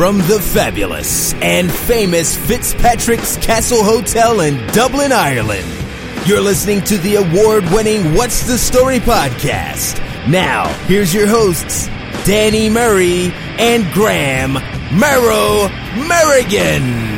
From the fabulous and famous Fitzpatrick's Castle Hotel in Dublin, Ireland, you're listening to the award winning What's the Story podcast. Now, here's your hosts, Danny Murray and Graham Merrow Merrigan.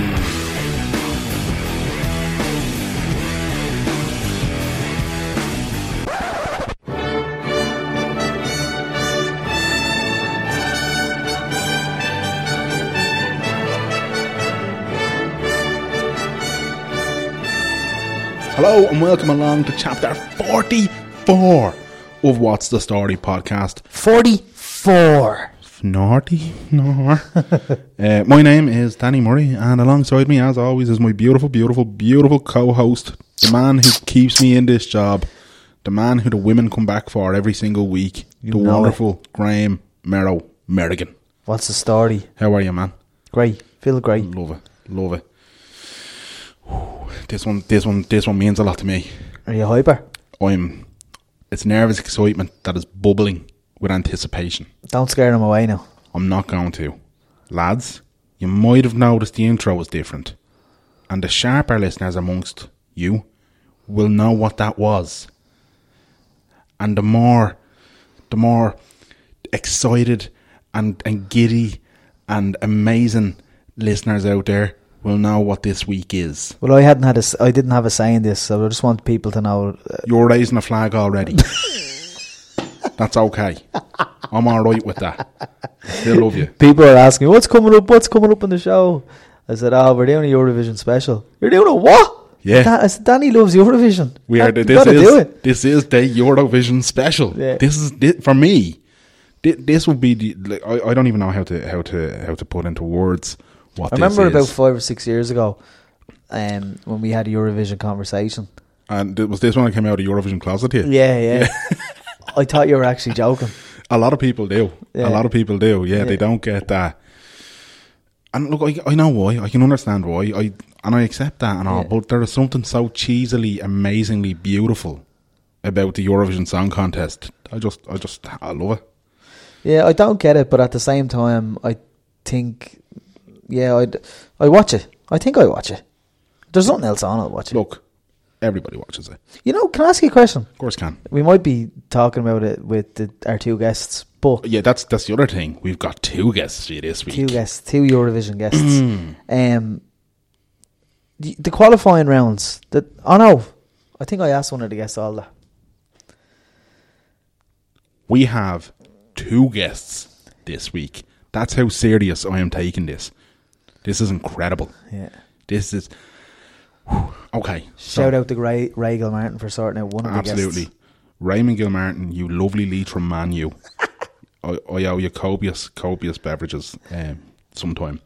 Hello and welcome along to chapter 44 of What's the Story podcast. 44. Naughty, nor. uh, my name is Danny Murray, and alongside me, as always, is my beautiful, beautiful, beautiful co host, the man who keeps me in this job, the man who the women come back for every single week, the know wonderful Graham Merrow Merrigan. What's the story? How are you, man? Great. Feel great. Love it, love it. This one, this one, this one means a lot to me. Are you hyper? I'm. It's nervous excitement that is bubbling with anticipation. Don't scare them away now. I'm not going to. Lads, you might have noticed the intro was different. And the sharper listeners amongst you will know what that was. And the more the more excited and, and giddy and amazing listeners out there will know what this week is. Well, I hadn't had a, I didn't have a say in this, so I just want people to know. Uh, You're raising a flag already. That's okay. I'm alright with that. Still love you. people are asking, "What's coming up? What's coming up in the show?" I said, "Oh, we're doing a Eurovision special." You're doing a what? Yeah. Da- I said, "Danny loves Eurovision." We are. The, this is do it. this is the Eurovision special. Yeah. This is thi- for me. thi- This will be the. Like, I, I don't even know how to how to how to put into words what I remember about five or six years ago, um, when we had a Eurovision conversation. and it was this one that came out of Eurovision closet here. Yeah, yeah. I thought you were actually joking. A lot of people do. Yeah. A lot of people do. Yeah, they don't get that. And look, I, I know why. I can understand why. I and I accept that and all. Yeah. But there is something so cheesily, amazingly beautiful about the Eurovision Song Contest. I just, I just, I love it. Yeah, I don't get it, but at the same time, I think, yeah, I'd I watch it. I think I watch it. There's nothing else on. I'll watch it. Look, everybody watches it. You know, can I ask you a question? Of course, can. We might be talking about it with the, our two guests, but Yeah, that's that's the other thing. We've got two guests you this week. two guests, two Eurovision guests. um, the, the qualifying rounds. That oh no, I think I asked one of the guests all that. We have two guests this week. That's how serious I am taking this. This is incredible. Yeah. This is whew, okay. so- Shout out to Ray, Ray Gilmartin for sorting out one of the absolutely. Raymond Gilmartin, you lovely lead from Man U. I, I owe you copious, copious beverages um, sometime.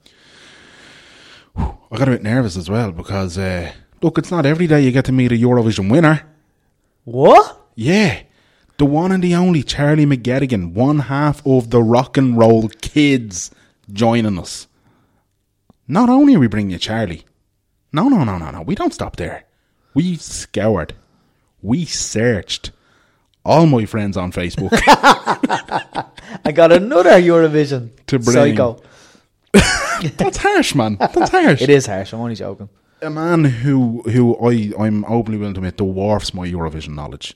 Whew, I got a bit nervous as well because uh, look, it's not every day you get to meet a Eurovision winner. What? Yeah. The one and the only Charlie McGettigan, one half of the rock and roll kids joining us. Not only are we bringing you Charlie, no, no, no, no, no, we don't stop there. We scoured, we searched all my friends on Facebook I got another Eurovision To bring- psycho. That's harsh, man. That's harsh. It is harsh. I'm only joking. A man who who I I'm openly willing to admit dwarfs my Eurovision knowledge.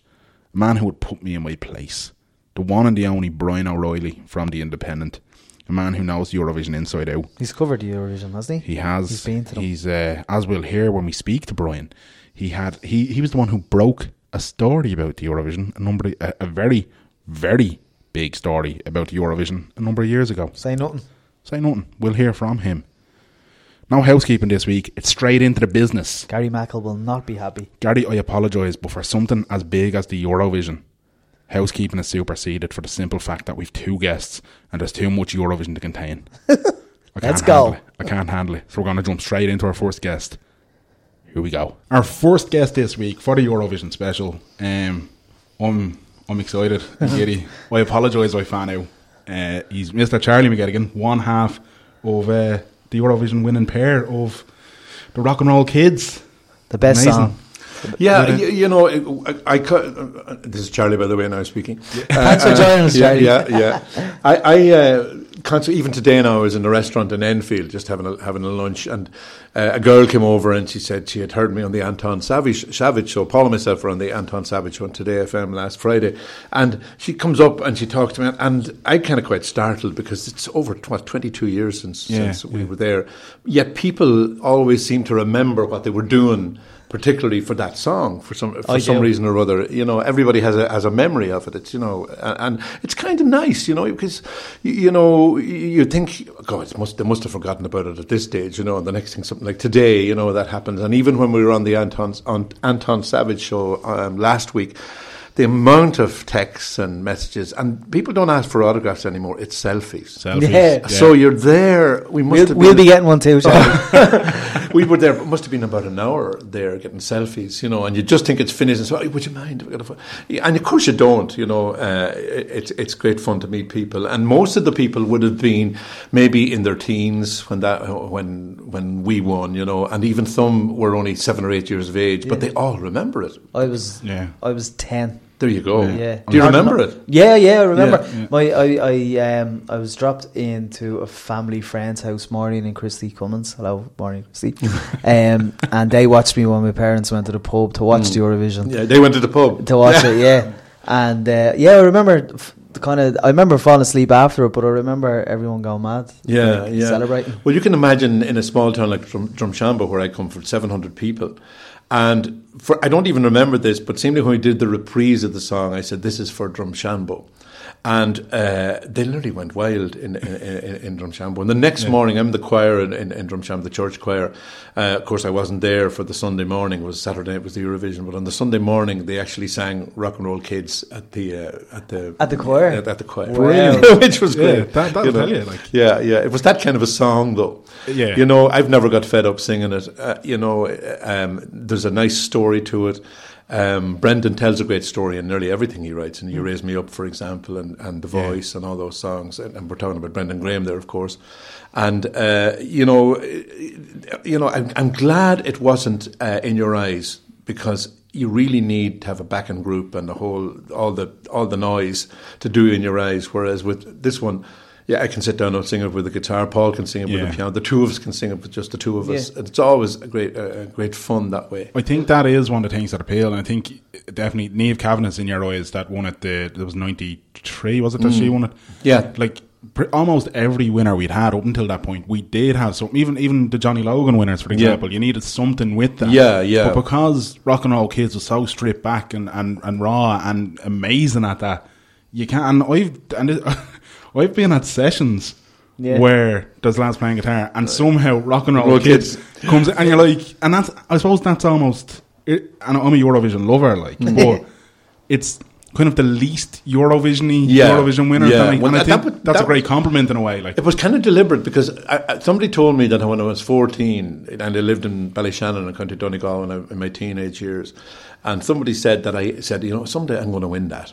A man who would put me in my place. The one and the only Brian O'Reilly from the Independent. A man who knows Eurovision inside out. He's covered Eurovision, hasn't he? He has. He's been to them. He's uh, as we'll hear when we speak to Brian. He had. He he was the one who broke a story about the Eurovision. A number. A, a very very big story about the Eurovision a number of years ago. Say nothing. Say nothing. We'll hear from him. No housekeeping this week. It's straight into the business. Gary Mackle will not be happy. Gary, I apologise, but for something as big as the Eurovision, housekeeping is superseded for the simple fact that we've two guests and there's too much Eurovision to contain. I can't Let's go. it. I can't handle it. So we're going to jump straight into our first guest. Here we go. Our first guest this week for the Eurovision special. Um, I'm I'm excited and giddy. I apologise, I fan out. Uh, he's Mr. Charlie McGettigan, one half of uh, the Eurovision winning pair of the Rock and Roll Kids. The best Amazing. song. Yeah, you, you know, I, I uh, this is Charlie, by the way, now speaking. Thanks for joining us, Charlie. Yeah, yeah. I, I uh, even today now, I was in a restaurant in Enfield just having a, having a lunch, and uh, a girl came over and she said she had heard me on the Anton Savage, Savage show. Paul and myself were on the Anton Savage show on Today FM last Friday, and she comes up and she talks to me, and I kind of quite startled because it's over what twenty two years since Yeah, since we were there. Yet people always seem to remember what they were doing. Particularly for that song, for some for I some do. reason or other, you know, everybody has a has a memory of it. It's you know, and it's kind of nice, you know, because you, know you you think, God, it must they must have forgotten about it at this stage, you know. And the next thing, something like today, you know, that happens. And even when we were on the Anton on Anton Savage show um, last week, the amount of texts and messages, and people don't ask for autographs anymore. It's selfies. Selfies. Yeah. So you're there. We must We'll, have we'll be getting one too, shall we? we were there. Must have been about an hour there getting selfies, you know. And you just think it's finished. And so, "Oh, would you mind? if I got a pho-" Yeah, And of course you don't. You know, uh, it's it's great fun to meet people. And most of the people would have been maybe in their teens when that when when we won. You know, and even some were only seven or eight years of age, but they all remember it. I was Yeah. I was ten. There you go. Yeah. Do you remember it? Yeah, yeah, I remember. Yeah. Yeah. My I, I um I was dropped into a family friend's house, Maureen and Christy Cummins. Hello, Maureen and Christy. um and they watched me when my parents went to the pub to watch the Eurovision. Mm. Yeah, they went to the pub To watch it, yeah. And uh, yeah, I remember f- kind of I remember falling asleep after it, but I remember everyone going mad. Yeah, like, yeah. Celebrating. Well, you can imagine in a small town like Drum, Drumshanbo, where I come from, 700 people. And for, I don't even remember this, but seemingly when we did the reprise of the song, I said, This is for Drumshanbo. And uh, they literally went wild in, in, in, in Drumshanbo. And the next morning, I'm the choir in, in, in Drumshanbo, the church choir. Uh, of course, I wasn't there for the Sunday morning. It was Saturday it was the Eurovision. But on the Sunday morning, they actually sang Rock and Roll Kids at the uh, at the At the choir? At, at the choir, Wow. which was Yeah, great. that- that'll you know. tell you, like- Yeah, yeah. It was that kind of a song, though. Yeah. You know, I've never got fed up singing it. Uh, you know, um, there's a nice story to it. Um, Brendan tells a great story in nearly everything he writes, and You Raise Me Up, for example, and, and The Mm. Yeah. Voice, and all those songs. And, and we're talking about Brendan Graham there, of course. And uh, you know, you know, I'm, I'm glad it wasn't uh, in your eyes because you really need to have a backing group and the whole all the all the noise to do in your eyes. Whereas with this one, yeah, I can sit down and sing it with a guitar. Paul can sing it with Yeah. a piano. The two of us can sing it with just the two of us. Yeah. It's always a great uh, great fun that way. I think that is one of the things that appeal, and I think definitely Niamh Kavanagh's in your eyes that won it. The there was ninety three, was it that she won it? Yeah. like pr- almost every winner we'd had up until that point, we did have some. Even even the Johnny Logan winners, for example, you needed something with that. Yeah, yeah. But because Rock and Roll Kids was so stripped back and, and, and raw and amazing at that, you can't. And I've and it, I've been at sessions. Yeah. Where there's lads playing guitar and somehow rock and roll Roll kids, comes in and you're like, and that's I suppose that's almost. It, and I'm a Eurovision lover, like, mm-hmm. but it's kind of the least Eurovision-y Yeah. Eurovision winner. Yeah. Well, and I think that that's a great compliment in a way. Like, It was kind of deliberate because I, I, somebody told me that when I was 14 and I lived in Ballyshannon in County Donegal in my teenage years, and somebody said that I said, you know, someday I'm going to win that.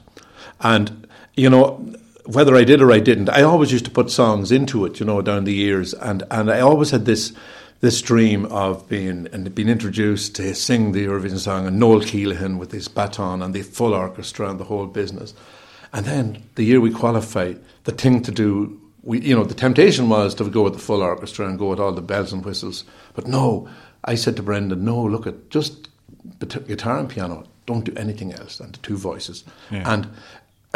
And, you know, whether I did or I didn't, I always used to put songs into it, you know, down the years. And, and I always had this this dream of being and being introduced to sing the Eurovision song and Noel Kelehan with his baton and the full orchestra and the whole business. And then the year we qualified, the thing to do, we, you know, the temptation was to go with the full orchestra and go with all the bells and whistles. But no, I said to Brendan, no, look at just guitar and piano. Don't do anything else than the two voices. Yeah. And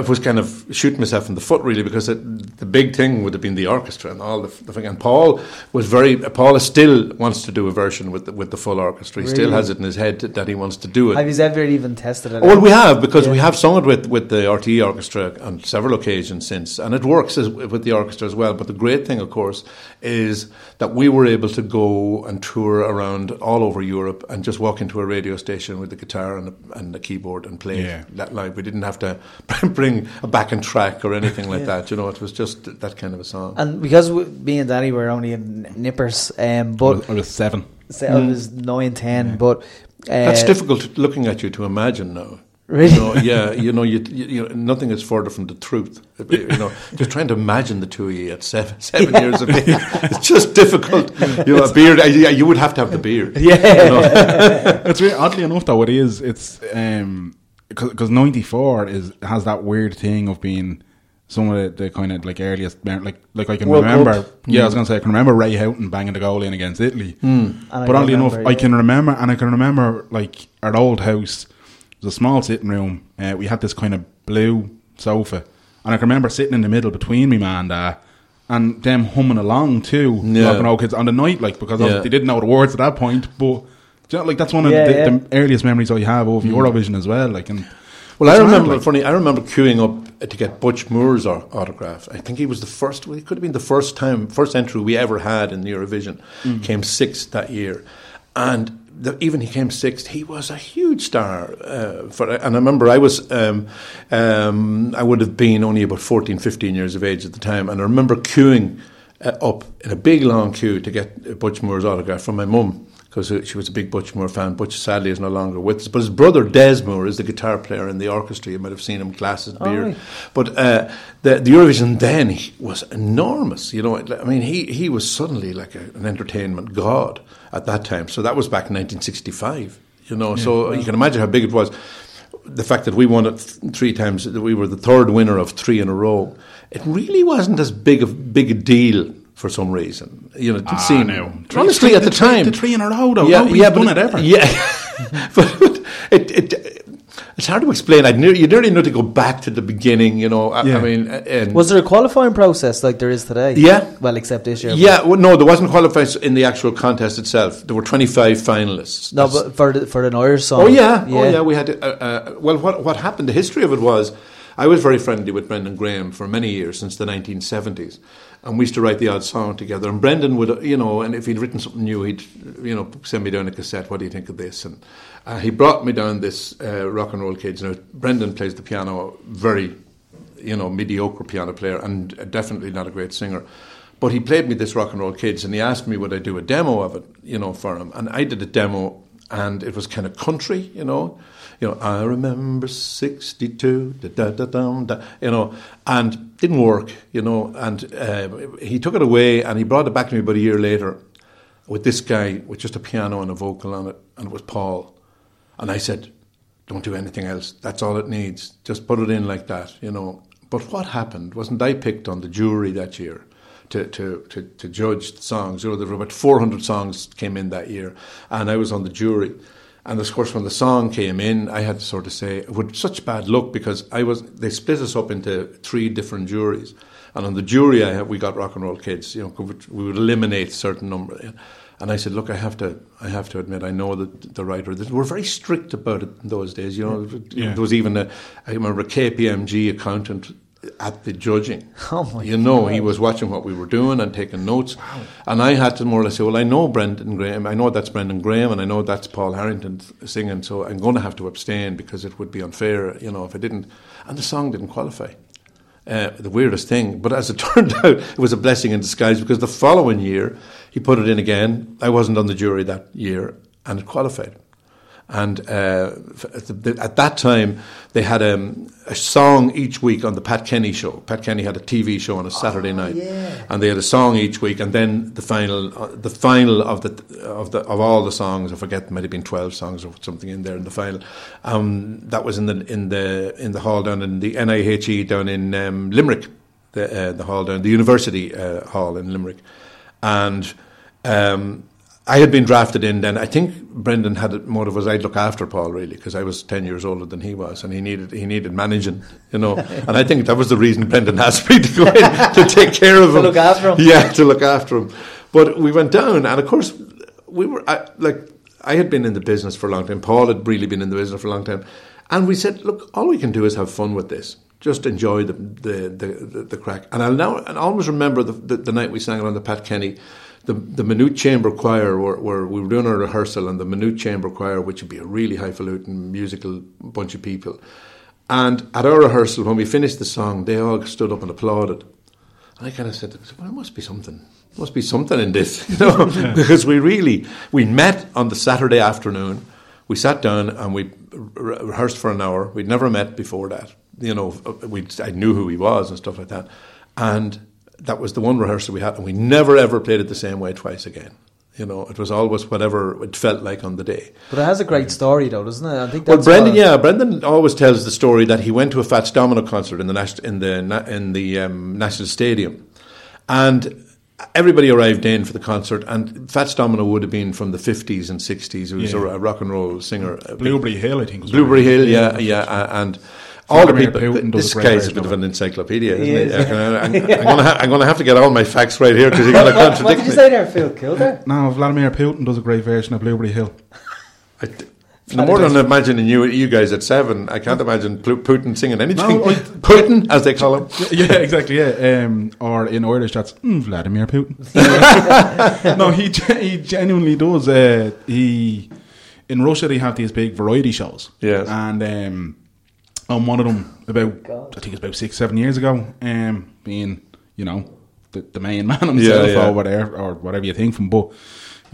I was kind of shooting myself in the foot really because it, the big thing would have been the orchestra and all the, the thing. And Paul was very. Paul still wants to do a version with the, with the full orchestra. He still has it in his head that he wants to do it. Have you ever even tested it? Well, we have because we have sung it with, with the RTE orchestra on several occasions since, and it works as, with the orchestra as well. But the great thing, of course, is that we were able to go and tour around all over Europe and just walk into a radio station with the guitar and a, and the keyboard and play Yeah. that live. We didn't have to bring a backing track or anything like that. You know, it was just that kind of a song. And because we, me and Danny were only in nippers, um, but I was seven. say I was nine, ten, but uh, That's difficult looking at you to imagine now. Really? You know, yeah, you know, you, you, you know, nothing is further from the truth. You know, just trying to imagine the two of you at seven, seven years of age. It's just difficult. You know, a beard, uh, yeah, you would have to have the beard. Yeah. You know? it's really, oddly enough though it is it's um because 94 is has that weird thing of being some of the, the kind of like earliest, like like I can World remember. Cup. Yeah, I was going to say I can remember Ray Houghton banging the goal in against Italy. I But oddly enough, remember, I can remember, and I can remember like our old house it was a small sitting room. Uh, we had this kind of blue sofa, and I can remember sitting in the middle between me man and Dad, and them humming along too, Yeah. roll kids on the night, like because Yeah. they didn't know the words at that point, but. Do you know, like that's one of Yeah, the, yeah. the earliest memories I have of Mm. Eurovision as well. Like, and Well, I it's hard, remember, like- funny, I remember queuing up to get Butch Moore's autograph. I think he was the first, well, he could have been the first time, first entry we ever had in the Eurovision. Came sixth that year. And the, even he came sixth, he was a huge star. Uh, for, and I remember I was, um, um, I would have been only about 14, 15 years of age at the time. And I remember queuing uh, up in a big long queue to get Butch Moore's autograph from my mum because she was a big Butch Moore fan. Butch sadly is no longer with us, but his brother Des Moore is the guitar player in the orchestra. You might have seen him glasses, beard. right. But uh, the, the Eurovision then he was enormous. You know, I mean, he he was suddenly like a, an entertainment god at that time. So that was back in 1965. You know, so you can imagine how big it was. The fact that we won it three times, that we were the third winner of three in a row. It really wasn't as big of big a deal for some reason. You know, it didn't Ah, seem no. Three- honestly three- at the, the time the three in a row, though. Nobody's but done it ever. Yeah, but, but it, it it's hard to explain. I knew you nearly need to go back to the beginning. You know, I, Yeah. I mean, and Was there a qualifying process like there is today? Yeah. Well, except this year. yeah, well, no, there wasn't qualifiers in the actual contest itself. There were twenty five finalists. No, That's- but for the, for an Irish song. Oh yeah, oh yeah. We had uh, uh, well. What what happened? The history of it was, I was very friendly with Brendan Graham for many years since the 1970s, and we used to write the odd song together. And Brendan would, you know, and if he'd written something new, he'd, you know, send me down a cassette. What do you think of this? And uh, he brought me down this uh, rock and roll kids. Now Brendan plays the piano very, you know, mediocre piano player, and definitely not a great singer. But he played me this rock and roll kids, and he asked me would I do a demo of it, you know, for him. And I did a demo, and it was kind of country, you know. You know, I remember '62, da da da da, you know, and didn't work, you know. And uh, he took it away, and he brought it back to me about a year later, with this guy with just a piano and a vocal on it, and it was Paul. And I said, don't do anything else. That's all it needs. Just put it in like that, you know. But what happened wasn't I picked on the jury that year to, to, to, to judge the songs. You know, there were about 400 songs came in that year, and I was on the jury. And of course, when the song came in, I had to sort of say, with such bad luck, because I was, they split us up into three different juries. And on the jury, I we got rock and roll kids. You know, we would eliminate a certain number. And I said, look, I have to, I have to admit, I know that the writer. That we're very strict about it in those days. You know, Yeah. there was even a, I remember a KPMG accountant at the judging. Oh my you know, he was watching what we were doing and taking notes. And I had to more or less say, well, I know Brendan Graham, I know that's Brendan Graham, and I know that's Paul Harrington singing. So I'm going to have to abstain because it would be unfair, you know, if I didn't. And the song didn't qualify. Uh, the weirdest thing. But as it turned out, it was a blessing in disguise because the following year he put it in again. I wasn't on the jury that year, and it qualified. And uh, at, the, at that time, they had um, a song each week on the Pat Kenny show. Pat Kenny had a TV show on a Saturday night, and they had a song each week. And then the final, uh, the final of the of the of all the songs, I forget, might have been twelve songs or something in there in the final. Um, that was in the in the in the hall down in the NIHE down in um, Limerick, the uh, the hall down the University uh, Hall in Limerick, and. Um, I had been drafted in then. I think Brendan had it more of as I'd look after Paul really because I was ten years older than he was, and he needed he needed managing, you know. and I think that was the reason Brendan asked me to go in to take care of him, To look after him. Yeah, to look after him. But we went down, and of course we were I, like I had been in the business for a long time. Paul had really been in the business for a long time, and we said, look, all we can do is have fun with this. Just enjoy the the the, the, the crack. And I'll now and I always remember the, the, the night we sang it on the Pat Kenny the the Minute Chamber Choir were, were we were doing a rehearsal and the Minute Chamber Choir, which would be a really highfalutin musical bunch of people. And at our rehearsal, when we finished the song, they all stood up and applauded. And I kind of said, "Well, there must be something. There Must be something in this, you know, because we really we met on the Saturday afternoon. We sat down and we re- rehearsed for an hour. We'd never met before that. You know, uh, we I knew who he was and stuff like that, and that was the one rehearsal we had, and we never ever played it the same way twice again. You know, it was always whatever it felt like on the day. But it has a great story, though, doesn't it? I think Well, Brendan, yeah, Brendan always tells the story that he went to a Fats Domino concert in the nas- in the in the um, National Stadium, and everybody arrived in for the concert. And Fats Domino would have been from the fifties and sixties. He was Yeah. a, a rock and roll singer. Blueberry Hill, I think. Was Blueberry Hill, yeah, yeah, a- and all the Vladimir people. Putin does This a great guy's a bit of of an encyclopedia, isn't He he? is, I'm, I'm, I'm gonna ha- I'm gonna have to get all my facts right here because you're gonna What, what did you say there, Phil Kildare? No, Vladimir Putin does a great version of Blueberry Hill. I th- no more than imagining you, you guys at seven. I can't imagine Plu- Putin singing anything. No, I- Putin, as they call him. yeah, exactly. Yeah, um, or in Irish, that's mm, Vladimir Putin. no, he he genuinely does. Uh, he in Russia they have these big variety shows. Yes. and um, on one of them about God. I think it's about six seven years ago, um, being you know the, the main man himself Yeah, yeah. or whatever or whatever you think from, but.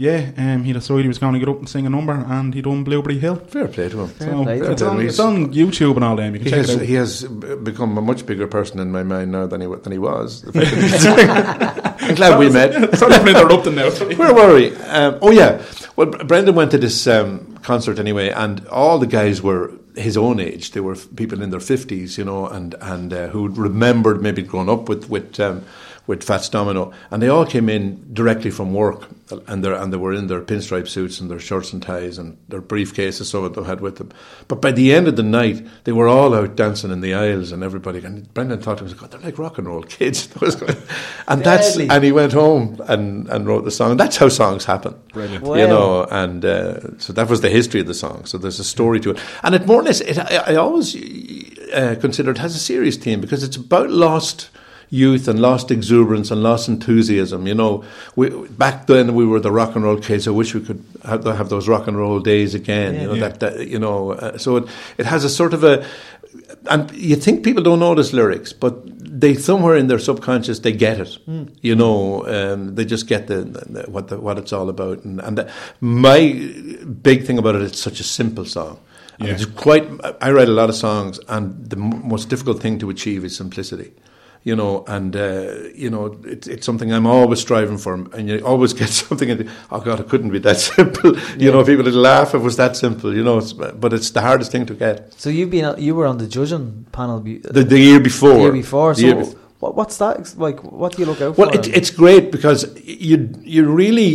Yeah, um, he decided he was going to get up and sing a number, and he done Blueberry Hill. Fair play to him. So play to it's, him. on, it's on YouTube and all them. You can He check has, it out. he has become a much bigger person in my mind now than he than he was. The fact that he's- I'm glad we met. Sorry for interrupting now. Where were we? Um, oh yeah. Well, Brendan went to this um, concert anyway, and all the guys were his own age. They were people in their fifties, you know, and and uh, who remembered maybe growing up with with. Um, with Fats Domino, and they all came in directly from work, and they and they were in their pinstripe suits and their shirts and ties and their briefcases. Some of them had with them, but by the end of the night, they were all out dancing in the aisles, and everybody. And Brendan thought to himself, "God, they're like rock and roll kids," and that's Deadly. and he went home and, and wrote the song. And that's how songs happen. Brilliant. Wow. You know, and uh, so that was the history of the song. So there's a story to it, and it more or less, it, I, I always uh, consider it has a serious theme because it's about lost youth and lost exuberance and lost enthusiasm. You know, we, back then we were the rock and roll kids. I wish we could have, have those rock and roll days again. you know, Yeah. that, that you know, uh, so it, it has a sort of a, and you think people don't notice lyrics, but they somewhere in their subconscious they get it. You know, um, they just get the, the what the, what it's all about. And, and the, my big thing about it, it's such a simple song. Yeah. It's quite. I write a lot of songs, and the m- most difficult thing to achieve is simplicity. You know, and uh, you know, it's, it's something I'm always striving for, and you always get something. In the, oh God, it couldn't be that simple. You know, people would laugh if it was that simple. You know, it's, but it's the hardest thing to get. So you've been you were on the judging panel be- The, the year before, the year before. So year bef- what, what's that like? What do you look out Well, for? it, it's great because you you really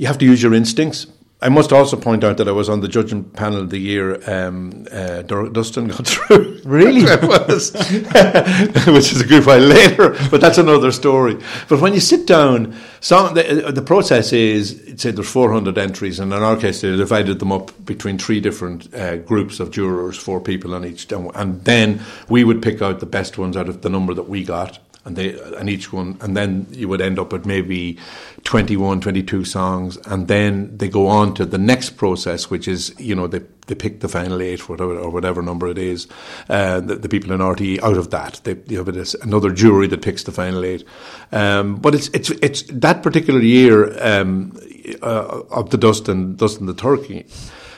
you have to use your instincts. I must also point out that I was on the judging panel the year um, uh, Dur- Dustin got through. Really? Was, which is a good while later, but that's another story. But when you sit down, some, the, uh, the process is say there's 400 entries, and in our case, they divided them up between three different uh, groups of jurors, four people on each, and then we would pick out the best ones out of the number that we got and they and each one and then you would end up with maybe 21 22 songs and then they go on to the next process which is you know they they pick the final eight whatever or whatever number it is uh, the, the people in RTE out of that. They you have as another jury that picks the final eight. Um, but it's it's it's that particular year um, uh, of the Dustin the Turkey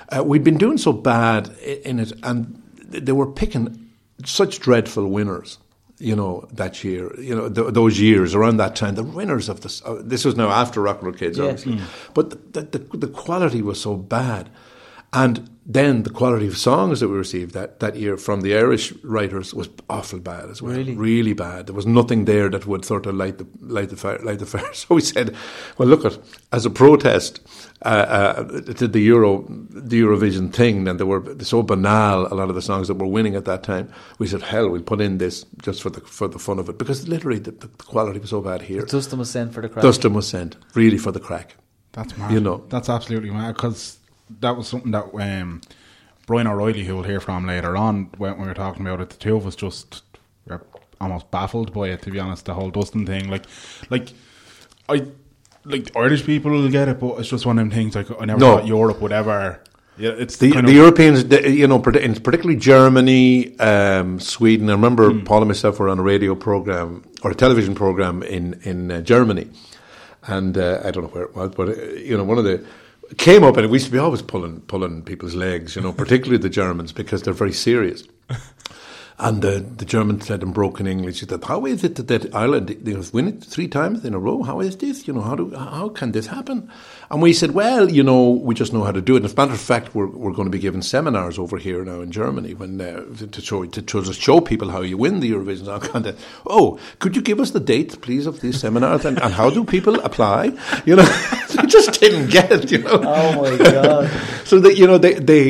uh, we'd been doing so bad in it and they were picking such dreadful winners you know, that year, you know, th- those years around that time, the winners of this, uh, this was now after Rock and Roll Kids, Yes. obviously, but the, the, the quality was so bad. And then the quality of songs that we received that, that year from the Irish writers was awful bad as well. Really? Really bad. There was nothing there that would sort of light the, light the fire. Light the fire. So we said, well, look at, as a protest uh, uh, to the Euro, the Eurovision thing, and they were so banal, a lot of the songs that were winning at that time, we said, hell, we'll put in this just for the, for the fun of it. Because literally the, the quality was so bad here. Dustin was sent for the crack. Dustin was sent, really for the crack. That's mad. You know. that's absolutely mad because that was something that um, Brian O'Reilly, who we'll hear from later on, when, when we were talking about it, the two of us just were almost baffled by it. To be honest, the whole Dustin thing, like, like I, like Irish people will get it, but it's just one of them things. Like I never No. thought Europe would ever. Yeah, it's The, kind the Europeans, the- you know, particularly Germany, um, Sweden. I remember Paul and myself were on a radio program or a television program in in uh, Germany, and uh, I don't know where it was, but uh, you know, one of the came up and we used to be always pulling pulling people's legs, you know, particularly the Germans because they're very serious. And the, the German said in broken English, he said, "How is it that, that Ireland they have win it three times in a row? How is this? You know, how do how can this happen?" And we said, "Well, you know, we just know how to do it." As a matter of fact, we're, we're going to be giving seminars over here now in Germany when uh, to show to, to just show people how you win the Eurovision Song Contest. Oh, could you give us the date, please, of these seminars and, and how do people apply? You know, they just didn't get it. You know. Oh my god! So that you know they they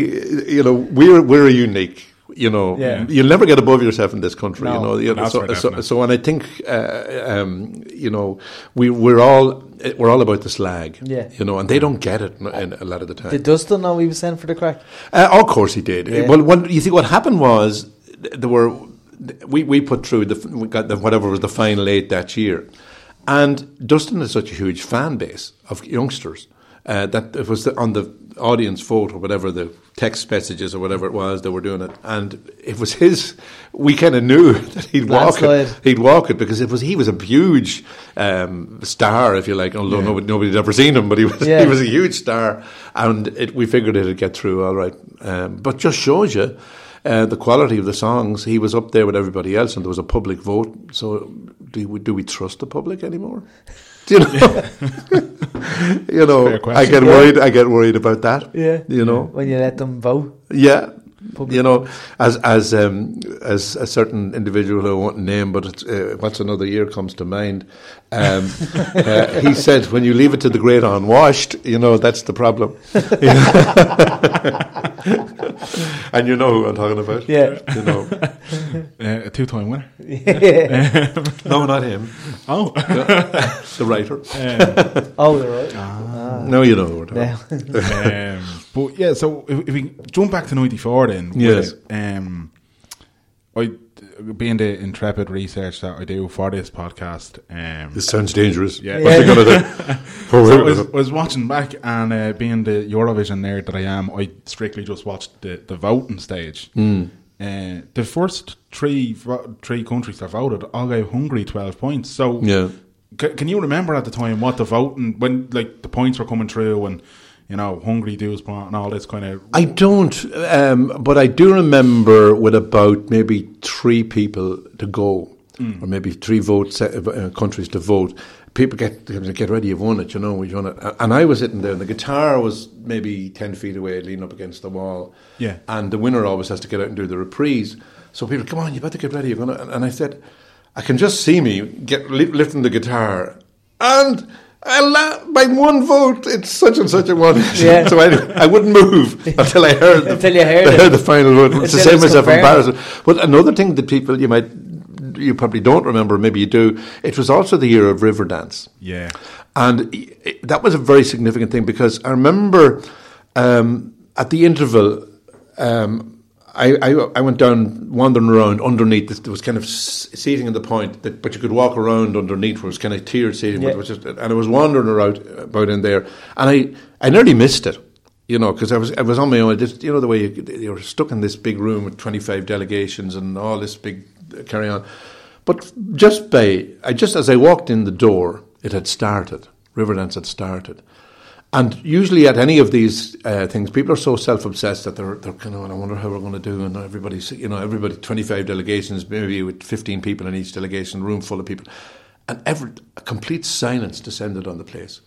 you know we're we're unique. You know, Yeah. you'll never get above yourself in this country. No. you know, you know That's so, so, so, and I think uh, um, you know we we're all we're all about the slag. Yeah. you know, and they don't get it in, in a lot of the time. Did Dustin know he was sent for the crack? Uh, of course he did. Yeah. Well, what, you see, what happened was there were we, we put through the we got the, whatever was the final eight that year, and Dustin has such a huge fan base of youngsters uh, that it was the, on the audience vote or whatever the text messages or whatever it was that were doing it, and it was his. We kind of knew that he'd walk it. He'd walk it because it was he was a huge um, star, if you like. Although nobody nobody'd ever seen him, but he was Yeah. he was a huge star, and it, we figured it'd get through all right. Um, but just shows you uh, the quality of the songs. He was up there with everybody else, and there was a public vote. So, do we, do we trust the public anymore? Do you know? you know, I get worried. I get worried about that. Yeah. you know, When you let them vote. yeah. Public You know, as as um, as a certain individual who I won't name, but it's, uh, what's another year comes to mind. Um, uh, he said, "When you leave it to the great unwashed, you know that's the problem." and you know who I'm talking about. Yeah. you know. Uh, a two-time winner. yeah. No, not him. Oh, The writer. Oh, they're right. Ah. No, you know who we're talking about. Yeah. but yeah. So if, if we jump back to '94, then Yes. it, um, I being the intrepid research that I do for this podcast, um, This sounds dangerous. Yeah. What's he gonna do? Oh, So I was, I was watching back, and uh, being the Eurovision nerd that I am, I strictly just watched the, the voting stage. Hmm. Uh, the first three three countries that voted all gave Hungary twelve points. So, Yeah. c- can you remember at the time what the voting when like the points were coming through and you know Hungary douze point and all this kind of I don't, um, but I do remember with about maybe three people to go, or maybe three votes uh, countries to vote. People get get ready, you've won it, you know, we've won it. And I was sitting there, and the guitar was maybe ten feet away, leaning up against the wall. Yeah. And the winner always has to get out and do the reprise. So people, come on, you better get ready. You're gonna. And I said, I can just see me get lifting the guitar, and. Allah, by one vote, it's such and such a one. Yeah. so I, I wouldn't move until I heard the, Until you heard I it. the final vote. It's the Until same as if confirmed. embarrassing. But another thing that people you might you probably don't remember, maybe you do. It was also the year of Riverdance. yeah And i- i- that was a very significant thing because I remember um, at the interval, um, I, I, I went down wandering around underneath. This, there was kind of s- seating in the point, that, but you could walk around underneath. Where it was kind of tiered seating, but Yeah. it was just, and I was wandering around about in there, and I, I nearly missed it. You know, because I was I was on my own. Just, you know the way you, you're stuck in this big room with 25 delegations and all this big uh, carry on. But just by, I just as I walked in the door, it had started. Riverdance had started. And usually at any of these uh, things, people are so self-obsessed that they're, they're kind of, I wonder how we're going to do. And everybody's, you know, everybody, 25 delegations, maybe with 15 people in each delegation, room full of people. And every, a complete silence descended on the place.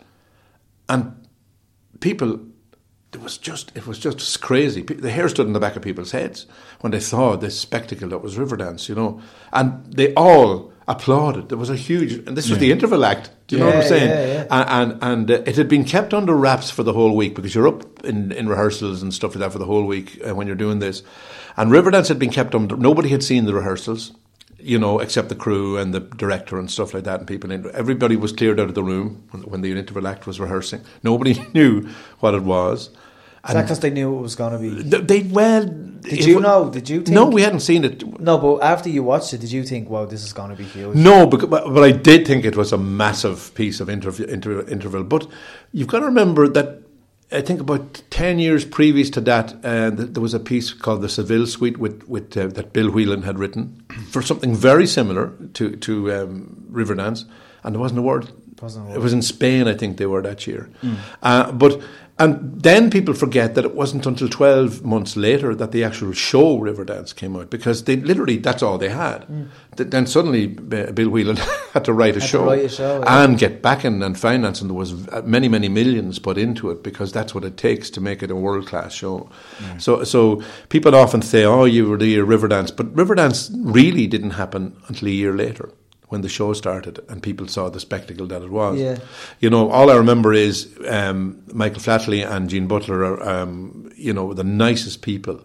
And people, it was just, it was just crazy. The hair stood in the back of people's heads when they saw this spectacle that was Riverdance, you know. And they all applauded. There was a huge, and this was the interval act. Do you know what I'm saying? yeah, yeah. And and uh, it had been kept under wraps for the whole week because you're up in, in rehearsals and stuff like that for the whole week uh, when you're doing this. And Riverdance had been kept under. Nobody had seen the rehearsals, you know, except the crew and the director and stuff like that. And people, in, everybody was cleared out of the room when, when the interval act was rehearsing. Nobody knew what it was. Is that because they knew it was going to be? Th- They well. Did you know? Did you think? No, we hadn't seen it. No, but after you watched it, did you think, "Wow, this is going to be huge"? No, because, but, but I did think it was a massive piece of interv- inter- interval. But you've got to remember that I think about 10 years previous to that, uh, there was a piece called The Seville Suite with, with, uh, that Bill Whelan had written for something very similar to, to um, Riverdance. And there wasn't a word Wasn't it was in Spain, I think they were that year. Uh, but and then people forget that it wasn't until twelve months later that the actual show Riverdance came out because they literally that's all they had. Th- Then suddenly Bill Whelan had to write a Had show write a show, yeah. and get backing and finance, and there was uh, many many millions put into it because that's what it takes to make it a world class show. So so people often say, "Oh, you were the year Riverdance," but Riverdance really didn't happen until a year later. When the show started and people saw the spectacle that it was, Yeah. you know, all I remember is um, Michael Flatley and Jean Butler are, um, you know, the nicest people.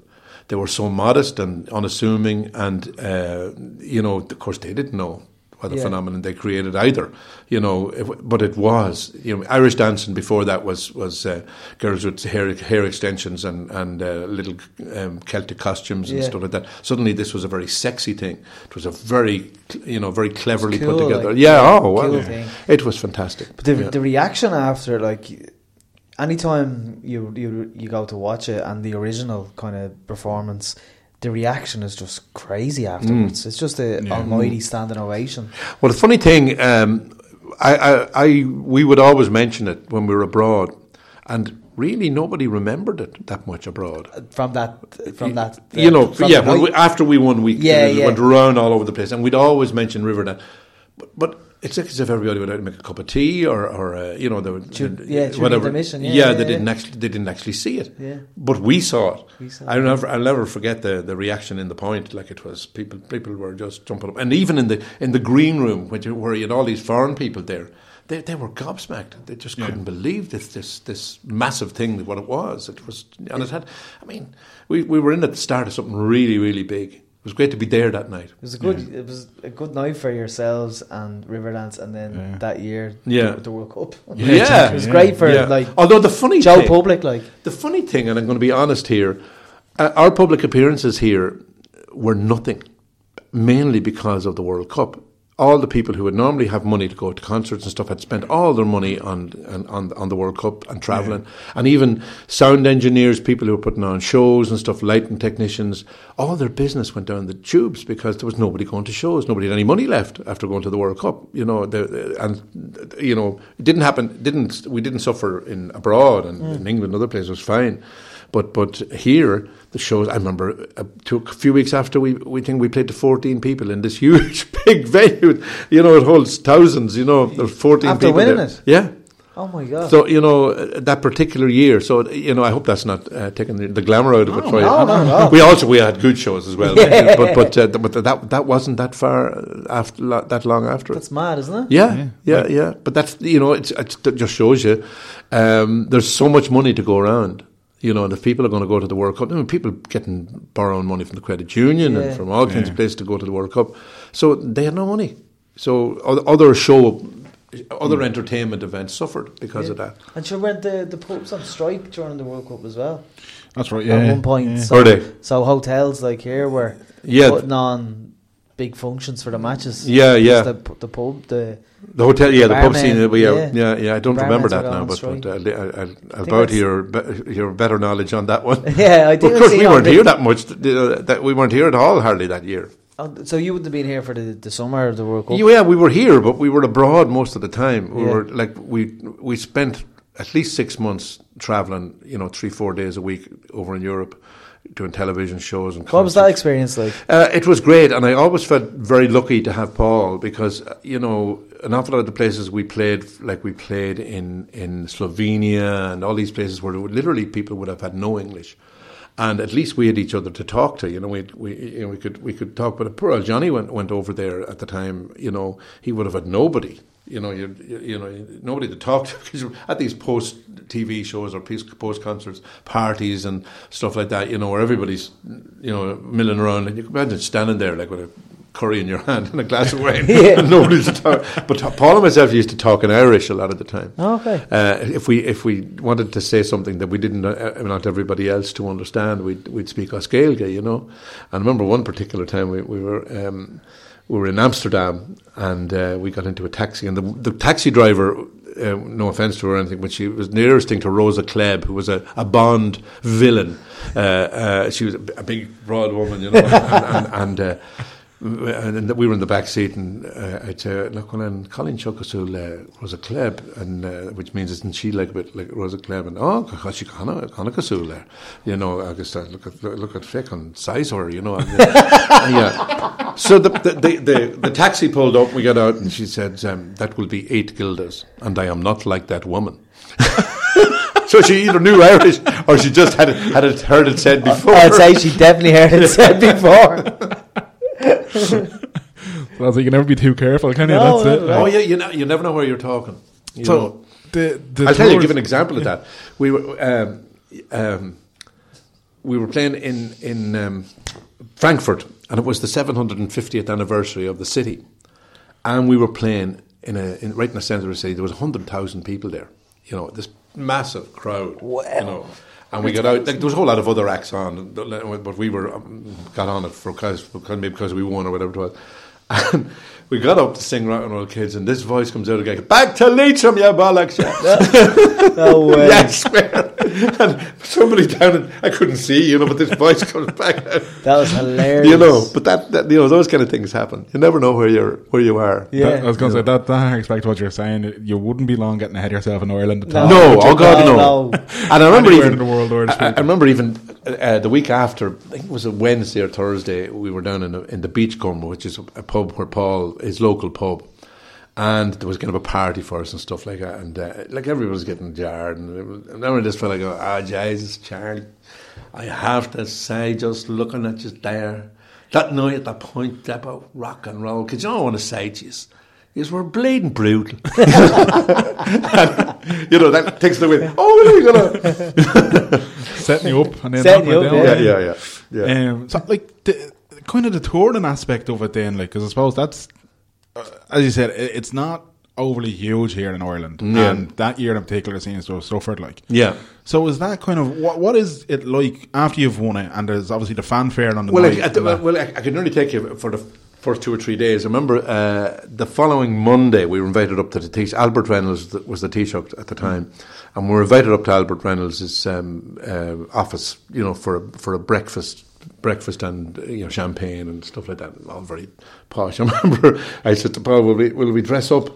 They were so modest and unassuming, and uh, you know, of course, they didn't know what the Yeah. phenomenon they created either. You know, it, but it was you know Irish dancing before that was was uh, girls with hair hair extensions and and uh, little um, Celtic costumes and Yeah. stuff like that. Suddenly, this was a very sexy thing. It was a very you know very cleverly cool, put together. like, yeah, yeah, oh, well, cool yeah. thing. it was fantastic. But the, the reaction after, like, anytime you you you go to watch it and the original kind of performance, the reaction is just crazy afterwards. Mm. It's just a almighty standing ovation. Well, the funny thing, um, I, I, I, we would always mention it when we were abroad, and really nobody remembered it that much abroad. Uh, from that, from that, uh, you know, yeah. the we, after we won, we Yeah, yeah. went around all over the place, and we'd always mention Riverdance. But, but it's like as if everybody would out and make a cup of tea, or, or uh, you know, they would, Dur- uh, yeah, during whatever. intermission, yeah, yeah, they yeah. didn't actually, they didn't actually see it. Yeah. But we saw it. We saw I'll never, I'll never forget the, the reaction in the point. Like it was people, people were just jumping up, and even in the in the green room, which where you had all these foreign people there, they, they were gobsmacked. They just couldn't believe this this this massive thing what it was. It was, and it had. I mean, we, we were in at the start of something really really big. It was great to be there that night. It was a good. It was a good night for yourselves and Riverdance, and then Yeah. that year, Yeah. with the World Cup. Yeah. it was great for Yeah. like Although the funny Joe thing, Public, like The funny thing, and I'm going to be honest here, uh, our public appearances here were nothing, mainly because of the World Cup. All the people who would normally have money to go to concerts and stuff had spent all their money on on, on, on the World Cup and travelling, and even sound engineers, people who were putting on shows and stuff, lighting technicians, all their business went down the tubes because there was nobody going to shows, nobody had any money left after going to the World Cup. You know, the, and you know, it didn't happen. Didn't we didn't suffer in abroad and mm. in England, and other places was fine. But but here the shows. I remember uh, took a few weeks after we we think we played to fourteen people in this huge big venue. You know, it holds thousands. You know, there's fourteen After people. winning there. it? yeah. oh my god. So you know uh, that particular year. So you know, I hope that's not uh, taking the, the glamour out of it for you. no, no, no. We also we had good shows as well, but but uh, but that that wasn't that far after that long after. it. That's mad, isn't it? Yeah, yeah, yeah. But that's you know, it's, it's it just shows you um, there's so much money to go around. You know, and if people are going to go to the World Cup, I mean, people getting borrowing money from the credit union Yeah. and from all kinds of places to go to the World Cup, so they had no money. So other show, other mm. entertainment events suffered because of that. And sure, weren't the the pubs on strike during the World Cup as well? That's right. Yeah. At one point, yeah. so, Were they? so hotels like here were Yeah. putting on big functions for the matches. Yeah, yeah. The, the pub, the The hotel, yeah, the pub scene. uh, Yeah, yeah. yeah, yeah. I don't remember that now, but, but I'll, I'll, I'll, I'll bow to your your better knowledge on that one. yeah, I did. of course, we weren't here that much. uh, that we weren't here at all hardly that year. Oh, so you wouldn't have been here for the, the summer of the World Cup. Yeah, we were here, but we were abroad most of the time. We Yeah. were like we we spent at least six months traveling. You know, three four days a week over in Europe, doing television shows and. what was that experience like? Uh, it was great, and I always felt very lucky to have Paul because uh, you know an awful lot of the places we played, like we played in in Slovenia and all these places where literally people would have had no English, and at least we had each other to talk to. You know, we we you know, we could we could talk. But poor old Johnny went went over there at the time. You know, he would have had nobody. You know, you, you, you know, nobody to talk to because at these post TV shows or post concerts parties and stuff like that. You know, where everybody's you know milling around, and you can imagine standing there like with a curry in your hand and a glass of wine, Yeah. and nobody's to talk. But Paul and myself used to talk in Irish a lot of the time. Okay. Uh, if we if we wanted to say something that we didn't uh, not everybody else to understand, we'd we'd speak as Gaeilge, you know. And I remember one particular time we we were. Um, we were in Amsterdam and uh, we got into a taxi, and the, the taxi driver, uh, no offense to her or anything, but she was nearest thing to Rosa Klebb, who was a, a Bond villain. Uh, uh, she was a big, broad woman, you know, and, and, and uh, and we were in the back seat, and uh, I'd say, "Look, when Colin Chuckasul uh, was a club, and uh, which means isn't she like a bit like Rosa Klebb?" And oh, she Connor Connacasul there, you know. I just look at look at Fick on Sizor, you know. And, uh, yeah. So the the, the the, the taxi pulled up. We got out, and she said, um, "That will be eight guilders, and I am not like that woman." so she either knew Irish or she just had it, had it, heard it said before. I'd say she definitely heard it said before. Well, so you can never be too careful, can you? No, That's it. no, Oh yeah, you know, you never know where you're talking. You So know. the, the I'll tell you, give an example of that. We were um, um, we were playing in in um, Frankfurt, and it was the 750th anniversary of the city, and we were playing in a in, right in the centre of the city. There was hundred thousand people there. You know, this massive crowd. Wow. You know. And we got out. Like, there was a whole lot of other acts on, but we were um, got on it for because because maybe because we won or whatever it was. And we got up to sing Rock and Roll Kids, and this voice comes out again. Back to Leitrim, you bollocks! Yeah. No way. Swear. And somebody down, in, I couldn't see, you know, but this voice comes back out. That was hilarious. You know, but that, that, you know, those kind of things happen. You never know where you're, where you are. Yeah. That- I was going to say that. That harks back to what you're saying. You wouldn't be long getting ahead of yourself in Ireland. At No. all. No, But oh you- God, No, no. no. And I remember Anywhere even in the world, I, I remember even uh, the week after. I think it was a Wednesday or Thursday. We were down in, a, in the Beachcomber, which is a pub where Paul his local pub, and there was kind of a party for us and stuff like that. And uh, like everyone was getting jarred, and, it was, and then I just felt like, ah, Jesus, Charlie, I have to say, just looking at you there, that night at that point about rock and roll, because you know what I want to say to you. Is we're bleeding brutal. And, you know, that takes it away. Oh, what are we gonna? setting you up and then Setting you knocking up, down. yeah. yeah, yeah. Um, so like the kind of the touring aspect of it, then, like because I suppose that's uh, as you said, it, it's not overly huge here in Ireland, Yeah. and that year in particular seems to have suffered. Like, Yeah. So is that kind of what? What is it like after you've won it? And there's obviously the fanfare on the Well, night. I, the, that. well, I, I can only take you for the first two or three days. I remember uh, the following Monday we were invited up to the Taoiseach. Albert Reynolds was the Taoiseach at the time, and we were invited up to Albert Reynolds' um, uh, office, you know, for a, for a breakfast. Breakfast and you know champagne and stuff like that, all very posh. I remember I said to Paul, "Will we, will we dress up?"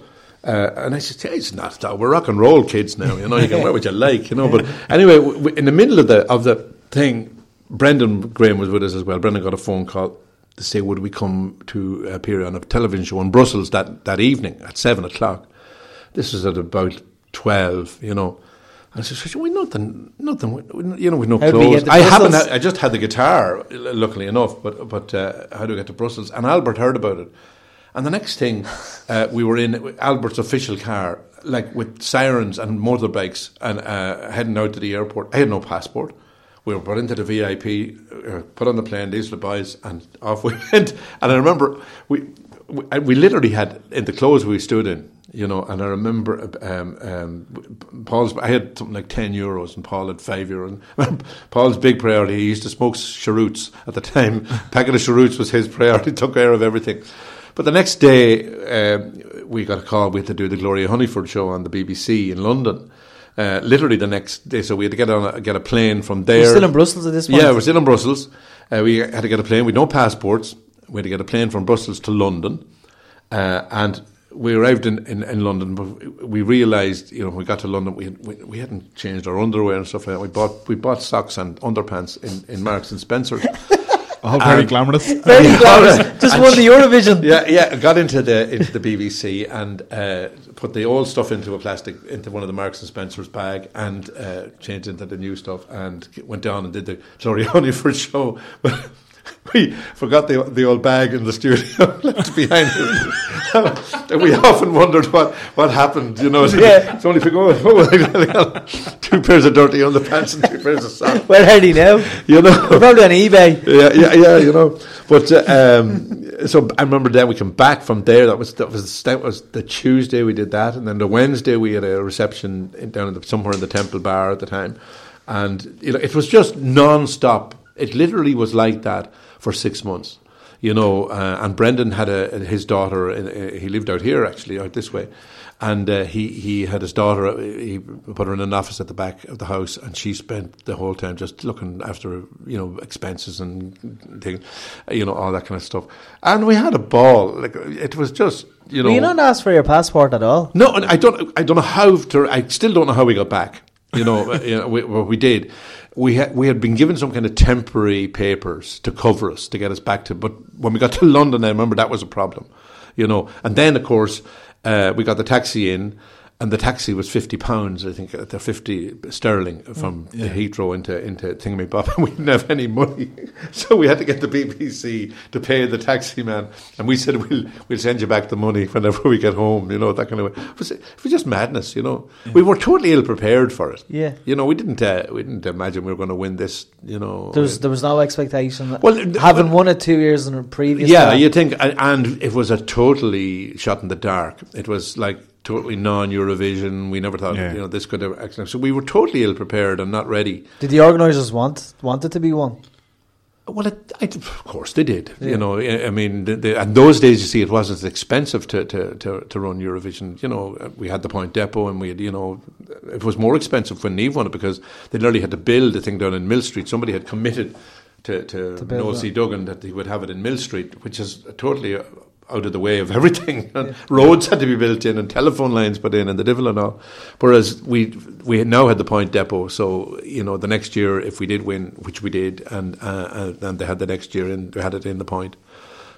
Uh, and I said, hey, "It's not that. We're rock and roll kids now. You know, you can wear what you like. You know." But anyway, w- w- in the middle of the of the thing, Brendan Graham was with us as well. Brendan got a phone call to say, would we come to appear on a television show in Brussels that, that evening at seven o'clock? This was at about twelve, you know. I said, "We nothing, nothing. You know, with no How clothes. I haven't. Had, I just had the guitar, luckily enough. But but uh, how do we get to Brussels? And Albert heard about it. And the next thing, uh, we were in Albert's official car, like with sirens and motorbikes, and uh, heading out to the airport. I had no passport. We were put into the VIP, uh, put on the plane, these were the boys, and off we went. And I remember we, we, we literally had in the clothes we stood in, you know. And I remember um, um, Paul's. I had something like ten euros, and Paul had five euros. Paul's big priority. He used to smoke cheroots at the time. packet of cheroots was his priority. Took care of everything. But the next day, um, we got a call. We had to do the Gloria Hunniford show on the BBC in London. Uh, literally the next day, so we had to get on a, get a plane from there. You're still in Brussels at this point? Yeah, we're still in Brussels. Uh, we had to get a plane with no passports. We had to get a plane from Brussels to London, uh, and we arrived in, in, in London. But we realised, you know, when we got to London, we, we we hadn't changed our underwear and stuff like that. We bought we bought socks and underpants in, in Marks and Spencers. all very um, glamorous. Very Yeah. glamorous. Just And won the Eurovision. yeah, yeah. Got into the into the BBC and uh, put the old stuff into a plastic into one of the Marks and Spencers bag and uh, changed into the new stuff and went down and did the Gloria Hunniford show. But we forgot the the old bag in the studio left behind. and we often wondered what, what happened. You know, Yeah. it's only for going two pairs of dirty underpants and two pairs of socks. Where are they now? You know. probably on eBay. yeah, yeah, yeah, you know. But uh, um, so I remember then we came back from there. That was that was that was the Tuesday we did that, and then the Wednesday we had a reception down in the, somewhere in the Temple Bar at the time, and you know it was just non-stop. It literally was like that for six months. you know. Uh, and Brendan had a his daughter. Uh, he lived out here actually, out this way. And uh, he he had his daughter. uh, He put her in an office at the back of the house, and she spent the whole time just looking after you know expenses and things, you know all that kind of stuff. And we had a ball. Like it was just you know. Were you not asked for your passport at all? No, and I don't. I don't know how to. I still don't know how we got back. You know, uh, you know we, what we did. We had we had been given some kind of temporary papers to cover us to get us back to. But when we got to London, I remember that was a problem. You know, and then of course uh, we got the taxi in. And the taxi was fifty pounds, I think, uh, the fifty sterling from the Heathrow into into Thingamabob, and we didn't have any money, so we had to get the BBC to pay the taxi man, and we said we'll we'll send you back the money whenever we get home, you know that kind of way. It was, it was just madness, you know. We were totally ill prepared for it. Yeah. you know, we didn't uh, we didn't imagine we were going to win this, you know. There was there was no expectation. Well, having won it two years in a previous. Yeah, you think, and it was a totally shot in the dark. It was like totally non-Eurovision. We never thought, Yeah. you know, this could have actually. So we were totally ill prepared and not ready. Did the organisers want want it to be one? Well, it, I, of course they did. Yeah. You know, I I mean, the, the, and those days, you see, it wasn't as expensive to, to, to, to run Eurovision. You know, uh, we had the Point Depot, and we had, you know, it was more expensive when Niamh won it because they literally had to build the thing down in Mill Street. Somebody had committed to, to, To Noel. C. Duggan that he would have it in Mill Street, which is totally uh, out of the way of everything. And Roads had to be built in, and telephone lines put in, and the devil and all. Whereas we we now had the Point Depot, so you know the next year if we did win, which we did, and uh, and, and they had the next year, and they had it in the Point.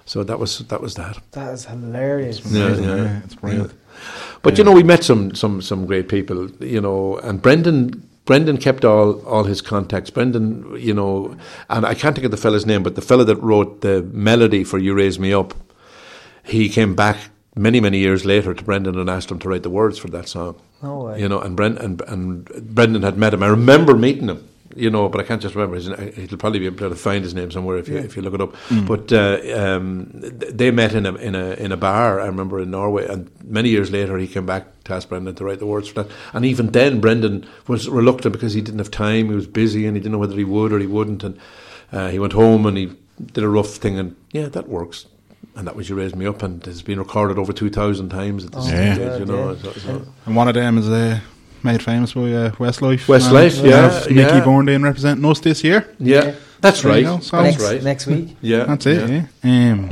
So that was that was that. That is hilarious. Yeah, yeah. yeah, it's brilliant. But you know, we met some some some great people. You know, and Brendan Brendan kept all all his contacts. Brendan, you know, and I can't think of the fella's name, but the fella that wrote the melody for "You Raise Me Up," he came back many many years later to Brendan and asked him to write the words for that song. No way. You know, and Brent and, and Brendan had met him. I remember meeting him. You know, but I can't just remember his. He'll probably be able to find his name somewhere if you if you look it up. But uh, um, they met in a in a in a bar. I remember in Norway, and many years later he came back to ask Brendan to write the words for that. And even then, Brendan was reluctant because he didn't have time. He was busy, and he didn't know whether he would or he wouldn't. And uh, he went home and he did a rough thing, and yeah, that works. And that was you raised me up, and it's been recorded over two thousand times at this Oh, Yeah. stage. You know, yeah. so- so- And one of them is uh, made famous by uh, Westlife. Westlife, And yeah, we have Nicky yeah. Bourdain representing us this year. yeah, that's There right. you go. So- That's next, right. next week. Yeah, That's it. Yeah. Um,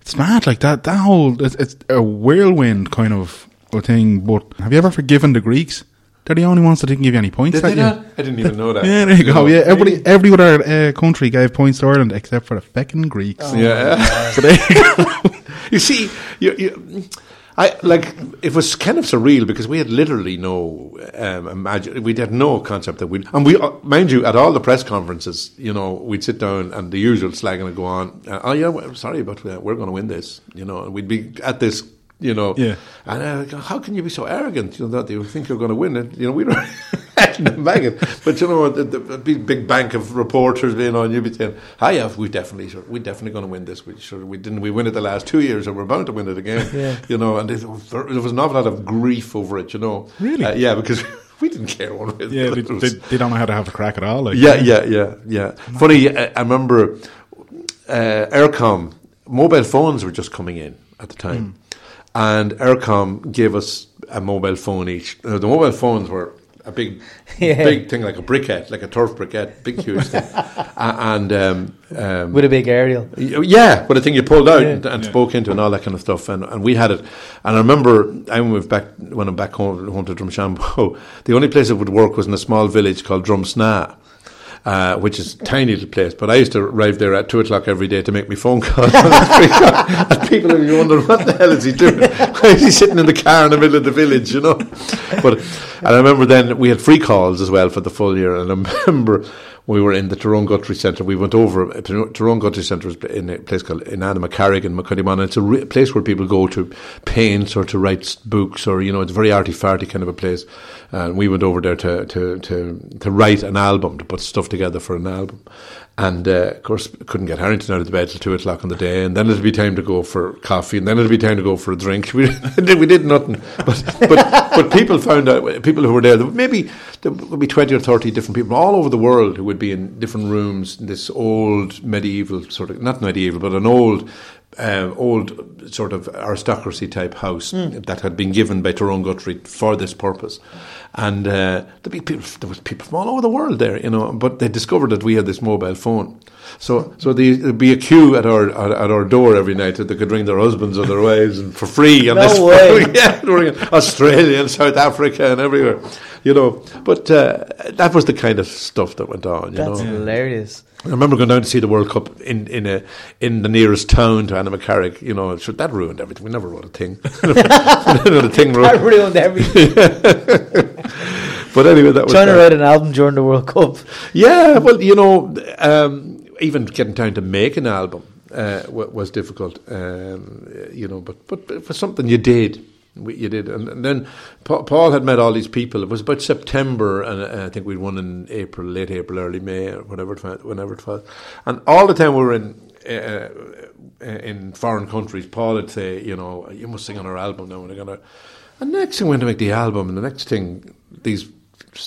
it's mad like that. That whole it's, it's a whirlwind kind of a thing. But have you ever forgiven the Greeks? They're the only ones that didn't give you any points Did that they year. not? I didn't even know that. Yeah, there you go. Yeah, everybody, every other uh, country gave points to Ireland except for the feckin' Greeks. Yeah. So there you go. you see, you, you, I like it was kind of surreal because we had literally no um, imagine we had no concept that we'd and we uh, mind you at all the press conferences you know we'd sit down and the usual slagging would go on uh, oh yeah well, sorry but uh, we're going to win this you know and we'd be at this you know Yeah. and uh, go, how can you be so arrogant you know that you think you're going to win it you know we were bagging but you know the, the big, big bank of reporters being on you'd be saying hi yeah we definitely sure, we're definitely going to win this we sure we didn't we win it the last two years and we're bound to win it again Yeah. you know and there was an awful lot of grief over it you know Really? Uh, yeah because we didn't care one way Yeah, they, they, they don't know how to have a crack at all. Like, yeah, yeah, yeah, yeah. Funny, I, I remember uh, Eircom mobile phones were just coming in at the time, and Eircom gave us a mobile phone each. Uh, the mobile phones were a big, Yeah. big thing like a briquette, like a turf briquette, big huge thing, and. Um, um, With a big aerial. yeah, but the thing you pulled out Yeah. and, and spoke into and all that kind of stuff, and, and we had it. And I remember I moved back when I'm back home, home to Drumshanbo. The only place it would work was in a small village called Drumsna. Uh, which is a tiny little place, but I used to arrive there at two o'clock every day to make me phone calls. and people would be wondering what the hell is he doing? Why is he sitting in the car in the middle of the village? You know. But and I remember then we had free calls as well for the full year, and I remember we were in the Tyrone Guthrie Centre. We went over Tyrone Guthrie Centre is in a place called in Carrigan, McCuddyman. It's a re- place where people go to paint or to write books, or you know, it's a very arty farty kind of a place. And we went over there to to to, to write an album, to put stuff together for an album. And uh, of course, couldn't get Harrington out of the bed till two o'clock in the day, and then it'd be time to go for coffee, and then it'd be time to go for a drink. We we did nothing, but but but people found out people who were there. Maybe there would be 20 or 30 different people all over the world who would be in different rooms in this old medieval sort of, not medieval, but an old uh, old sort of aristocracy type house Mm. that had been given by Tyrone Guthrie for this purpose. And uh, there'd be people, there was people from all over the world there, you know, but they discovered that we had this mobile phone. So, so the- there'd be a queue at our at, at our door every night that they could ring their husbands or their wives and for free. On No this way. yeah, Australia and South Africa and everywhere, you know. But uh, that was the kind of stuff that went on, you That's know. hilarious. I remember going down to see the World Cup in in a in the nearest town to Annaghmakerrig. You know, so that ruined everything. We never wrote a thing. A thing That ruined. ruined everything. But anyway, that was Trying to write an album during the World Cup. Yeah, well, you know, um, even getting time to make an album uh, wa- was difficult. Um, you know, but but but for something you did. We, you did, and, and then Pa- Paul had met all these people. It was about September, and uh, I think we'd won in April, late April, early May, or whatever it whenever it was. And all the time we were in uh, in foreign countries, Paul would say, you know, you must sing on our album now. And they're gonna. And next thing, we went to make the album, and the next thing, these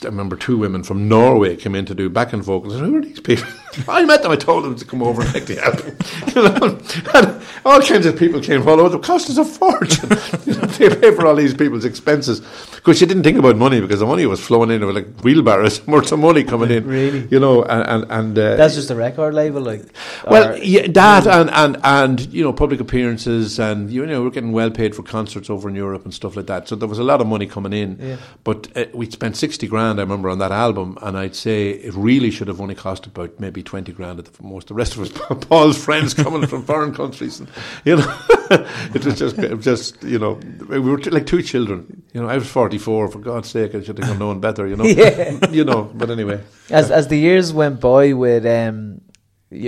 I remember two women from Norway came in to do backing vocals. Said, Who are these people? I met them. I told them to come over and make the album. You know, and all kinds of people came all over. It cost us a fortune. you know, they pay for all these people's expenses. Because you didn't think about money because the money was flowing in. There were like wheelbarrows worth of money coming in. Really? You know, and and, and uh, That's just a record label, like. well, yeah, that and, and and you know public appearances and you know we're getting well paid for concerts over in Europe and stuff like that. So there was a lot of money coming in. Yeah. But uh, we spent sixty grand, I remember, on that album, and I'd say it really should have only cost about maybe twenty grand at the most. The rest of us, Paul's friends coming from foreign countries, and you know, it was just it was just you know we were t- like two children. You know, I was forty four. For God's sake, I should have known better. You know, Yeah. you know. But anyway, as as the years went by with um,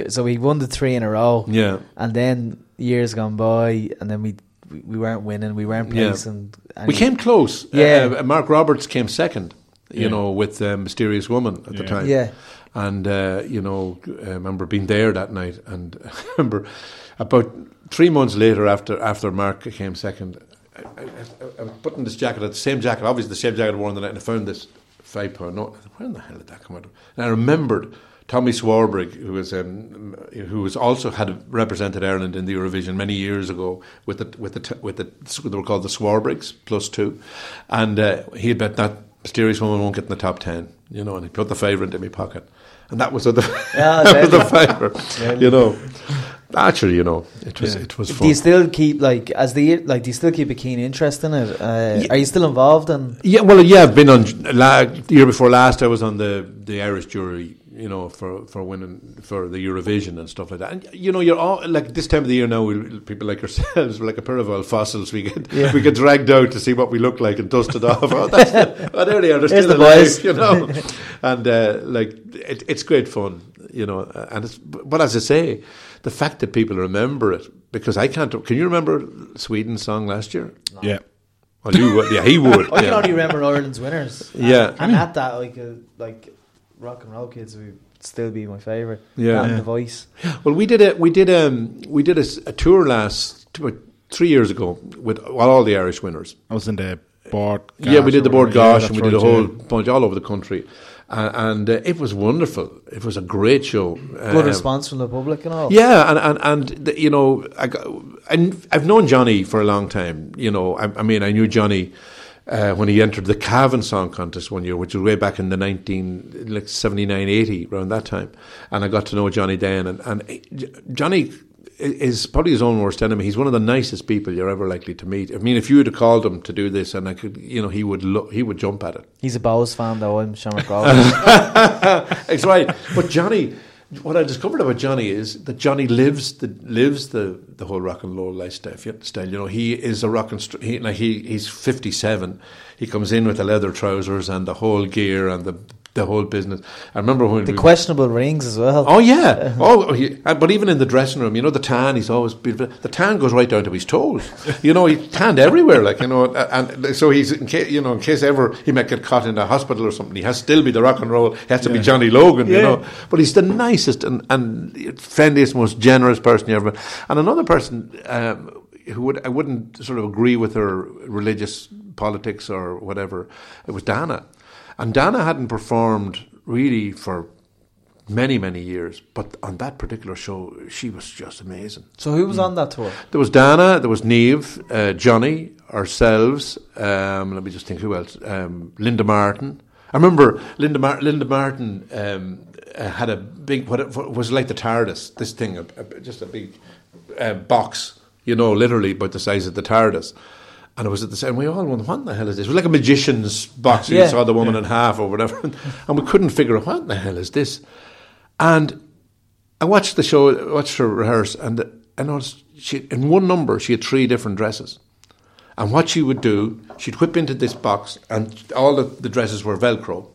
so we won the three in a row, yeah. and then years gone by, and then we we we weren't winning, we weren't Yeah. placing. and We came close. Yeah. Uh, Marc Roberts came second, you Yeah. know, with uh, Mysterious Woman at the time. Yeah. And, uh, you know, I remember being there that night. And I remember about three months later, after after Marc came second, I, I, I, was putting this jacket, the same jacket, obviously the same jacket I wore on the night, and I found this five pound note. I said, Where in the hell did that come out of? And I remembered Tommy Swarbrigg, who was um, who was also had represented Ireland in the Eurovision many years ago with the with the with the they were called the Swarbriggs plus two, and uh, he had bet that mysterious woman won't get in the top ten, you know, and he put the fiver into my pocket, and that was the Yeah, that was the deadly. fiver, you know. Actually, you know, it was Yeah. it was Do you still keep like as the like? Do you still keep a keen interest in it? Uh, Are you still involved in? Yeah, well, yeah, I've been on la- the year before last. I was on the, the Irish jury, you know, for, for winning for the Eurovision and stuff like that. And you know, you're all like this time of the year now. We, people like yourselves, we're like a pair of old fossils. We get Yeah. we get dragged out to see what we look like and dusted off. Oh, that's the, oh there they are. They're still the alive, boys. you know. and uh, like it, it's great fun, you know. And it's but as I say, the fact that people remember it because I can't. Can you remember Sweden's song last year? Yeah. Well, you would. Yeah, he would. I yeah. can only remember Ireland's winners. Yeah. and, and at that, like, uh, like rock and roll kids would still be my favorite. Yeah. and Yeah. the voice. Well, we did a we did um we did a, s- a tour last two, three years ago with all the Irish winners. I was in the board. yeah, we did the or board whatever. Yeah, gosh, and we did a whole yeah. bunch all over the country, uh, and uh, it was wonderful. It was a great show. Good Um, response from the public and all. Yeah, and and and the, you know, I, got- I I've known Johnny for a long time. You know, I, I mean, I knew Johnny. Uh, when he entered the Cavan Song Contest one year, which was way back in the 19, like 79, 80, around that time. And I got to know Johnny Dan. And, and Johnny is probably his own worst enemy. He's one of the nicest people you're ever likely to meet. I mean, if you had called him to do this and I could, you know, he would, lo- he would jump at it. He's a Bohs fan, though. I'm Shamrock Rovers. It's right. But Johnny, what I discovered about Johnny is that Johnny lives the lives the, the whole rock and roll lifestyle. You know, he is a rock and he, he he's fifty seven. He comes in with the leather trousers and the whole gear and the the whole business. I remember when the we, questionable rings as well. Oh yeah. Oh, he, uh, but even in the dressing room, you know, the tan. He's always beautiful. The tan goes right down to his toes. You know, he tanned everywhere. Like you know, and and so he's in case you know, in case ever he might get caught in a hospital or something, he has to still be the rock and roll. He has to be Johnny Logan. You Yeah. know, but he's the nicest and and friendliest, most generous person you ever. met. And another person. Um, who would I wouldn't sort of agree with her religious politics or whatever. It was Dana, And Dana hadn't performed really for many, many years, but on that particular show, she was just amazing. So who was on that tour? There was Dana, there was Niamh, uh, Johnny, ourselves. Um, let me just think who else. Um, Linda Martin. I remember Linda, Mar- Linda Martin um, uh, had a big what, it, what was like the TARDIS. This thing, a, a, just a big uh, box, you know, literally about the size of the TARDIS. And it was at the same. We all wondered, what the hell is this? It was like a magician's box. Yeah. You saw the woman in half or whatever, and we couldn't figure out what the hell is this. And I watched the show, watched her rehearse, and I noticed she in one number she had three different dresses. And what she would do, she'd whip into this box, and all the, the dresses were Velcro.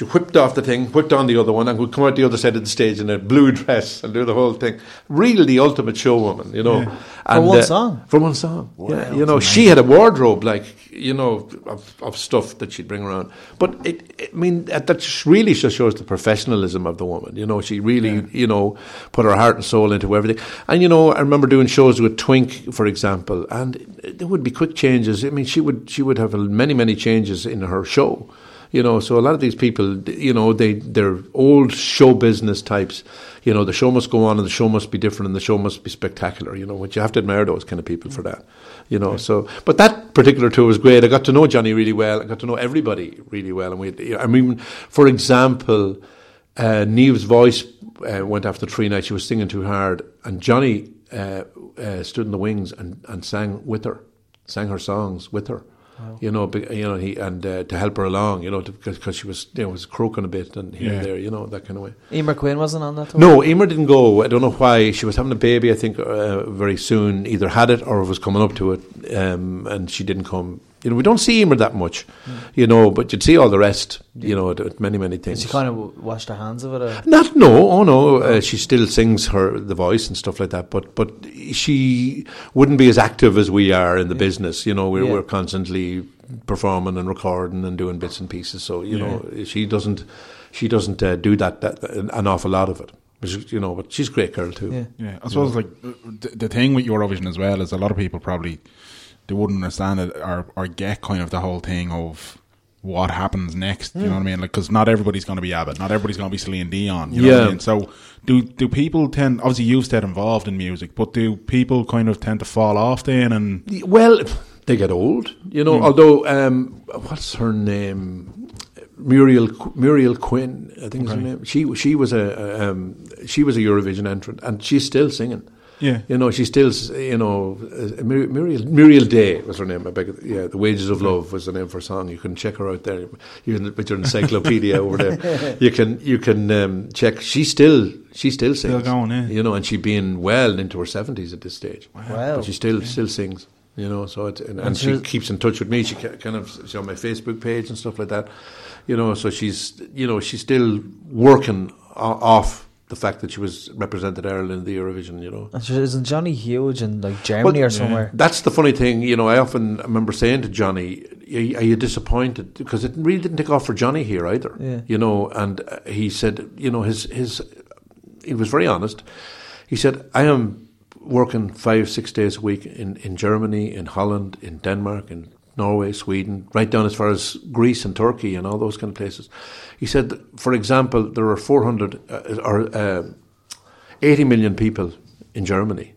She whipped off the thing, whipped on the other one, and would come out the other side of the stage in a blue dress and do the whole thing. Really, the ultimate showwoman, you know. And, one uh, song? For one song. yeah, you know, she had a wardrobe like you know of, of stuff that she'd bring around. But it, it I mean, that that just really just shows the professionalism of the woman. You know, she really you know put her heart and soul into everything. And you know, I remember doing shows with Twink, for example, and there would be quick changes. I mean, she would she would have many many changes in her show. You know, so a lot of these people, you know, they they're old show business types. You know, the show must go on, and the show must be different, and the show must be spectacular. You know, which you have to admire those kind of people for that. You know, so but that particular tour was great. I got to know Johnny really well. I got to know everybody really well, and we. I mean, for example, uh, Niamh's voice uh, went after three nights. She was singing too hard, and Johnny uh, uh, stood in the wings and, and sang with her, sang her songs with her. You know, be- you know, he and uh, to help her along, you know, because she was, you know, was croaking a bit and here Yeah. and there, you know, that kind of way. Emer Quinn wasn't on that tour. No, Emer didn't go. I don't know why. She was having a baby, I think, uh, very soon. Either had it or was coming up to it, um, and she didn't come. You know, we don't see Emer that much, you know, but you'd see all the rest, you know, at, at many, many things. She kind of washed her hands of it. Or? Not no, oh no. Uh, she still sings her the voice and stuff like that, but but she wouldn't be as active as we are in the business. You know, we're Yeah. we're constantly performing and recording and doing bits and pieces. So you know, she doesn't she doesn't uh, do that, that an awful lot of it. Which, You know, but she's a great girl too. Yeah. Yeah, I suppose like uh, the, the thing with Eurovision as well is a lot of people probably they wouldn't understand it or or get kind of the whole thing of what happens next. You know what I mean? Like because not everybody's going to be Abba, not everybody's going to be Celine Dion. You know what Yeah. I mean? So do do people tend? Obviously, you've stayed involved in music, but do people kind of tend to fall off then? And Well, they get old, you know. Although, um, what's her name? Muriel Muriel Quinn, I think is her name. She she was a a, um, she was a Eurovision entrant, and she's still singing. Yeah. you know, she still you know uh, Mur- Muriel Muriel Day was her name. I beg, yeah, the Wages of Love was the name for a song. You can check her out there. You can, with your encyclopedia over there. You can you can um, check. She still she still sings. going, yeah. You know, and she being well into her seventies at this stage. Wow. But she still still sings. You know, so it, and, and, And she keeps in touch with me. She kind of she's on my Facebook page and stuff like that. You know, so she's you know she's still working off the fact that she was represented Ireland in the Eurovision. You know, And she- Isn't Johnny huge in like Germany or somewhere? that's the funny thing. You know, I often remember saying to Johnny, "Are you disappointed?" Because it really didn't take off for Johnny here either. Yeah. You know, and he said, you know, his his he was very honest. He said, "I am working five six days a week in in Germany, in Holland, in Denmark, in Norway, Sweden, right down as far as Greece and Turkey and all those kind of places." He said, for example, there are four hundred uh, or. Uh, 80 million people in Germany,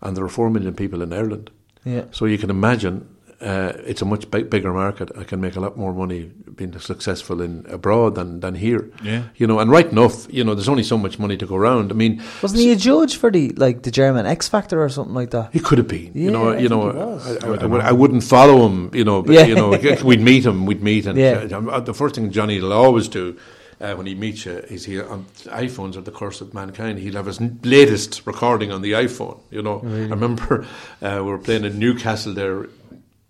and there are 4 million people in Ireland. Yeah. So you can imagine uh, it's a much big, bigger market. I can make a lot more money being successful in abroad than, than here. Yeah. You know, and right enough, you know, there's only so much money to go around. I mean, Wasn't he a judge for the like the German X Factor or something like that? he could have been, you know. I You know. I, I, I I, would, I wouldn't follow him. You know, but, Yeah. you know, we'd meet him. We'd meet, and Yeah. uh, the first thing Johnny will always do uh, when he meets you is he on iPhones are the curse of mankind. He'll have his n- latest recording on the iPhone. You know, I remember uh, we were playing in Newcastle there.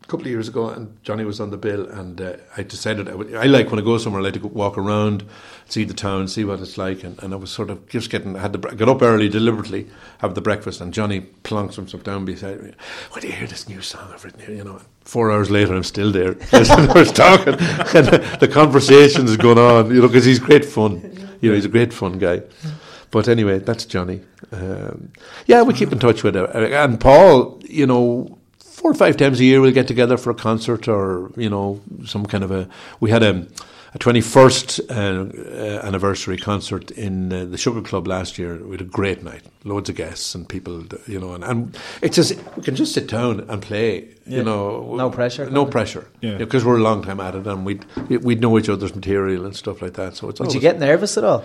A couple of years ago, and Johnny was on the bill, and uh, I decided I, I like when I go somewhere, I like to go walk around, see the town, see what it's like, and, and I was sort of just getting, I had to get up early deliberately, have the breakfast, and Johnny plonks himself down beside me. When do you hear this new song I've written here? You know, four hours later, I'm still there. We're talking, and the, the conversation is going on, you know, because he's great fun. You know, he's a great fun guy. But anyway, that's Johnny. Um, yeah, we keep in touch with him. And Paul, you know, four or five times a year we'll get together for a concert or, you know, some kind of a. We had a, a 21st uh, uh, anniversary concert in uh, the Sugar Club last year. We had a great night, loads of guests and people, you know, and, and it's just we can just sit down and play, Yeah. you know, No pressure, no kind of. pressure, Yeah. because we're a long time at it and we'd we'd know each other's material and stuff like that. So it's Would always, you get nervous at all?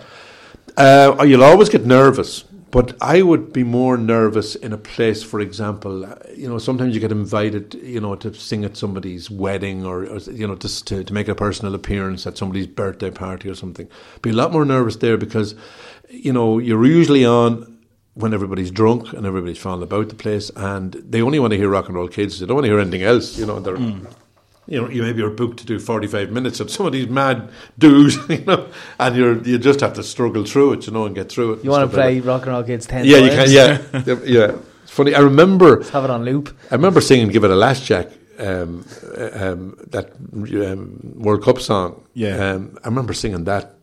uh, you'll always get nervous, but I would be more nervous in a place, for example, uh, you know, sometimes you get invited, you know, to sing at somebody's wedding or, or you know, just to, to make a personal appearance at somebody's birthday party or something. Be a lot more nervous there because, you know, you're usually on when everybody's drunk and everybody's falling about the place and they only want to hear rock and roll kids. They don't want to hear anything else, you know, they're you know, you maybe you're booked to do 45 minutes of some of these mad dudes, you know, and you're you just have to struggle through it, you know, and get through it. You want to stuff like play. Rock and Roll Kids 10 Yeah, you can. Yeah, yeah. It's funny. I remember. Have it on loop. I remember singing "Give It a Lash Jack," um, uh, um, that um, World Cup song. Yeah. um, I remember singing that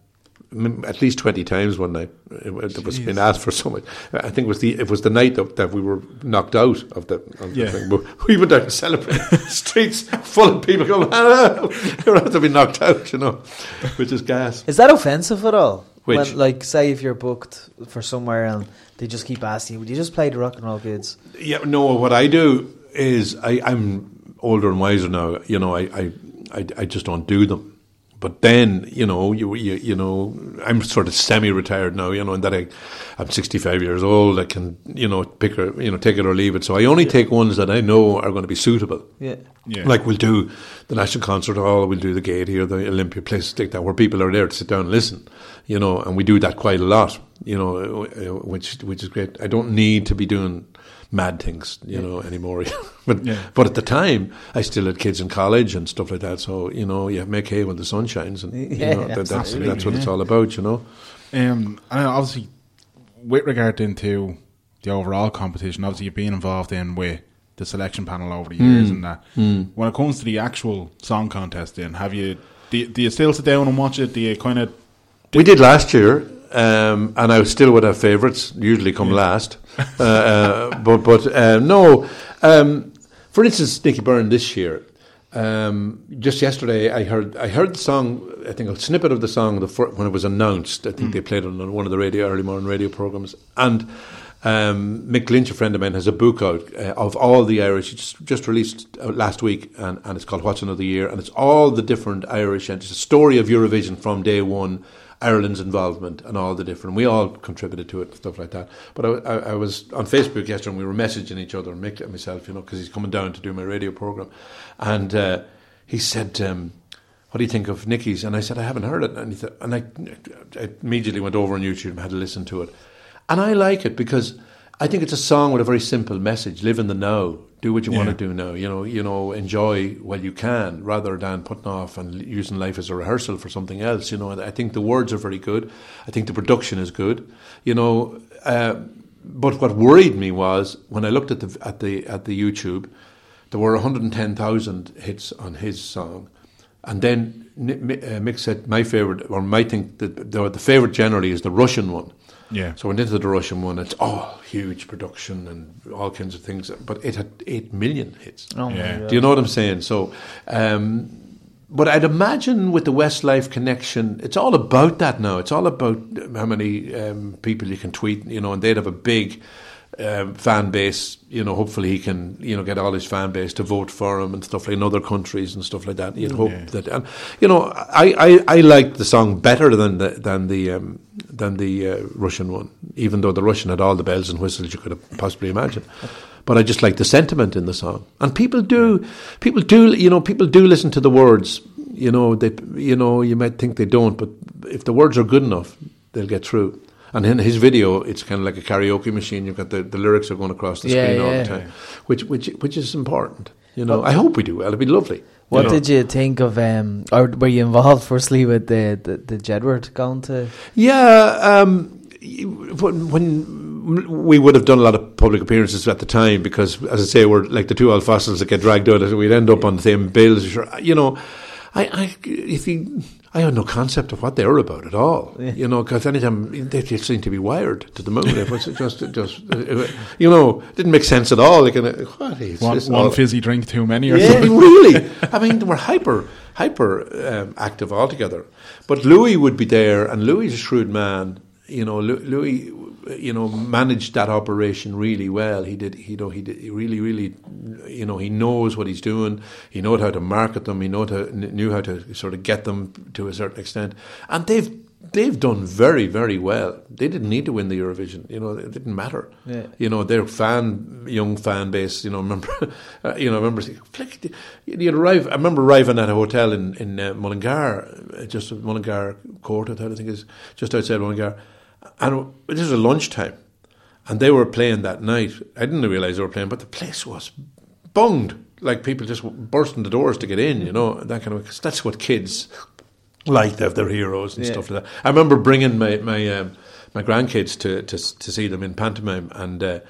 at least twenty times one night. It, it was Jeez. been asked for so much. I think it was the it was the night that, that we were knocked out of the, of the Yeah. thing. But we went out to celebrate. Streets full of people going, "Ah, "You're about to be knocked out," you know, which is gas. Is that offensive at all? Which? When, like, say if you're booked for somewhere and they just keep asking you, would you just play the Rock and Roll Kids? Yeah, no. What I do is I, I'm older and wiser now. You know, I, I, I, I just don't do them. But then, you know, you, you, you know, I'm sort of semi-retired now. You know, and that I, I'm 65 years old. I can, you know, pick or you know, take it or leave it. So I only take ones that I know are going to be suitable. Yeah. Yeah. Like we'll do the National Concert Hall, we'll do the Gaiety or the Olympia, place like that, where people are there to sit down and listen. You know, and we do that quite a lot. You know, uh, which which is great. I don't need to be doing mad things, you know, anymore. but Yeah. but at the time, I still had kids in college and stuff like that. So you know, you make hay when the sun shines, and you Yeah, know, that, that's that's what it's all about. You know. Um, and obviously, with regard into the overall competition, obviously you've been involved in with the selection panel over the years and that. When it comes to the actual song contest, then have you? Do you, do you still sit down and watch it? Do you kind of? We did last year, um, and I still would have favourites. Usually come last, uh, uh, but but uh, no. Um, for instance, Nicky Byrne this year. Um, just yesterday, I heard I heard the song. I think a snippet of the song the fir- when it was announced. I think they played it on one of the radio early morning radio programs. And um, Mick Lynch, a friend of mine, has a book out uh, of all the Irish. He just just released uh, last week, and, and it's called What's Another Year, and it's all the different Irish and it's a story of Eurovision from day one. Ireland's involvement and all the different. We all contributed to it, and stuff like that. But I, I, I was on Facebook yesterday, and we were messaging each other, Mick and myself, you know, because he's coming down to do my radio program, and uh, he said. Um, what do you think of Nicky's? And I said, I haven't heard it. And, he said, and I, I immediately went over on YouTube and had to listen to it. And I like it because I think it's a song with a very simple message. Live in the now. Do what you want to do now. You know, you know, enjoy while you can, rather than putting off and using life as a rehearsal for something else. You know, and I think the words are very good. I think the production is good. You know, uh, but what worried me was when I looked at the at the at the YouTube, there were 110,000 hits on his song. And then uh, Mick said, my favourite, or my think that the, the favourite generally is the Russian one. Yeah. So I went into the Russian one. It's all huge production and all kinds of things, but it had eight million hits. Oh Yeah. my God. Do you know what I'm saying? So, um, but I'd imagine with the Westlife connection, it's all about that now. It's all about how many um, people you can tweet, you know, and they'd have a big um, fan base. You know, hopefully he can, you know, get all his fan base to vote for him and stuff like in other countries and stuff like that. You'd hope Yeah. that, and you know, I, I, I liked the song better than the than the um, than the uh, Russian one, even though the Russian had all the bells and whistles you could possibly imagine. But I just like the sentiment in the song, and people do, people do, you know, people do listen to the words. You know, they, you know, you might think they don't, but if the words are good enough, they'll get through. And in his video, it's kind of like a karaoke machine. You've got the, the lyrics are going across the Yeah, screen all the time, which which which is important. You know, I hope we do well. It'd be lovely. What you know. did you think of, um, or were you involved firstly with the, the, the Jedward going to? Yeah, um, when, when we would have done a lot of public appearances at the time because, as I say, we're like the two old fossils that get dragged out. We'd end up on the same bills. You know, I, I if you, I had no concept of what they were about at all. You know, because anytime they just seemed to be wired to the moon. It was just, just, uh, you know, didn't make sense at all. Like, what is One, this one fizzy drink too many or Yeah. something. really. I mean, they were hyper, hyper um, active altogether. But Louis would be there, and Louis is a shrewd man. You know, Louis, you know, managed that operation really well. He did, you know, he did he really, really, you know, he knows what he's doing. He knows how to market them. He know to, knew how to sort of get them to a certain extent, and they've. They've done very, very well. They didn't need to win the Eurovision. You know, it didn't matter. Yeah. You know, their fan, young fan base. You know, remember, uh, you know, remember. Flick, you'd arrive. I remember arriving at a hotel in in uh, Mullingar, uh, just Mullingar Court. I think is just outside Mullingar, and this was a lunchtime, and they were playing that night. I didn't realise they were playing, but the place was bunged. Like people just bursting the doors to get in. You know, that kind of. Cause that's what kids like to have their heroes and Yeah. stuff like that. I remember bringing my my um, my grandkids to, to to see them in pantomime, and uh,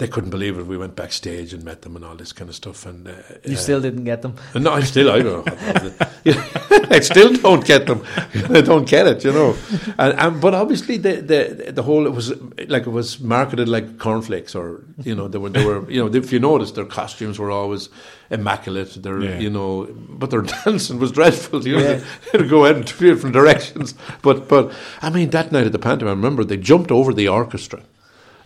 they couldn't believe it. We went backstage and met them and all this kind of stuff. And uh, You uh, still didn't get them. no, I still I don't know. I still don't get them. I don't get it, you know. And, and but obviously the, the the whole it was like it was marketed like cornflakes, or you know they were they were you know if you noticed their costumes were always immaculate. They're Yeah. you know, but their dancing was dreadful. You know, Yeah. they'd go out in two different directions. But but I mean that night at the pantomime, I remember they jumped over the orchestra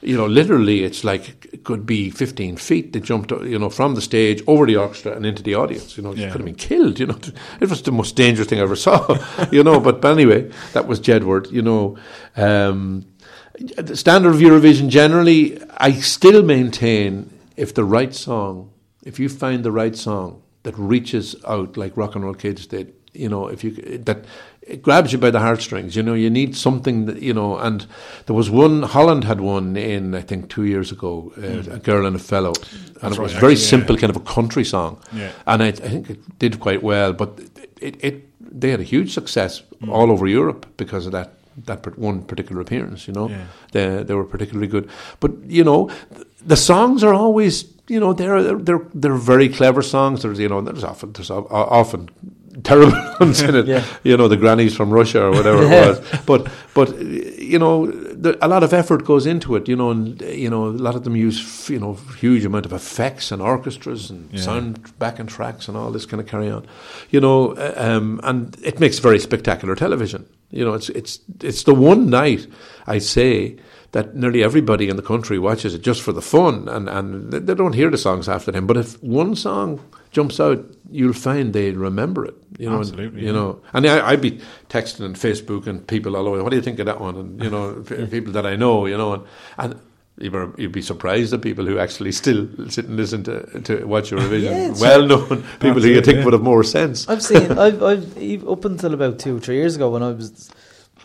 you know, literally, it's like it could be 15 feet. They jumped, you know, from the stage over the orchestra and into the audience. You know, Yeah. could have been killed. You know, it was the most dangerous thing I ever saw. you know, but, but anyway, that was Jedward. You know, um, the standard of Eurovision generally, I still maintain if the right song, if you find the right song that reaches out like Rock and Roll Kids did, you know, if you that it grabs you by the heartstrings, you know, you need something that you know. And there was one Holland had one in I think two years ago, uh, a girl and a fellow, and That's it was right, very actually, yeah. simple, kind of a country song, Yeah. and I, I think it did quite well. But it, it they had a huge success all over Europe because of that that one particular appearance. You know, Yeah. they they were particularly good. But you know, the songs are always you know they're they're they're very clever songs. There's you know there's often there's often terrible ones in it. Yeah. You know the grannies from Russia or whatever Yeah. it was. But but you know the, a lot of effort goes into it. You know and you know a lot of them use f- you know huge amount of effects and orchestras and Yeah. sound backing tracks and all this kind of carry on. You know uh, um, and it makes very spectacular television. You know it's it's it's the one night I say that nearly everybody in the country watches it just for the fun, and, and they don't hear the songs after them. But if one song jumps out, you'll find they remember it. You know, and- you yeah. know. And I, I'd be texting on Facebook and people all over. What do you think of that one? And you know, people that I know, you know, and and. You were, you'd be surprised at people who actually still sit and listen to, to watch Eurovision. Yeah, Well-known people who you it, think yeah. would have more sense. I've seen. I've, I've ev- up until about two or three years ago when I was.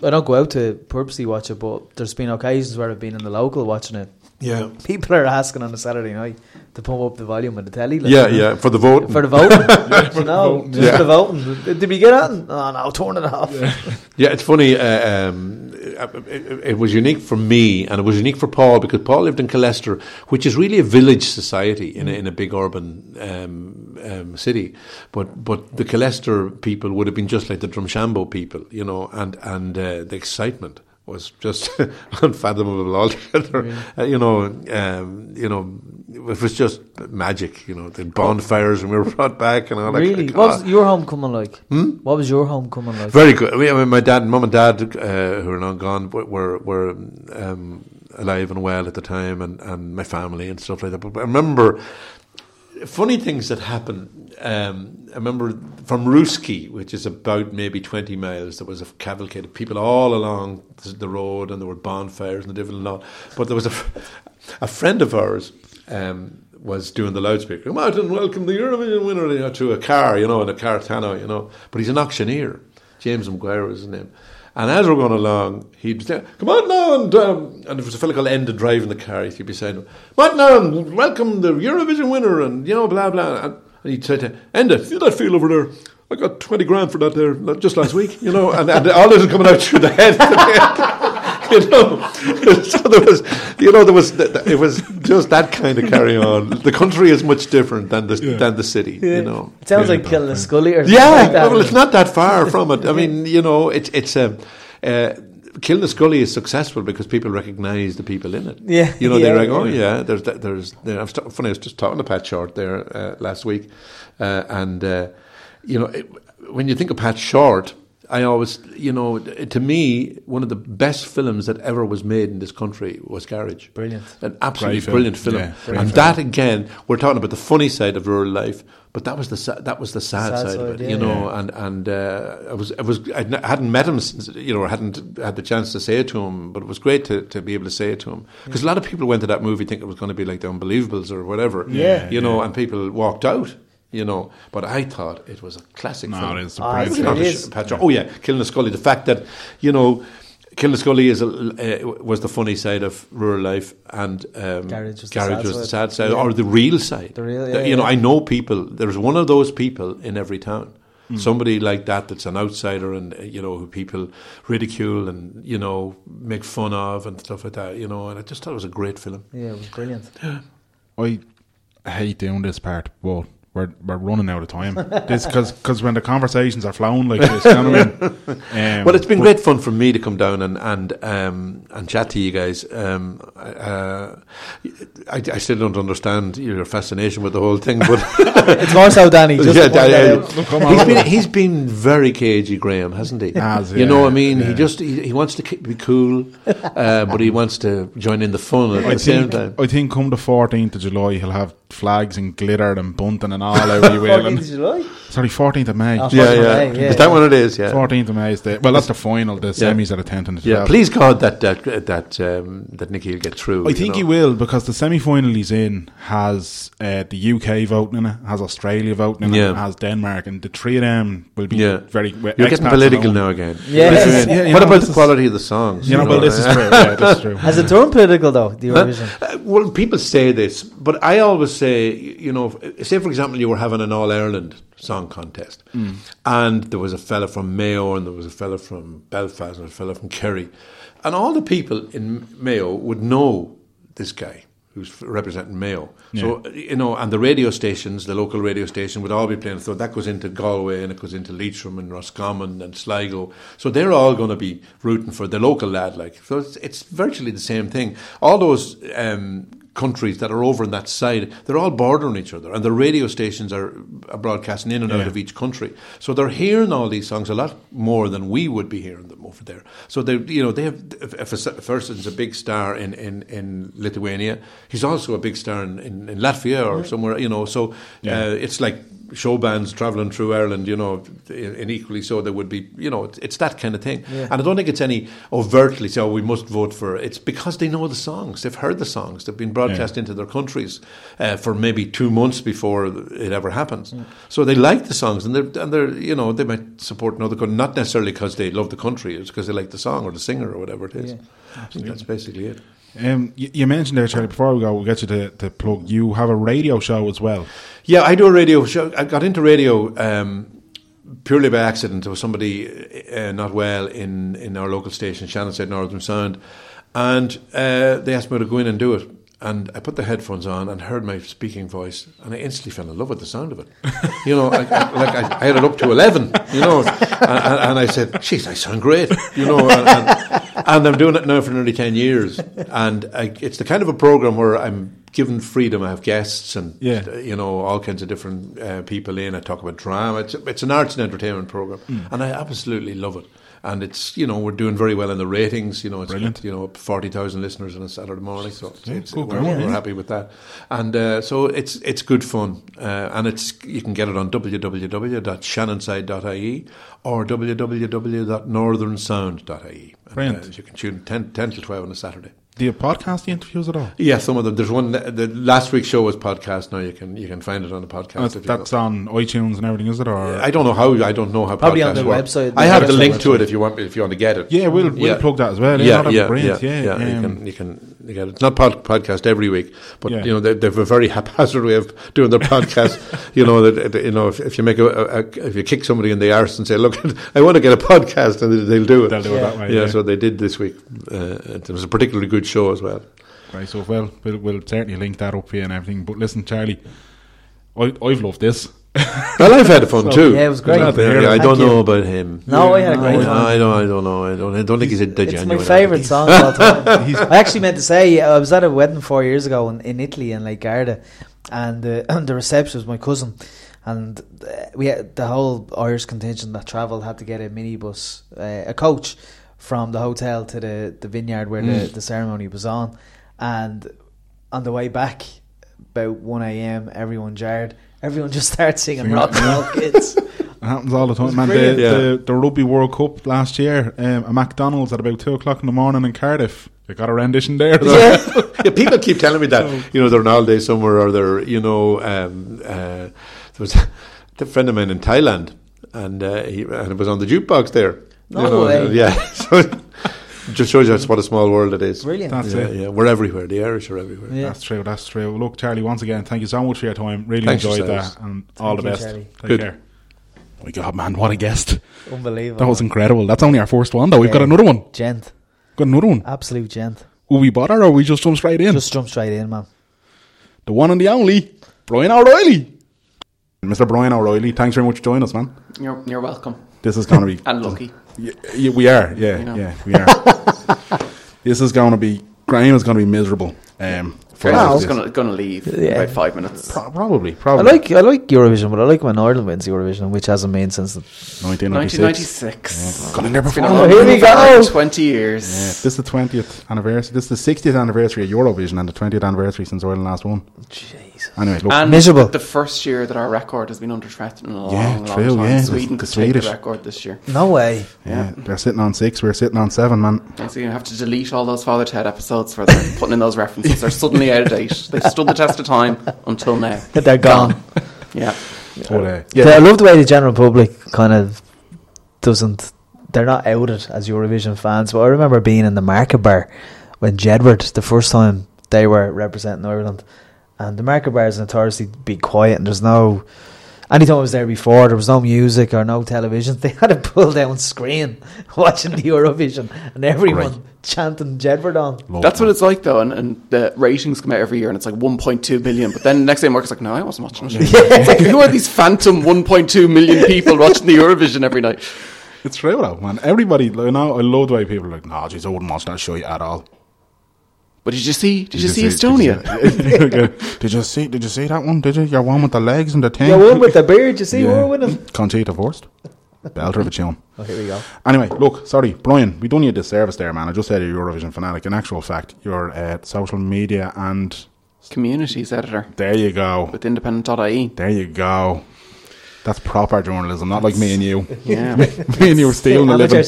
I don't go out to purposely watch it, but there's been occasions where I've been in the local watching it. Yeah, People are asking on a Saturday night to pump up the volume of the telly. like, yeah, you know, yeah. For the vote, For the voting, no, voting, just yeah. for the voting. Did we get on? Oh no, turn it off. Yeah, it's funny. Uh, um, it, it was unique for me, and it was unique for Paul because Paul lived in Colester, which is really a village society in a, in a big urban um, um, city. But but the Colester people would have been just like the Drumshanbo people, you know, and and uh, the excitement was just unfathomable altogether. Uh, you know, um, you know, it was just magic. You know, the bonfires and we were brought back and all that. Really? What was your homecoming like? Hmm? What was your homecoming like? Very good. I mean, my dad, mum, and dad, uh, who are now gone, were were um, alive and well at the time, and, and my family and stuff like that. But I remember funny things that happened. Um, I remember from Rooskey, which is about maybe twenty miles, there was a cavalcade of people all along the- road, and there were bonfires and the devil and all. But there was a, a friend of ours. Um, was doing the loudspeaker. Come out and welcome the Eurovision winner you know, to a car, you know, in a car Tano, you know. But he's an auctioneer. James McGuire was his name. And as we're going along, he'd say, Come on now, and, um, and there was a fellow called Enda driving the car. He'd be saying, Come on now, and welcome the Eurovision winner, and, you know, blah, blah. And, and he'd say to Enda, feel that feel over there? I got 20 grand for that there just last week, you know, and, and all this is coming out through the head. you know, so there was, you know, there was, it was just that kind of carry on. The country is much different than the than the city. You know, It sounds like Killinaskully or something yeah, like that. well, it's not that far from it. I mean, you know, it's it's um, uh, Killinaskully is successful because people recognise the people in it. Yeah, you know, yeah, they're like, oh yeah. yeah, there's that- there's. There, I was t- funny. I was just talking to Pat Short there uh, last week, uh, and uh, you know, it, when you think of Pat Short. I always, you know, to me, one of the best films that ever was made in this country was Garage. Brilliant. An absolutely Great film. brilliant film. Yeah, great and film. that again, we're talking about the funny side of rural life, but that was the sa- that was the sad, Sad side, of it, yeah. you know. And and uh, I was I was I hadn't met him, since, you know, I hadn't had the chance to say it to him, but it was great to, to be able to say it to him because a lot of people went to that movie thinking it was going to be like the Unbelievables or whatever, Yeah. you know, and people walked out. You know, but I thought it was a classic No, film. it is a Ah, great it's It's film. not It a is. Oh yeah, Killing the Scully. The fact that you know, Killing is a, uh, was the funny side of rural life, and um, Garage was the sad was the side. sad side, Yeah. or the real side. The real- That, yeah, you know. I know people. There's one of those people in every town. Hmm. Somebody like that that's an outsider, and uh, you know who people ridicule and you know make fun of and stuff like that. You know, and I just thought it was a great film. Yeah, it was brilliant. I hate doing this part, but we're, we're running out of time. this because when the conversations are flowing like this, you know what I mean? Um, Well, it's been but- great fun for me to come down and and um, and chat to you guys. Um, uh, I, I still don't understand your fascination with the whole thing, but It's more so, Danny. Just Yeah, to point that yeah, out. Look, come he's been he's been very cagey, Graham, hasn't he? Has, you know, what I mean, he just he, he wants to ke- be cool, uh, but he wants to join in the fun at I the same think, time. I think come the 14th of July, he'll have flags and glitter and bunting and all over you will. 14th and- of July? Sorry, 14th of May. Oh, yeah, yeah. right, yeah, Is that yeah. what it is? Yeah. 14th of May is the well. That's the final. The Yeah. semis are the 10th and the 12th. Yeah, please God that that that um, that Nicky will get through. I think know. he will because the semi final he's in has uh, the UK voting in it, has Australia voting in it, Yeah. and has Denmark, and the three of them will be Yeah. very. You're getting political now again. Yeah. This is- Yeah, what know, about this the is- quality of the songs? You know, well, this is true. Yeah, this is true. Has it turned political, though, the Huh? Eurovision? Uh, well, people say this, but I always say, you know, say for example, you were having an All Ireland song contest, and there was a fella from Mayo, and there was a fella from Belfast, and a fella from Kerry, and all the people in Mayo would know this guy who's representing Mayo. So you know, and the radio stations, the local radio station, would all be playing. So that goes into Galway, and it goes into Leitrim, and Roscommon, and Sligo. So they're all going to be rooting for the local lad. Like, so it's, it's virtually the same thing. All those. Um, countries that are over on that side, they're all bordering each other, and the radio stations are, broadcasting in and out of each country. So they're hearing all these songs a lot more than we would be hearing them over there. So they, you know, they have. If, if a s- if a person's a big star in, in, in Lithuania, he's also a big star in, in, in Latvia or somewhere. You know, so Yeah. uh, it's like show bands traveling through Ireland. You know, and equally so, there would be. You know, it's, it's that kind of thing. And I don't think it's any overtly say, "Oh, we must vote for." It. It's because they know the songs. They've heard the songs. They've been broadcast into their countries uh, for maybe two months before it ever happens. So they like the songs, and they're and they're you know they might support another country, not necessarily because they love the country. It's because they like the song or the singer or whatever it is. I think that's basically it. Um, you, you mentioned there, Charlie. Before we go, we'll get you to, to plug. You have a radio show as well. Yeah, I do a radio show. I got into radio um, purely by accident. There was somebody uh, not well in, in our local station, Shannonside Northern Sound, and uh, they asked me to go in and do it. And I put the headphones on and heard my speaking voice, and I instantly fell in love with the sound of it. You know, I, I, like I, I had it up to eleven. You know, and, and, and I said, "Jeez, I sound great." You know, and, and, and I'm doing it now for nearly ten years, and I, it's the kind of a program where I'm given freedom. I have guests and Yeah. you know all kinds of different uh, people in. I talk about drama. It's it's an arts and entertainment program, and I absolutely love it. And it's you know we're doing very well in the ratings. You know it's Brilliant. you know forty thousand listeners on a Saturday morning, so it's, it's, good we're, we're happy with that. And uh, so it's it's good fun, uh, and it's you can get it on www.shannonside.ie or www.northernsound.ie. And, uh, you can tune 10, 10 till twelve on a Saturday. Do you podcast the interviews at all? Yeah, some of them. There's one. The last week's show was podcast. Now you can you can find it on the podcast. That's, that's on iTunes and everything, is it? Or I don't know how. I don't know how. Probably on the work. website, I have the website link to it if you want. If you want to get it. yeah, we'll we'll Yeah. plug that as well. Yeah, Yeah, yeah, brilliant. yeah, Yeah, You um, can you can you get it. It's not pod, podcast every week, but Yeah. you know they, they have a very haphazard way of doing their podcast. you know that that, you know if, if you make a, a, a if you kick somebody in the arse and say, "Look, I want to get a podcast," and they'll do it. They'll do it that way. yeah, Yeah, so they did this week. Uh, it was a particularly good show as well. Right, so well, we'll, we'll certainly link that up here and everything. But listen, Charlie, I, I've loved this. Well, I've had fun So, too. yeah, it was great. Glad Yeah. I don't you. know about him. No, I had a great I, time. I don't. I don't know. I don't. I don't think he's a genuine. It's my favourite song of all time. I actually meant to say I was at a wedding four years ago in, in Italy in Lake Garda, and uh, the reception was my cousin, and uh, we had the whole Irish contingent that travelled had to get a minibus, uh, a coach from the hotel to the, the vineyard where the, the ceremony was on, and on the way back about one a.m. everyone jarred. Everyone just started singing Singing rock and roll kids. It happens all the time, man. The, brilliant. the, the Rugby World Cup last year, um, a McDonald's at about two o'clock in the morning in Cardiff. They got a rendition there. yeah. yeah, people keep telling me that you know they're on holiday somewhere or they're you know um, uh, there was a friend of mine in Thailand and uh, he and it was on the jukebox there. No you know, way. Yeah, so it just shows you what a small world it is. Brilliant. That's yeah, it. yeah, we're everywhere. The Irish are everywhere. Yeah. That's true. That's true. Look, Charlie, once again, thank you so much for your time. Really Thanks enjoyed yourselves. that, and all the you, best. Charlie. Take Good. care. Oh my God, man, what a guest! Unbelievable. That was incredible. That's only our first one, though. We've got another one. gent. Got another one. Absolute gent. Will we bother, or we just jump straight in? Just jump straight in, man. the one and the only Brian O'Reilly. Mr. Brian O'Reilly, thanks very much for joining us, man. You're, you're welcome. This is going to be unlucky. lucky. Yeah, yeah, we are. Yeah, You know. yeah, we are. this is going to be Graham is going to be miserable. Um, for I us was going to gonna leave in Yeah. about five minutes. Pro- probably, I probably. like I like Eurovision, but I like when Ireland wins Eurovision, which hasn't been since. The, 1996. 1996. Got in there It's been before. a Oh, here we go. 20 Yeah, years. this is the 20th anniversary. This is the 60th anniversary of Eurovision and the 20th anniversary since Ireland last won. Jesus. Anyway, look, And Miserable. the first year that our record has been under threat in a long, Yeah, long true, time. yeah. Sweden The could take the record this year. No way. yeah, they're sitting on six. We're sitting on seven, man. So you have to delete all those Father Ted episodes where they're putting in those references. They're suddenly out of date. They've stood the test of time until now. They're gone. Yeah. But, uh, Yeah. I love the way the general public kind of doesn't. They're not outed as Eurovision fans, but I remember being in the market bar when Jedward, the first time they were representing Ireland, and the market bar is notoriously be quiet, and there's no. Anytime I was there before, there was no music or no television. They had a pull down screen watching the Eurovision, and everyone Right. chanting Jedward on. love That's that. what it's like though, and, and the ratings come out every year, and it's like 1.2 million. But then the next day, Mark's like, "No, I wasn't watching it." It's like, who are these phantom 1.2 million people watching the Eurovision every night? It's true, though, man. Everybody, like, now, I love the way people are like, nah, jeez, I wouldn't watch that show at all. But did you see? Did, you see Did Estonia? you, did you see? Did you see that one? Did you? Your one with the legs and the thing. Yeah, one with the beard. You see, Yeah. we're winning. Conchita first. Belter of a tune. Oh, here we go. Anyway, look, sorry, Brian, we done you a disservice there, man. I just said you're a Eurovision fanatic. In actual fact, you're uh, social media and Communities editor there you go. with independent.ie. There you go. That's proper journalism, not like me and you. Yeah. me and you were stealing the living.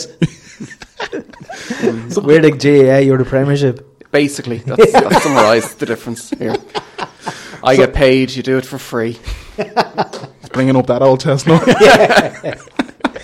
We're the GAA, you're the Premiership. Basically, that's, that's summarised the difference here. I get paid, you do it for free. Bringing up that old test chestnut.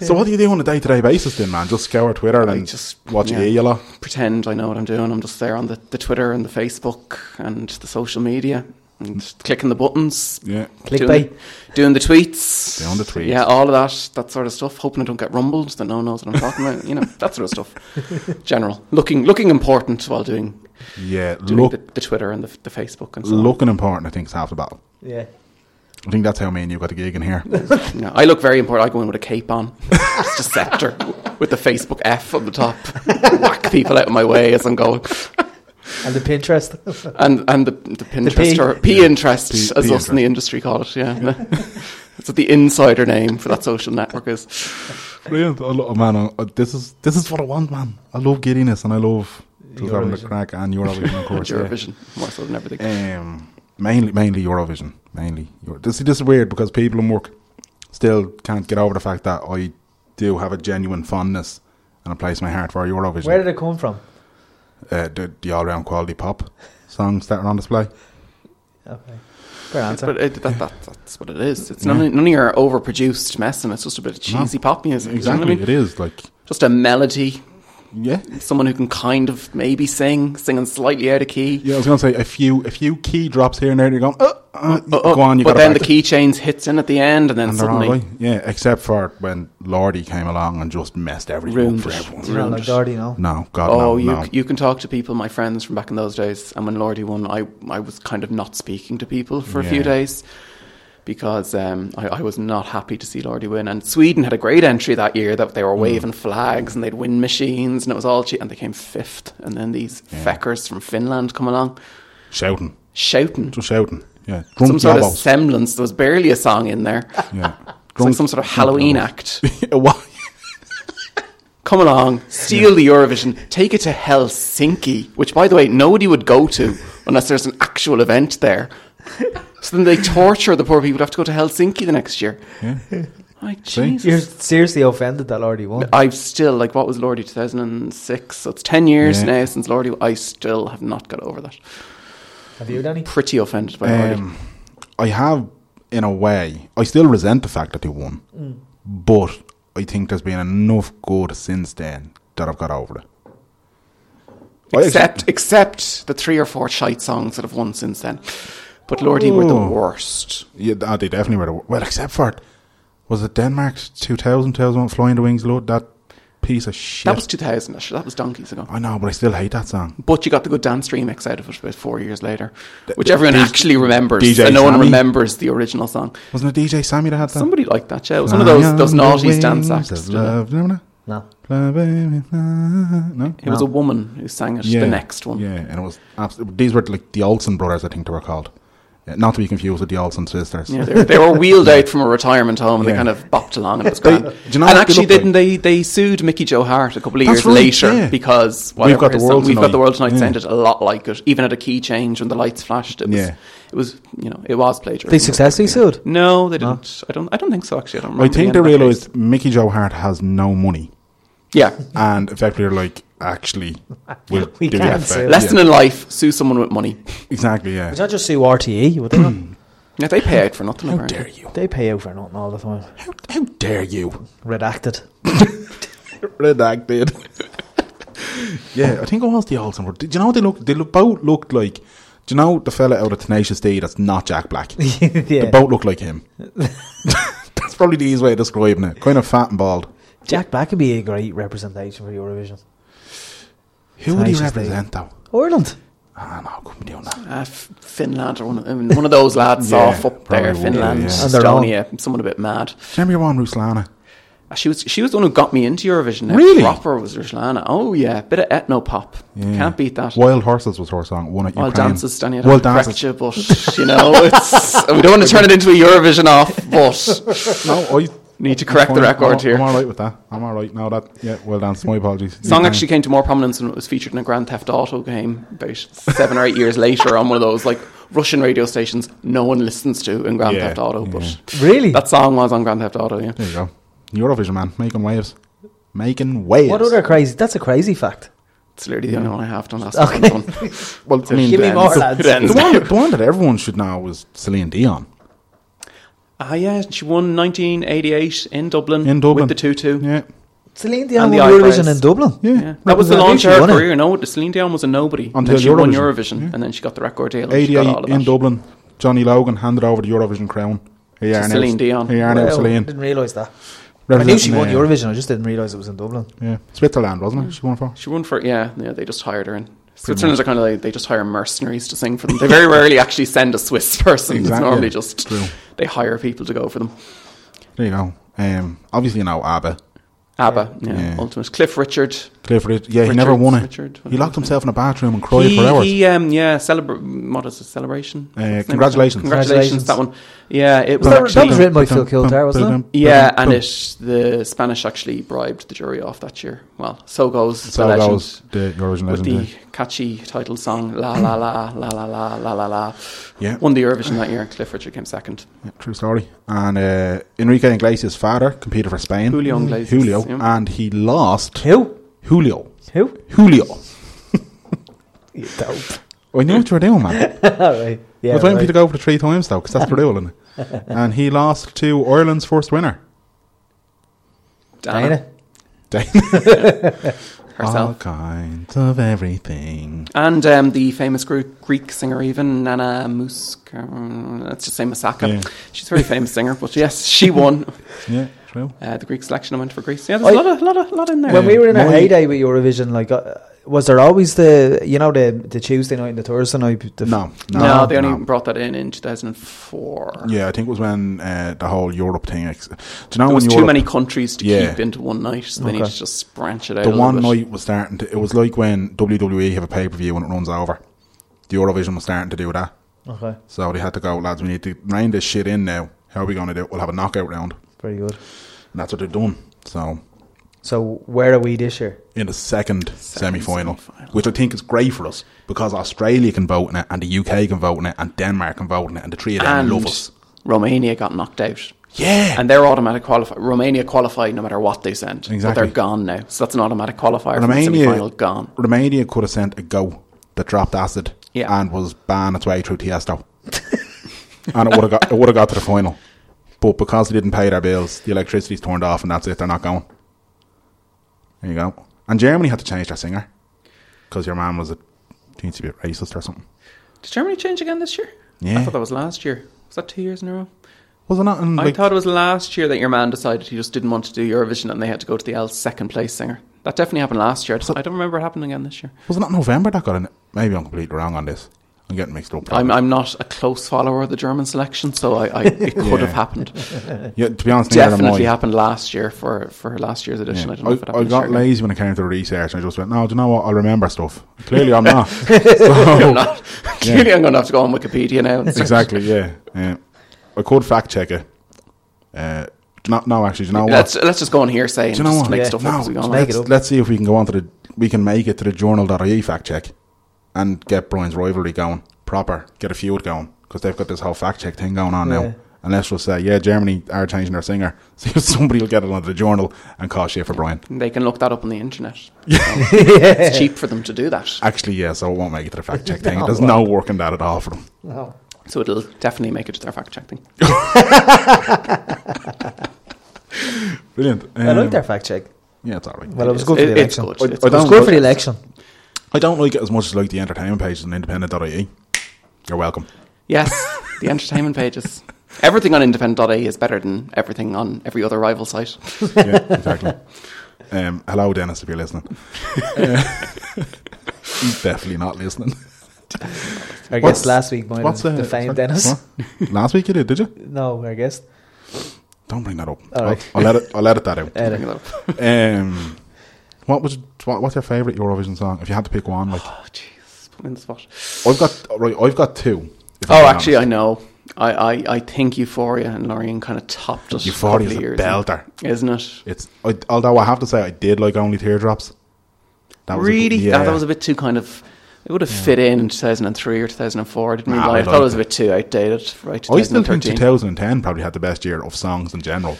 so what do you do on a day-to-day basis then, man? Just scour Twitter I and just- watch yeah. yeah. a lot? Pretend I know what I'm doing. I'm just there on the, the Twitter and the Facebook and the social media and clicking the buttons. Yeah. Doing, Clickbait. doing the tweets. Doing the tweets. Yeah, all of that, that sort of stuff. Hoping I don't get rumbled, that no one knows what I'm talking about. You know, that sort of stuff. General. Looking looking important while doing, Yeah, doing look, the, the Twitter and the, the Facebook and so on. looking important, I think, is half the battle. Yeah. I think that's how me and you got the gig in here. No, I look very important. I go in with a cape on, just a scepter with the Facebook F on the top, whack people out of my way as I'm going, And the Pinterest. and and the, the Pinterest P. or P interest, P- as P us in the industry call it. Yeah, that's what the insider name for that social network is. Brilliant. I lo- man, I, I- this is this is what I want, man. I love giddiness and I love just having the crack and Eurovision, of course. yeah. Eurovision more so than everything. Um, mainly, mainly Eurovision. Mainly, Euro- this, this is weird because people in work still can't get over the fact that I do have a genuine fondness and I place in my heart for Eurovision. Where did it come from? Uh, the, the all round quality pop songs that are on display. Okay. Fair answer. But it, that, that, that's what it is. It's none, of, none of your overproduced mess, and it's just a bit of cheesy pop music. Exactly, You know I mean? it is like Just a melody. Yeah. Someone who can kind of maybe sing, singing slightly out of key. Yeah, I was gonna say a few a few key drops here and there. You're going, uh, uh, Uh, go on, you but got then the keychains hits in at the end, and then and suddenly right. Yeah, except for when Lordi came along and just messed everything Ruined up for everyone. you know, like Doherty, no? No, God, Oh, no, you no. you can talk to people, my friends from back in those days. And when Lordi won, I I was kind of not speaking to people for a few days because um, I, I was not happy to see Lordi win. And Sweden had a great entry that year that Mm. they were waving flags and they'd win machines and it was all cheap. And they came fifth. And then these feckers from Finland come along shouting, shouting. just shouting. Yeah, Some drunk sort of semblance. There was barely a song in there. yeah, It's like some sort of Halloween act. Come along, steal the Eurovision, take it to Helsinki, which, by the way, nobody would go to unless there's an actual event there. So then they torture the poor people who have to go to Helsinki the next year. Yeah. Like, See? Jesus. You're seriously offended that Lordi won. I've still, like, what was Lordi 2006? So it's 10 years Yeah. now since Lordi. I still have not got over that. Have you, Danny? Pretty offended by Lordi. Um, I have, in a way, I still resent the fact that they won, but I think there's been enough good since then that I've got over it. I ex- Except, except the three or four shite songs that have won since then. But Lordi were the Oh. worst. Yeah, th- oh, they definitely were. The, worst. well, except for was it Denmark's 2000, 2001 Flying the Wings Load? That piece of shit. That was 2000. actually. That was donkeys ago. I know, but I still hate that song. But you got the good dance remix out of it about four years later, which the- everyone DJ actually remembers, DJ and no one Sammy? remembers the original song. Wasn't it DJ Sammy that had that? Somebody liked that, yeah. It was one of those those naughty dance acts. did it? love. Remember that? No. Fly, baby. No. It was a woman who sang it. The next one. Yeah, and it was absolutely. These were like the Olsen brothers, I think they were called. Not to be confused with the Olsen sisters. Yeah, they, were- they were wheeled out from a retirement home and Yeah. they kind of bopped along and it was They- grand. do you know and what they actually, didn't they? They sued Mickey Joe Harte a couple of That's years right, later yeah. because We've Got the his World song- We've got the Tonight. world tonight Yeah. sounded a lot like it. Even at a key change when the lights flashed, it was. Yeah. It was, you know, it was plagiarism. They successfully sued. No, they didn't. I don't. I don't think so. Actually, I don't. I think the they end of that realised Mickey Joe Harte has no money. Yeah, And effectively, they're like, actually, we'll We do can't the sue. effect. lesson yeah. in life: sue someone with money. Exactly, yeah. Would not just sue RTE? Would they not? Yeah, they pay out for nothing. How apparently. dare you? They pay out for nothing all the time. How, how dare you? Redacted. Redacted. yeah, I think it was the Olsen. brothers. Did you know what they look? They look, both looked like. Do you know the fella out of Tenacious D that's not Jack Black? yeah. They both look like him. that's probably the easiest way of describing it. Kind of fat and bald. Jack Black would be a great representation for Eurovision. Who would he represent though? Ireland. Ah, no, couldn't be doing that. Uh, Finland or one of, I mean, one of those lads Yeah, off up there. probably would, Finland, yeah. And they're Estonia, someone a bit mad. Remember your one, Ruslana? Uh, She was she was the one who got me into Eurovision. now. Really? Proper was Ruslana. Oh yeah, bit of ethno pop. Yeah. Can't beat that. Wild Horses was her song. One at Wild Ukraine. dances, Danny. I Wild don't dances. you, but you know, it's we don't want to turn it into a Eurovision off. But No, I need to correct the Fine, record I'm, here. I'm all right with that. I'm all right. now. that yeah. Well done. My apologies. The song actually came to more prominence when it was featured in a Grand Theft Auto game about seven or eight years later on one of those like Russian radio stations no one listens to in Grand Yeah, Theft Auto. yeah. But Really? that song was on Grand Theft Auto. Yeah. There you go. Eurovision man, making waves, making waves. What other crazy? That's a crazy fact. It's literally the only one I have. Don't ask Okay. me one. Well, I mean, Give me the, more, lads. The one, the one that everyone should know was Celine Dion. Ah, yeah, she won 1988 in Dublin, In Dublin. with the tutu. Yeah, Celine Dion And the won Eurovision in Dublin. yeah. Yeah. That was the launch of her won it. career. No, Celine Dion was a nobody. And Until then she won Eurovision. Eurovision, Yeah. and then she got the record deal. And she got all 88 of in. Dublin. Johnny Logan handed over the Eurovision crown. Here you To are Celine Dion. Here you are now, Wow, Celine. didn't realise that. I knew she won Eurovision. I just didn't realise it was in Dublin. Yeah, Switzerland, wasn't it? She won for. She won for yeah, yeah. They just hired her in. Switzerland's are kind of like they just hire mercenaries to sing for them. They very rarely actually send a Swiss person. Exactly. It's normally just True. they hire people to go for them. There you go. Um, obviously, you know ABBA. ABBA, yeah, Yeah. ultimate. Cliff Richard. Clifford, yeah, he never won it. Richard, he locked himself in a bathroom and cried He, for hours. he, um, yeah, celebra- what is it, celebration? Uh, What's the name of it? congratulations. congratulations, that one. Yeah, it was That- that was written by Phil Coulter, wasn't it? Yeah, and it the Spanish actually bribed the jury off that year. Well, so goes So the legend goes the Eurovision with legend. the yeah. catchy title song "La La La La La La La La La." Yeah. won the Eurovision that year. And Cliff Richard came second. Yeah, true story. And uh, Enrique Iglesias' father competed for Spain. Julio Iglesias, Julio. yeah. And he lost. Who? Julio. Who? Julio. You dope. I knew what you were doing, man. Alright. Yeah, I was waiting for you to go for the three times though, because that's the rule, isn't it? And he lost to Ireland's first winner, Dana. Dana. All herself. kinds of everything. And um, the famous Gre- Greek singer, even Nana Muska. Uh, Let's just say Masaka. Yeah. She's a very famous singer, but yes, she won Yeah, true. uh, the Greek selection. I went for Greece. Yeah, there's a I- lot, of, lot, of, lot in there. When we were in our heyday with Eurovision, like, uh, was there always the you know the the Tuesday night and the Thursday night? The No, no, no, they only no. brought that in in 2004. Yeah, I think it was when uh, the whole Europe thing. Ex- Do you know There was when too many countries to Yeah. keep into one night, so they Okay. need to just branch it out. the a one bit. night was starting to? It was like when WWE have a pay per view when it runs over. The Eurovision was starting to do that, Okay, so they had to go, lads. We need to rein this shit in now. How are we going to do it? We'll have a knockout round, very good. and that's what they're doing. So So where are we this year? in the second, semi final, semi-final. which I think is great for us because Australia can vote in it, and the UK can vote in it, and Denmark can vote in it, and the three of them and love us. Romania got knocked out. Yeah, And they're automatic qualify. Romania qualified no matter what they send. But Exactly. they're gone now. So that's an automatic qualifier from the Romania, semi-final gone. Romania could have sent a go that dropped acid Yeah. and was banned its way through Tiesto, and it would have got it would have got to the final, but because they didn't pay their bills, the electricity's turned off, and that's it. They're not going. There you go. And Germany had to change their singer because your man was a seems to be racist or something. Did Germany change again this year? Yeah. I thought that was last year. Was that two years in a row? Was it not? In, I thought it was last year that your man decided he just didn't want to do Eurovision and they had to go to the L second place singer. That definitely happened last year. I, just, I don't remember it happening again this year. was it not November that got in? it? Maybe I'm completely wrong on this. I'm getting mixed up. I'm, I'm not a close follower of the German selection, so I, I it could Yeah. have happened. yeah, to be honest, neither am Definitely I. happened last year for, for last year's edition. I don't know if it I, I got this year. lazy when it came to the research, and I just went, "No, do you know what? I'll remember stuff." Clearly, I'm not. You're so, not. Clearly, I'm going to have to go on Wikipedia now. exactly, yeah, yeah. I could fact check it. Uh, no, no, actually, do you know what? Let's let's just go on here saying do you know just what? make Yeah. stuff no, up as we go on. let's, let's see if we can go on to the. We can make it to the journal.ie fact check, and get Brian's rivalry going proper. Get a feud going because they've got this whole fact check thing going on Yeah. now. And let's just say, yeah, Germany are changing their singer. See if somebody will get it onto the journal and cause shit for Brian. They can look that up on the internet. So It's cheap for them to do that. Actually, yeah, so it won't make it to the fact check thing. No, There's well. no work in that at all for them. No. So it'll definitely make it to their fact check thing. Brilliant. I Um, like their fact check. Yeah, it's alright. Well, it was is. good for the It- it's election. good. I- It's I It was good for the election. I don't like it as much as I like the entertainment pages on independent.ie. You're welcome. Yes, the entertainment pages. Everything on independent.ie is better than everything on every other rival site. Yeah, exactly. Um, hello, Dennis, if you're listening. Uh, he's definitely not listening. Our What's- guest last week might What's have the defamed what? Dennis. What? Last week you did, did you? No, our guest. Don't bring that up. All I'll, right. I'll let it. I'll let it that out. Edit. Bring it up. Um, what was what, what's your favourite Eurovision song? If you had to pick one, like Oh, jeez. Put me in the spot. I've got right, I've got two. Oh, actually, I know. I, I, I think Euphoria and Loreen kind of topped us. Euphoria is a years belter. Isn't it? It's I, although I have to say I did like only teardrops. That was a really? yeah. Ah, that was a bit too kind of. It would have fit in in 2003 or 2004. I didn't really Nah, like I. I thought it was a bit too outdated. Right, I still think 2010 probably had the best year of songs in general.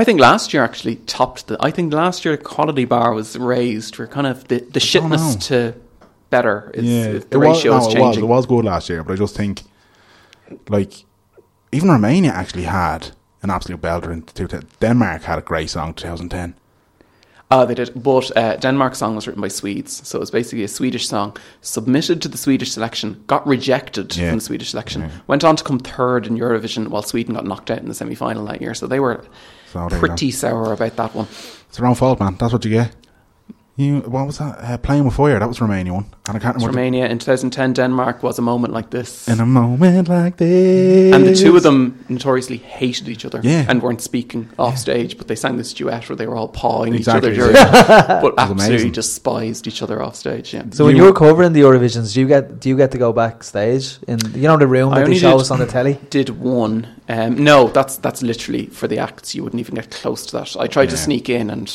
I think last year actually topped the. I think last year the quality bar was raised. We're kind of the, the shitness to better. Is, yeah, the it was, ratio no, is it was. changing. It was good last year, but I just think, like, even Romania actually had an absolute belter in 2010. Denmark had a great song in 2010. Oh, they did. But uh, Denmark's song was written by Swedes, so it was basically a Swedish song submitted to the Swedish selection, got rejected Yeah. from the Swedish selection, went on to come third in Eurovision, while Sweden got knocked out in the semi final that year. So they were Pretty sour about that one. It's your own fault, man. That's what you get. You what was that? Uh, Playing with fire. That was Romania one, and I can't remember. Romania in 2010, Denmark was a moment like this. In a moment like this, and the two of them notoriously hated each other Yeah. and weren't speaking off stage, but they sang this duet where they were all pawing Exactly, each other, yeah. during, but absolutely amazing. despised each other off stage. Yeah. So when You- you were covering the Eurovisions, do you get do you get to go backstage in you know the room I that they show did- us on the telly? Did one? Um, no, that's that's literally for the acts. You wouldn't even get close to that. I tried to sneak in, and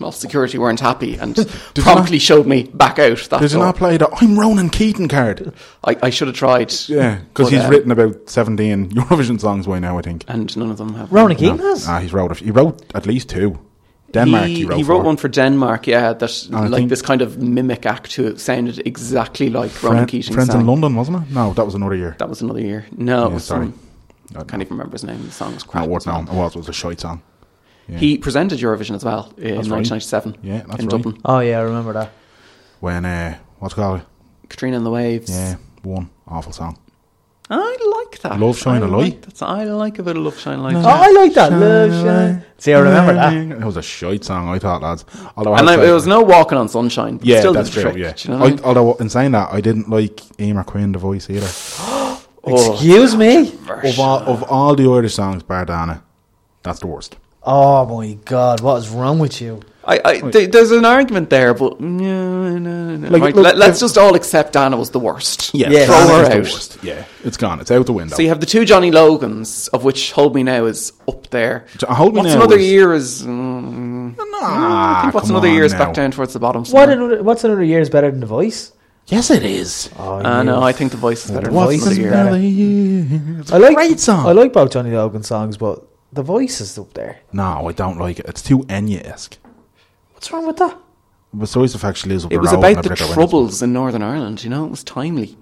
well, security weren't happy and you promptly showed me back out. That Did you door. not play the "I'm Ronan Keating" card? I, I should have tried. Yeah, because he's uh, written about 17 Eurovision songs by now. I think. and none of them have. Ronan Keating No. has. Ah, he's wrote. A, he wrote at least two. Denmark. He, He, wrote, he wrote for. one for Denmark, yeah, that I like this kind of mimic act who sounded exactly like Ronan Friend- Keating Friends sang. in London, wasn't it? No, that was another year. That was another year. No, it Yeah, was sorry. some- I can't even remember his name. The song was crap. Not worth knowing. It was. It was a shite song. Yeah. He presented Eurovision as well in That's right. 1997 Yeah, that's in right. Dublin. Oh yeah, I remember that. When uh, what's it called? Katrina and the Waves. Yeah, one awful song. I like that. Love Shine I a like Light. that song. I like a bit of Love Shine a Light. Oh, I like that. Love shine. See, I remember that. It was a shite song, I thought, lads. Although I and have I, to- there was no Walking on Sunshine. but Yeah, still that's true. trick, Yeah, you know I I, mean? although in saying that, I didn't like Eimear Quinn, the voice either. Oh, Excuse me. of all of all the Irish songs, Bardana, that's the worst. Oh my god, what is wrong with you? I, I, th- there's an argument there, but no, no, no. Like, Right, look, let, us just all accept Anna was the worst. Yeah. throw her is the out. worst. Yeah, it's gone. It's out the window. So you have the two Johnny Logans, of which Hold Me Now is up there. Jo- Hold Me what's Now another is- year is? Mm, Nah, I think what's another year is back down towards the bottom. What somewhere. another, what's another year is better than the voice? Yes, it is. Oh, Uh, no, I think the voice is better. than Voice What's is another better. year. It's I a like great song. I like both Johnny Logan songs, but the voice is up there. No, I don't like it. It's too Enya-esque. What's wrong with that? Besides the fact she lives up It the was road about and a the bit of windows. troubles in Northern Ireland. You know, it was timely.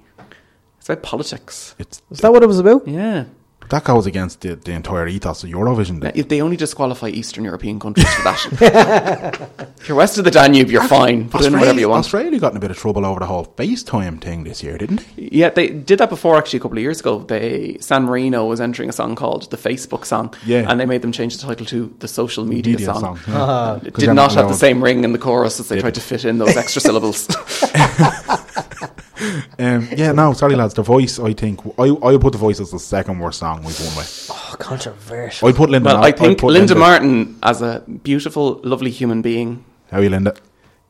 It's about politics. It's, Is that what it was about? Yeah. That goes against the, the entire ethos of Eurovision. Now, if they only disqualify Eastern European countries for that. if you're west of the Danube, you're fine. Put in whatever you want. Australia got in a bit of trouble over the whole FaceTime thing this year, didn't they? Yeah, they did that before actually a couple of years ago. They San Marino was entering a song called the Facebook song, Yeah. and they made them change the title to the social media, Media song. song, yeah. It 'Cause did they're not not have the same ring in the chorus as they tried to fit in those extra syllables. Um, yeah, no, sorry lads. The voice, I think, I I would put the voice as the second worst song we've won with. Oh, controversial. I put Linda. well, Mar- I think put Linda Martin, as a beautiful, lovely human being, How are you, Linda?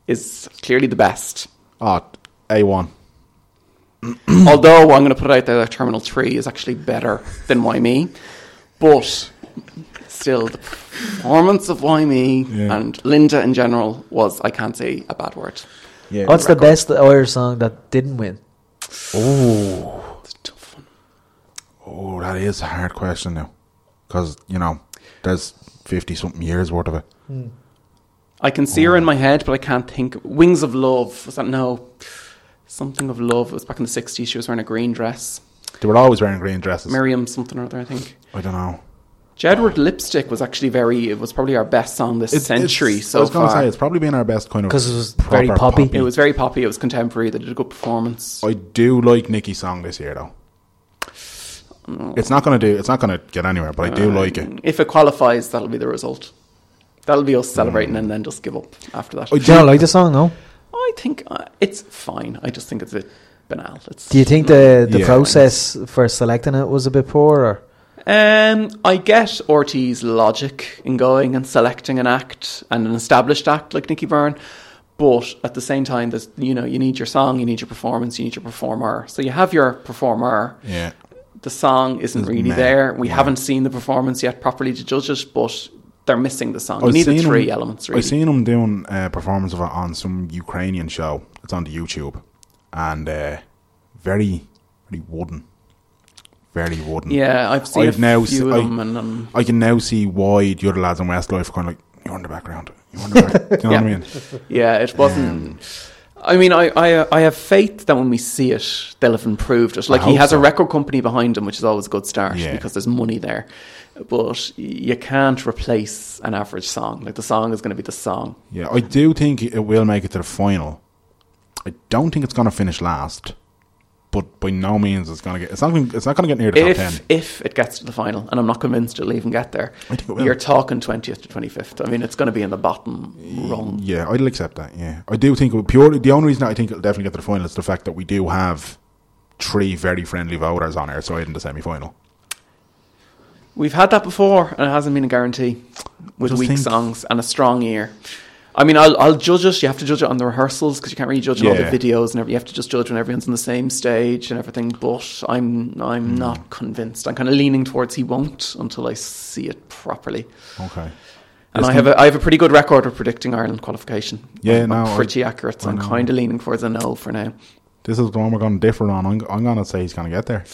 is clearly the best. Oh, a one. Although I'm going to put it out there that Terminal 3 is actually better than Why Me. But still, the performance of Why Me Yeah. and Linda in general was, I can't say a bad word. Yeah. What's the best Irish song that didn't win? Oh, It's a tough one. Oh, that is a hard question now, because you know there's fifty something years worth of it. I can see her in my head, but I can't think. Wings of Love. Was that? No. Something of Love. It was back in the 60s. She was wearing a green dress. They were always wearing green dresses. Miriam something or other, I think. I don't know. Jedward Lipstick was actually very, it was probably our best song this It's- century it's- so I was gonna far. say it's probably been our best kind of because it was proper very poppy. it was very poppy, it was contemporary, they did a good performance. I do like Nicky's song this year though. It's not gonna do. It's not gonna get anywhere, but I do like it. If it qualifies, that'll be the result. That'll be us celebrating and then just give up after that. I Do you not like the song? No. I think uh, it's fine. I just think it's a bit banal. It's Do you think the the Yeah. process for selecting it was a bit poor? Or? Um, I get RTE's logic in going and selecting an act and an established act like Nicky Byrne, but at the same time, there's you know you need your song, you need your performance, you need your performer. So you have your performer. Yeah. The song isn't It's really meh, there. We yeah. haven't seen the performance yet properly to judge it, but they're missing the song. You need the seen three him- elements really. I've seen him doing a performance of it on some Ukrainian show. It's on the YouTube, and uh, very, very wooden, very wooden. yeah, I've seen I've a now few of I- them, and um, I can now see why the other lads in Westlife are kind of like you're in the background. You're in the back. Do you know what I mean? Yeah, it wasn't. I mean, I, I uh, I have faith that when we see it, they'll have improved it. Like he has a record company behind him, which is always a good start Yeah. because there's money there. But you can't replace an average song. Like the song is going to be the song. Yeah, I do think it will make it to the final. I don't think it's going to finish last, but by no means it's going to get. It's not. It's not going to get near the top If ten. if it gets to the final, and I'm not convinced it'll even get there, I think you're talking twentieth to twenty fifth. I mean, it's going to be in the bottom rung. Yeah, I'd accept that. Yeah, I do think it purely. The only reason I think it'll definitely get to the final is the fact that we do have three very friendly voters on our side in the semi final. We've had that before, and it hasn't been a guarantee with just weak songs and a strong year. I mean, I'll, I'll judge it. You have to judge it on the rehearsals because you can't really judge on all the videos and every, you have to just judge when everyone's on the same stage and everything. But I'm I'm Hmm. not convinced. I'm kind of leaning towards he won't until I see it properly. Okay. And I have a, I have a pretty good record of predicting Ireland qualification. Yeah, I'm, no, I'm I- pretty accurate. So I'm kind of leaning towards a no for now. This is the one we're going to differ on. I'm, I'm going to say he's going to get there.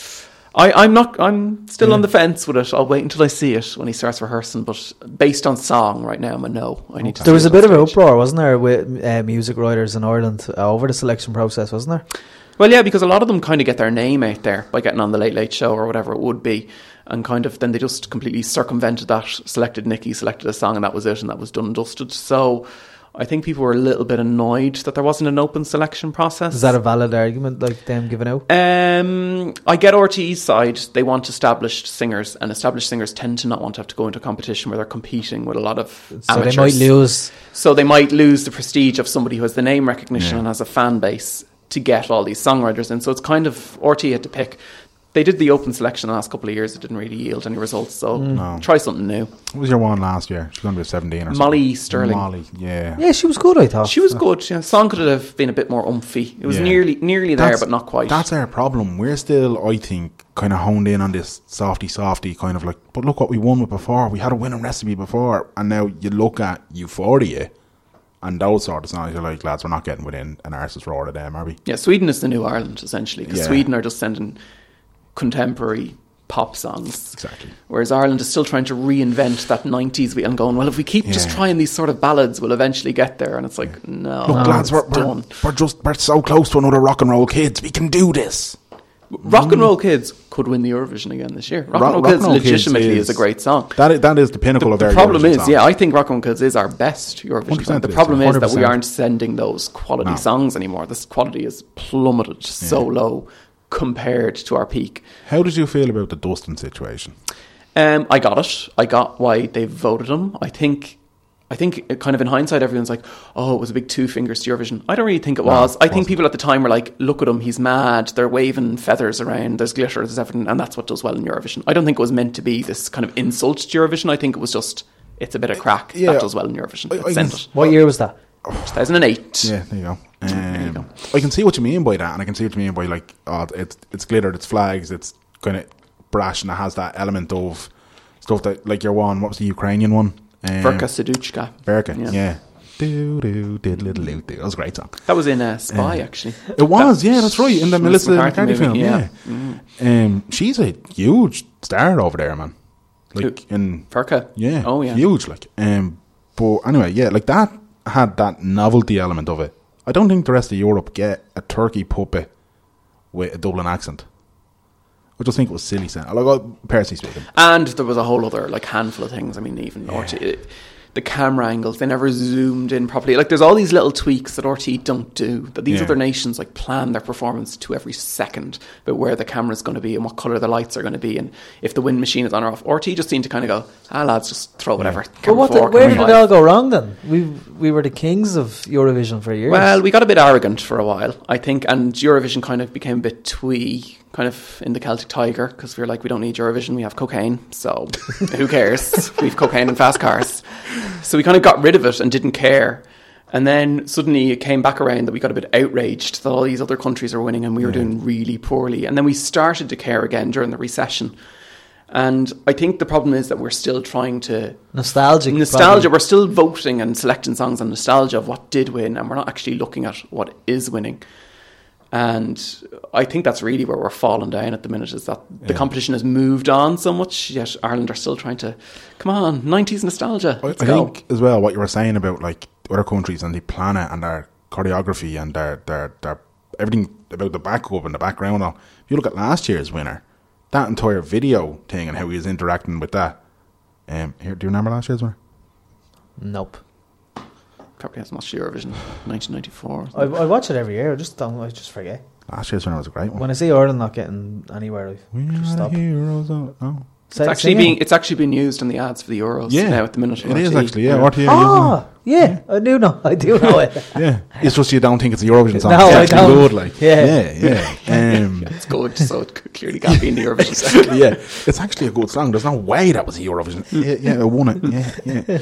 I, I'm not. I'm still on the fence with it. I'll wait until I see it when he starts rehearsing. But based on song, right now, I'm a no. I need to. There was a bit on of an uproar, wasn't there, with uh, music writers in Ireland uh, over the selection process, wasn't there? Well, yeah, because a lot of them kind of get their name out there by getting on the Late Late Show or whatever it would be, and kind of then they just completely circumvented that, selected Nicky, selected a song, and that was it, and that was done and dusted. So I think people were a little bit annoyed that there wasn't an open selection process. Is that a valid argument, like them giving out? Um, I get RTE's side. They want established singers, and established singers tend to not want to have to go into a competition where they're competing with a lot of So amateurs. they might lose. So they might lose the prestige of somebody who has the name recognition Yeah. and has a fan base to get all these songwriters in. So it's kind of RTE had to pick. They did the open selection the last couple of years. It didn't really yield any results. So mm. No. try something new. What was your one last year? She's going to be 17 or something. Molly Sterling. Molly, yeah. Yeah, she was good, I thought. She was good. Yeah, song could have been a bit more umphy. It was Yeah. nearly nearly there, but not quite. That's our problem. We're still, I think, kind of honed in on this softy, softy kind of like. But look what we won with before. We had a winning recipe before, and now you look at Euphoria and those sort of songs. You're like, lads, we're not getting within an arse's roar of them, are we? Yeah, Sweden is the new Ireland essentially because Yeah. Sweden are just sending contemporary pop songs. Exactly. Whereas Ireland is still trying to reinvent that 90s we- and going, well, if we keep just trying these sort of ballads, we'll eventually get there. And it's like, no, Look, lads, it's we're, we're, we're just we're so close to another rock and roll kids. We can do this. Rock and mm. Roll Kids could win the Eurovision again this year. Rock Rock- and Roll Rock Kids and Roll Kids legitimately is, is- a great song. That is, that is the pinnacle of The our problem Eurovision is, yeah, I think Rock and Roll Kids is our best Eurovision song. The problem is that we aren't sending those quality No. songs anymore. This quality is plummeted so low compared to our peak. How did you feel about the Dustin situation? Um, I got it. I got why they voted him. I think. I think, kind of in hindsight, everyone's like, "Oh, it was a big two fingers to Eurovision." I don't really think it was. I think wasn't. people at the time were like, "Look at him, he's mad. They're waving feathers around. There's glitter, there's everything, and that's what does well in Eurovision." I don't think it was meant to be this kind of insult to Eurovision. I think it was just it's a bit of crack Yeah. that does well in Eurovision. I- Let's I it. What year was that? 2008. Yeah, there you go. Um. I can see what you mean by that, and I can see what you mean by like, oh, it's it's glittered, it's flags, it's kind of brash, and it has that element of stuff that like your one. What was the Ukrainian one? Um, Verka Serduchka. Verka, Yeah. yeah. Do do did little do. That was a great song. That was in uh, Spy, actually. It was, That- yeah, that's right. In the Melissa McCarthy McCarthy, film, yeah. yeah. Um, she's a huge star over there, man. Like in Verka. yeah, Oh, yeah. huge. Like, um, but anyway, yeah, like that had that novelty element of it. I don't think the rest of Europe get a turkey puppet with a Dublin accent. I just think it was silly. Sound. Like, personally speaking, And there was a whole other like handful of things. I mean, even RTE, the camera angles they never zoomed in properly. Like there's all these little tweaks that RTE don't do. That these Yeah. other nations like plan their performance to every second about where the camera's going to be and what color the lights are going to be and if the wind machine is on or off. RTE just seemed to kind of go, ah lads, just throw whatever. But Camera what? The, where camera did it all go wrong then? We we were the kings of Eurovision for years. Well, we got a bit arrogant for a while, I think, and Eurovision kind of became a bit twee, kind of in the Celtic Tiger, because we were like, we don't need Eurovision, we have cocaine, so who cares? we have cocaine and fast cars. So we kind of got rid of it and didn't care. And then suddenly it came back around that we got a bit outraged that all these other countries are winning and we were doing really poorly. And then we started to care again during the recession. And I think the problem is that we're still trying to nostalgic. nostalgia. probably. We're still voting and selecting songs on nostalgia of what did win, and we're not actually looking at what is winning. And I think that's really where we're falling down at the minute. Is that the competition has moved on so much, yet Ireland are still trying to come on nineties nostalgia. I, Let's I go. think as well what you were saying about like other countries and the planet and their choreography and their their, their everything about the backup and the background. all. If you look at last year's winner, that entire video thing and how he was interacting with that. Um, here, do you remember last year's winner? Nope. Probably hasn't watched Eurovision, nineteen ninety four. I, I watch it every year. I just don't. I just forget. Last year's winner was a great one. When I see Ireland not getting anywhere, I we just are stop. the heroes of no. It's actually sing it. being it's actually being used in the ads for the Euros Yeah, now at the minute. It is RTE. actually, yeah. RTE, Ah, yeah, I do know. I do know it. yeah. It's just you don't think it's a Eurovision song. No, it's I don't. good, like Yeah. yeah, yeah. Um, It's good, so it clearly can't be in the Eurovision. second. yeah, it's actually a good song. There's no way that was a Eurovision. Yeah, yeah, I won it. Yeah,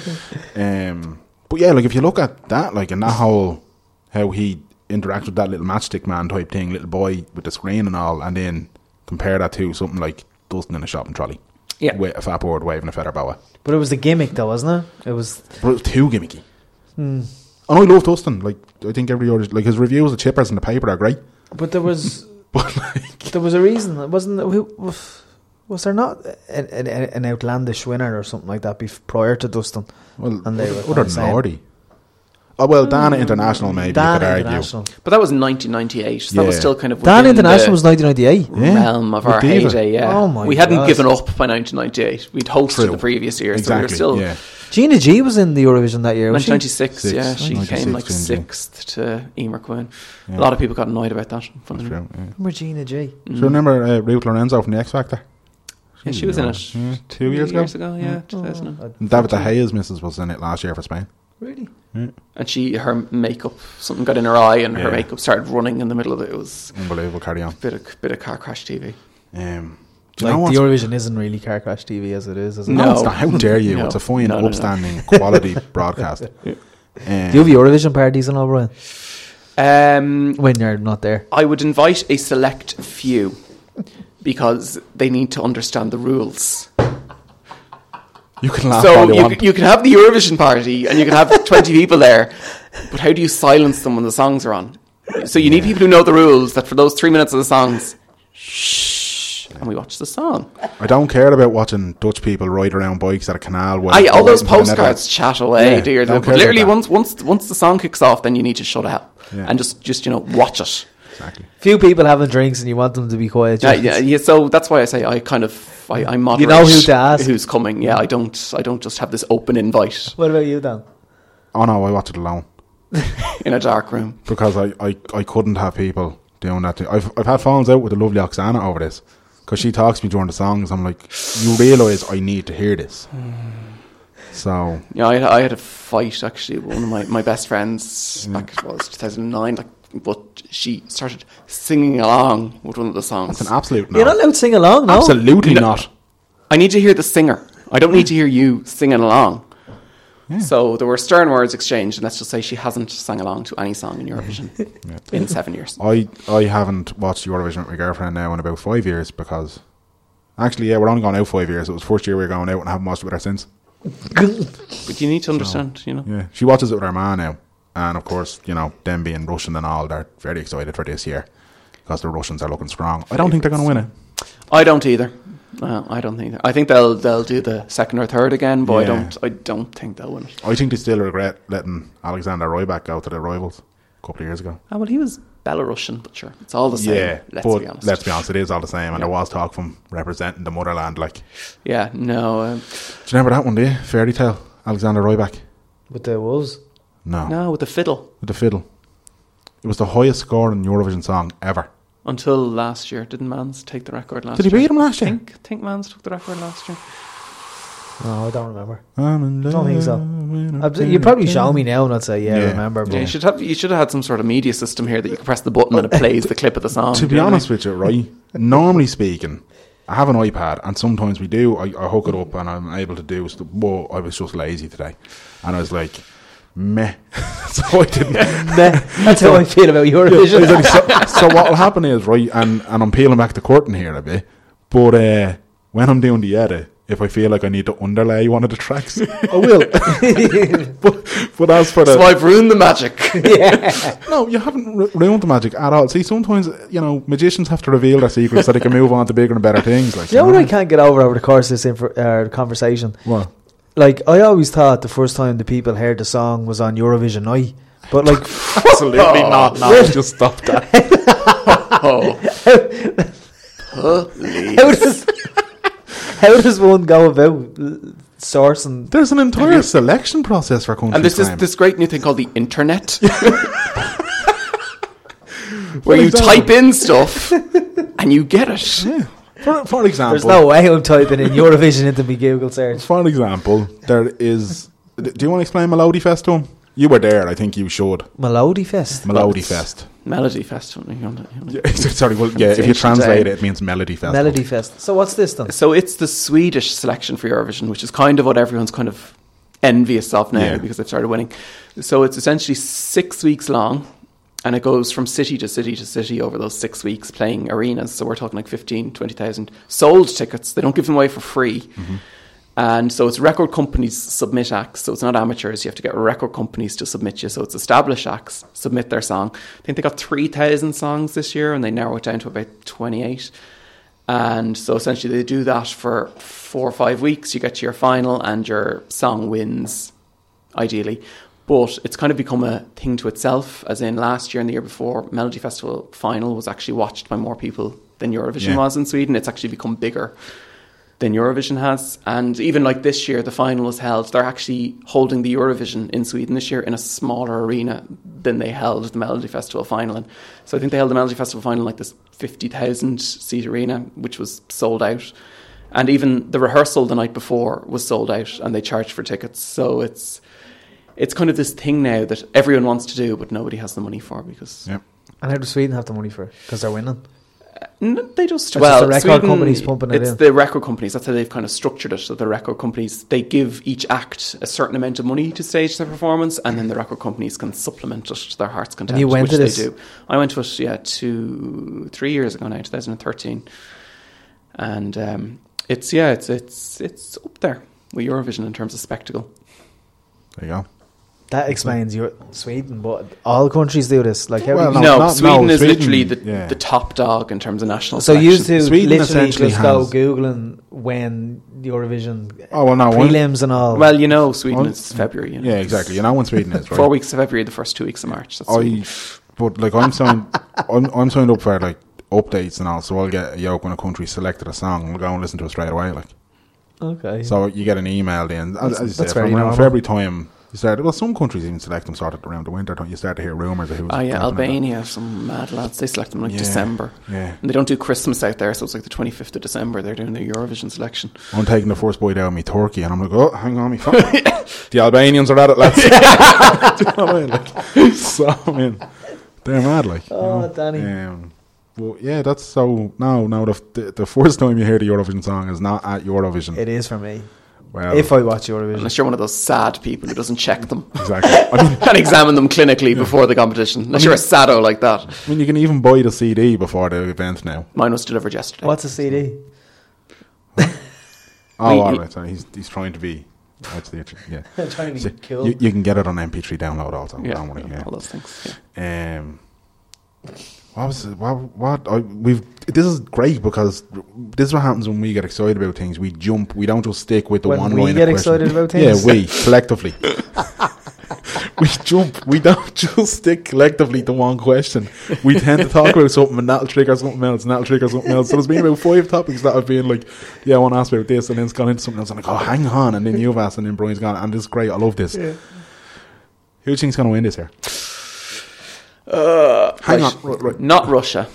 yeah. Um, but yeah, like if you look at that, like in that whole how he interacts with that little matchstick man type thing, little boy with the screen and all, and then compare that to something like Dustin in a shopping trolley, Yeah. with a fat board waving a feather boa. But it was the gimmick, though, wasn't it? It was. But it was too gimmicky. Hmm. And I love Dustin. Like I think every other, like his reviews of Chippers in the paper are great. But there was. But like, There was a reason. It wasn't. who- Was there not an, an, an outlandish winner or something like that before, prior to Dustin? well, And they were other than saying- Lordi. Oh well, Dana International maybe Dan you could argue. International. But that was 1998. So that was Yeah. still kind of Dan within International the was 1998. Yeah, realm of our Diva. heyday. Yeah, Oh my we hadn't God. given up by 1998. We'd hosted True. the previous year, so we Exactly. were still yeah. Gina G was in the Eurovision that year. Was she? 1996. Six. Yeah, she 96 came like Gina G. sixth to Eimear Quinn. Yeah. A lot of people got annoyed about that. funnily True, enough. yeah. Remember Gina G? So remember uh, Ruth Lorenzo from the X Factor? Yeah, she was in it Yeah, two years ago. Yeah, 2000. Oh, And David De Gea's missus was in it last year for Spain. really? And she, her makeup, something got in her eye, and her makeup started running in the middle of it. It was Unbelievable. Carry on. a bit of bit of car crash TV. Um, do you know Like the Eurovision isn't really car crash TV as it is, is it? No. No, it's not. How dare you? No. It's a fine, No, no, no. upstanding, quality broadcast. Um, Do you have Eurovision parties and all, Brian? Um, When you're not there. I would invite a select few because they need to understand the rules. you can laugh So you, you, you can have the Eurovision party and you can have 20 people there, but how do you silence them when the songs are on? So you need people who know the rules that for those three minutes of the songs, shh, and we watch the song. I don't care about watching Dutch people ride around bikes at a canal. while Aye, all those waiting for the postcards chat away, Yeah, dear. But literally, once once once the song kicks off, then you need to shut up Yeah. and just just you know watch it. Exactly. Few people having drinks and you want them to be quiet. Yeah, yeah, yeah. So that's why I say I kind of I, I moderate. You know who to ask. Who's coming? Yeah, I don't I don't just have this open invite What about you, Dan? Oh no, I watch it alone in a dark room. because I, I, I couldn't have people doing that. To, I've I've had phones out with the lovely Oksana over this because she talks to me during the songs. I'm like, you realise I need to hear this. Hmm. So Yeah, I, I had a fight actually with one of my, my best friends back it was 2009. Like, but she started singing along with one of the songs. it's an absolute no. You're not allowed to sing along, no? Absolutely No. not. I need to hear the singer. I don't need to hear you singing along. So there were stern words exchanged, and let's just say she hasn't sang along to any song in Eurovision in seven years. I I haven't watched Eurovision with my girlfriend now in about five years because actually yeah we're only going out five years. It was first year we were going out and I haven't watched it with her since. But you need to understand, you know. Yeah, she watches it with her man now, and of course you know them being Russian and all, they're very excited for this year because the Russians are looking strong. I don't think they're going to win it. I don't either. No, I don't think. I think they'll they'll do the second or third again, but I don't. I don't think they'll win it. I think they still regret letting Alexander Rybak go to the rivals a couple of years ago. Ah, well, he was Belarusian, but sure, it's all the same. yeah, let's but be honest. let's be honest, it is all the same, and Yeah. there was talk from representing the motherland. Like, Yeah, no, um, you remember that one? Do you? Fairy tale, Alexander Rybak. With the Wolves. No, no, with the fiddle. with the fiddle. It was the highest scoring Eurovision song ever. Until last year, didn't Mans take the record last year? Did he year? beat him last year? think think Mans took the record last year. No, I don't remember. I'm in Don't think so. love I'd- with You'd probably show me now and I'd say, yeah, I remember. But Yeah, you should have you should have had some sort of media system here that you could press the button and it plays the clip of the song. To be you know honest with you, right? Normally speaking, I have an iPad, and sometimes we do. I, I hook it up, and I'm able to do stuff. Whoa, I was just lazy today, and I was like, meh. so I didn't. Meh. that's how I feel about Eurovision. so, so what will happen is right, and, and I'm peeling back the curtain here a bit, but uh, when I'm doing the edit, if I feel like I need to underlay one of the tracks, I will. but, but as for the So I've ruined the magic. no, you haven't ru- ruined the magic at all. See, sometimes you know magicians have to reveal their secrets so they can move on to bigger and better things. Like you know what? I can't get over over the course of this infor- uh, conversation? What? Like, I always thought the first time the people heard the song was on Eurovision night. But, like, Absolutely oh. not. No, just stop that. oh, how does, how does one go about sourcing? There's an entire selection process for country and there's this time. this great new thing called the internet, where you type um, in stuff and you get it. Yeah. For, for example, There's no way I'm typing in Eurovision into my Google search. For example, there is. Do you want to explain Melody Fest to him? You were there. I think you should. Melody Fest. Melody it's- Fest. Melody Festival. you know, you know. Yeah, sorry. Well, yeah. If you translate time. it, it means Melody Fest. Melody Fest. So what's this then? So it's the Swedish selection for Eurovision, which is kind of what everyone's kind of envious of now Yeah. because they've started winning. So it's essentially six weeks long, and it goes from city to city to city over those six weeks, playing arenas. So we're talking like 15, 20,000 sold tickets. They don't give them away for free. Mm-hmm. And so it's record companies submit acts. So it's not amateurs. You have to get record companies to submit you. So it's established acts submit their song. I think they got 3,000 songs this year and they narrow it down to about 28. And so essentially they do that for four or five weeks. You get to your final and your song wins, ideally. But it's kind of become a thing to itself, as in last year and the year before, Melody Festival final was actually watched by more people than Eurovision Yeah. was in Sweden. It's actually become bigger than Eurovision has. And even like this year, the final was held. They're actually holding the Eurovision in Sweden this year in a smaller arena than they held the Melody Festival final in. So I think they held the Melody Festival final in like this 50,000 seat arena, which was sold out. And even the rehearsal the night before was sold out and they charged for tickets. So it's it's kind of this thing now that everyone wants to do, but nobody has the money for because Yep. And how does Sweden have the money for it? Because they're winning. No, they just It's well, just the record Sweden- companies pumping it in. it's in. the record companies. That's how they've kind of structured it. So the record companies they give each act a certain amount of money to stage their performance, and then the record companies can supplement it to their heart's content. you went which to they do. I went to it, yeah, two, three years ago now, 2013, and um, it's yeah, it's it's it's up there with Eurovision in terms of spectacle. There you go. That explains your Sweden, but all countries do this. Like Well, No, No, not- Sweden no, is Sweden, literally the, yeah. the top dog in terms of national. so you used to. Sweden literally essentially just go googling when Eurovision Oh well, no. one- prelims and all. Well, you know, Sweden Well, is February. You know. yeah, exactly. You know when Sweden is right. Four weeks of February, the first two weeks of March. That's I, Sweden. but like I'm signed, I'm, I'm signed up for like updates and all. So I'll get a yoke when a country selected a song. and We'll go and listen to it straight away. Like okay. so, you get an email then. As, as you that's say, very from around normal. February time, you start. Well, some countries even select them sort of around the winter. Don't you start to hear rumours of who's. Oh yeah, jumping in that. Albania, some mad lads. They select them like Yeah, December, Yeah, and they don't do Christmas out there, so it's like the twenty fifth of December. They're doing the Eurovision selection. I'm taking the first boy down of me Turkey, and I'm like, oh, hang on, me phone. the Albanians are at it, lads. Do you know what I mean? Like, so I mean, they're mad, like. you Oh, know? Danny. Um, well, yeah, that's so. No, no, the, the the first time you hear the Eurovision song is not at Eurovision. it is for me. Well, if I watch Eurovision, Unless you're one of those sad people who doesn't check them exactly. I mean, and examine them clinically before the competition. Unless you're a sado like that. I mean, you can even buy the CD before the event now. Mine was delivered yesterday. what's a CD? Oh, We- all right. So he's he's trying to be. That's the yeah. Trying to So be cool. you, you can get it on MP3 download also. Yeah, don't worry, yeah. all those things. Yeah. Um, what was it? What? What? I, we've. This is great because this is what happens when we get excited about things. We jump. We don't just stick with the When one we line. get of excited about things? Yeah, we collectively. we jump. We don't just stick collectively to one question. We tend to talk about something and that'll trigger something else and that'll trigger something else. So there's been about five topics that have been like, yeah, I want to ask about this, and then it's gone into something else. I'm like, oh, hang on, and then you've asked, and then Brian's gone, and this is great. I love this. Who do you think's going to win this here? Uh, Hang on, right, right. Not Russia.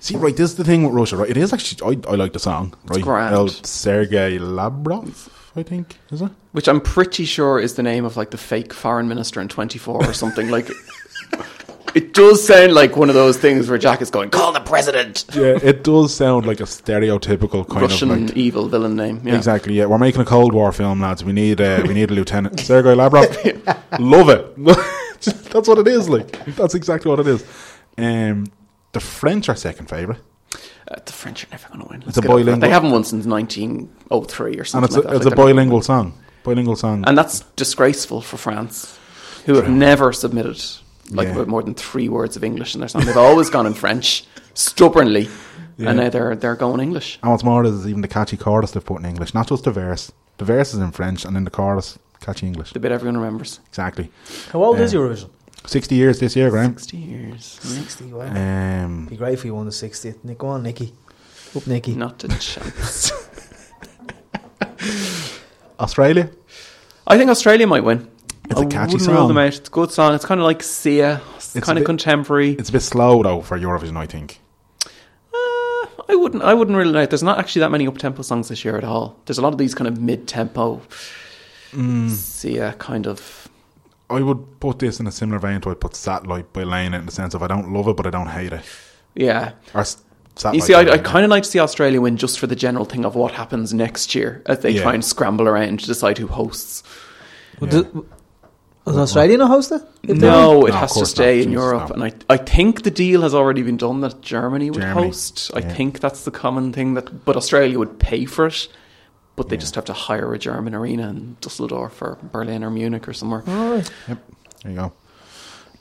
See, right, this is the thing with Russia, right? It is actually, I, I like the song, right? grand. El Sergei Lazarev, I think, is it? Which I'm pretty sure is the name of like the fake foreign minister in 24 or something. like, it does sound like one of those things where Jack is going, call the president. Yeah, it does sound like a stereotypical kind Russian of like. evil villain name. Yeah. Exactly, yeah. We're making a Cold War film, lads. We need, uh, we need a lieutenant. Sergei Lazarev, love it. That's what it is, like. That's exactly what it is. Um, the French are second favourite, Uh, the French are never going to win. It's a get over that. bilingual- They haven't won since 1903 or and something it's a, that. it's Like, a they're never gonna bilingual song. Bilingual song. And that's disgraceful for France, who have never submitted like Yeah. more than three words of English in their song. They've always gone in French, stubbornly, Yeah. and now they're they're going English. And what's more is even the catchy chorus they've put in English, not just the verse. The verse is in French, and then the chorus catchy English. The bit everyone remembers. Exactly. How old is Yeah. Eurovision? Sixty years this year, Graham. Sixty years. 60, wow. Um, Be great if you won the 60th. Nick, go on, Nicky. Up, Nicky. Not a chance. Australia. I think Australia might win. It's I a catchy wouldn't rule song. them out. It's a good song. It's kind of like Sia. It's, It's kind of bit- contemporary. It's a bit slow though for Eurovision, I think. Uh, I wouldn't. I wouldn't rule it out. There's not actually that many up tempo songs this year at all. There's a lot of these kind of mid tempo. Mm. Sia kind of. I would put this in a similar vein to I put Satellite by Lena in the sense of I don't love it, but I don't hate it. Yeah. Or Satellite You see, I, I kind of like to see Australia win just for the general thing of what happens next year as they Yeah. try and scramble around to decide who hosts. Well, Yeah. do- Was Australia not host it? No, it No, has to stay not. in Jesus, Europe, no. and I, I think the deal has already been done that Germany would Germany, host. I yeah. think that's the common thing that, but Australia would pay for it. But they just have to hire a German arena in Dusseldorf or Berlin or Munich or somewhere. Yep. There you go.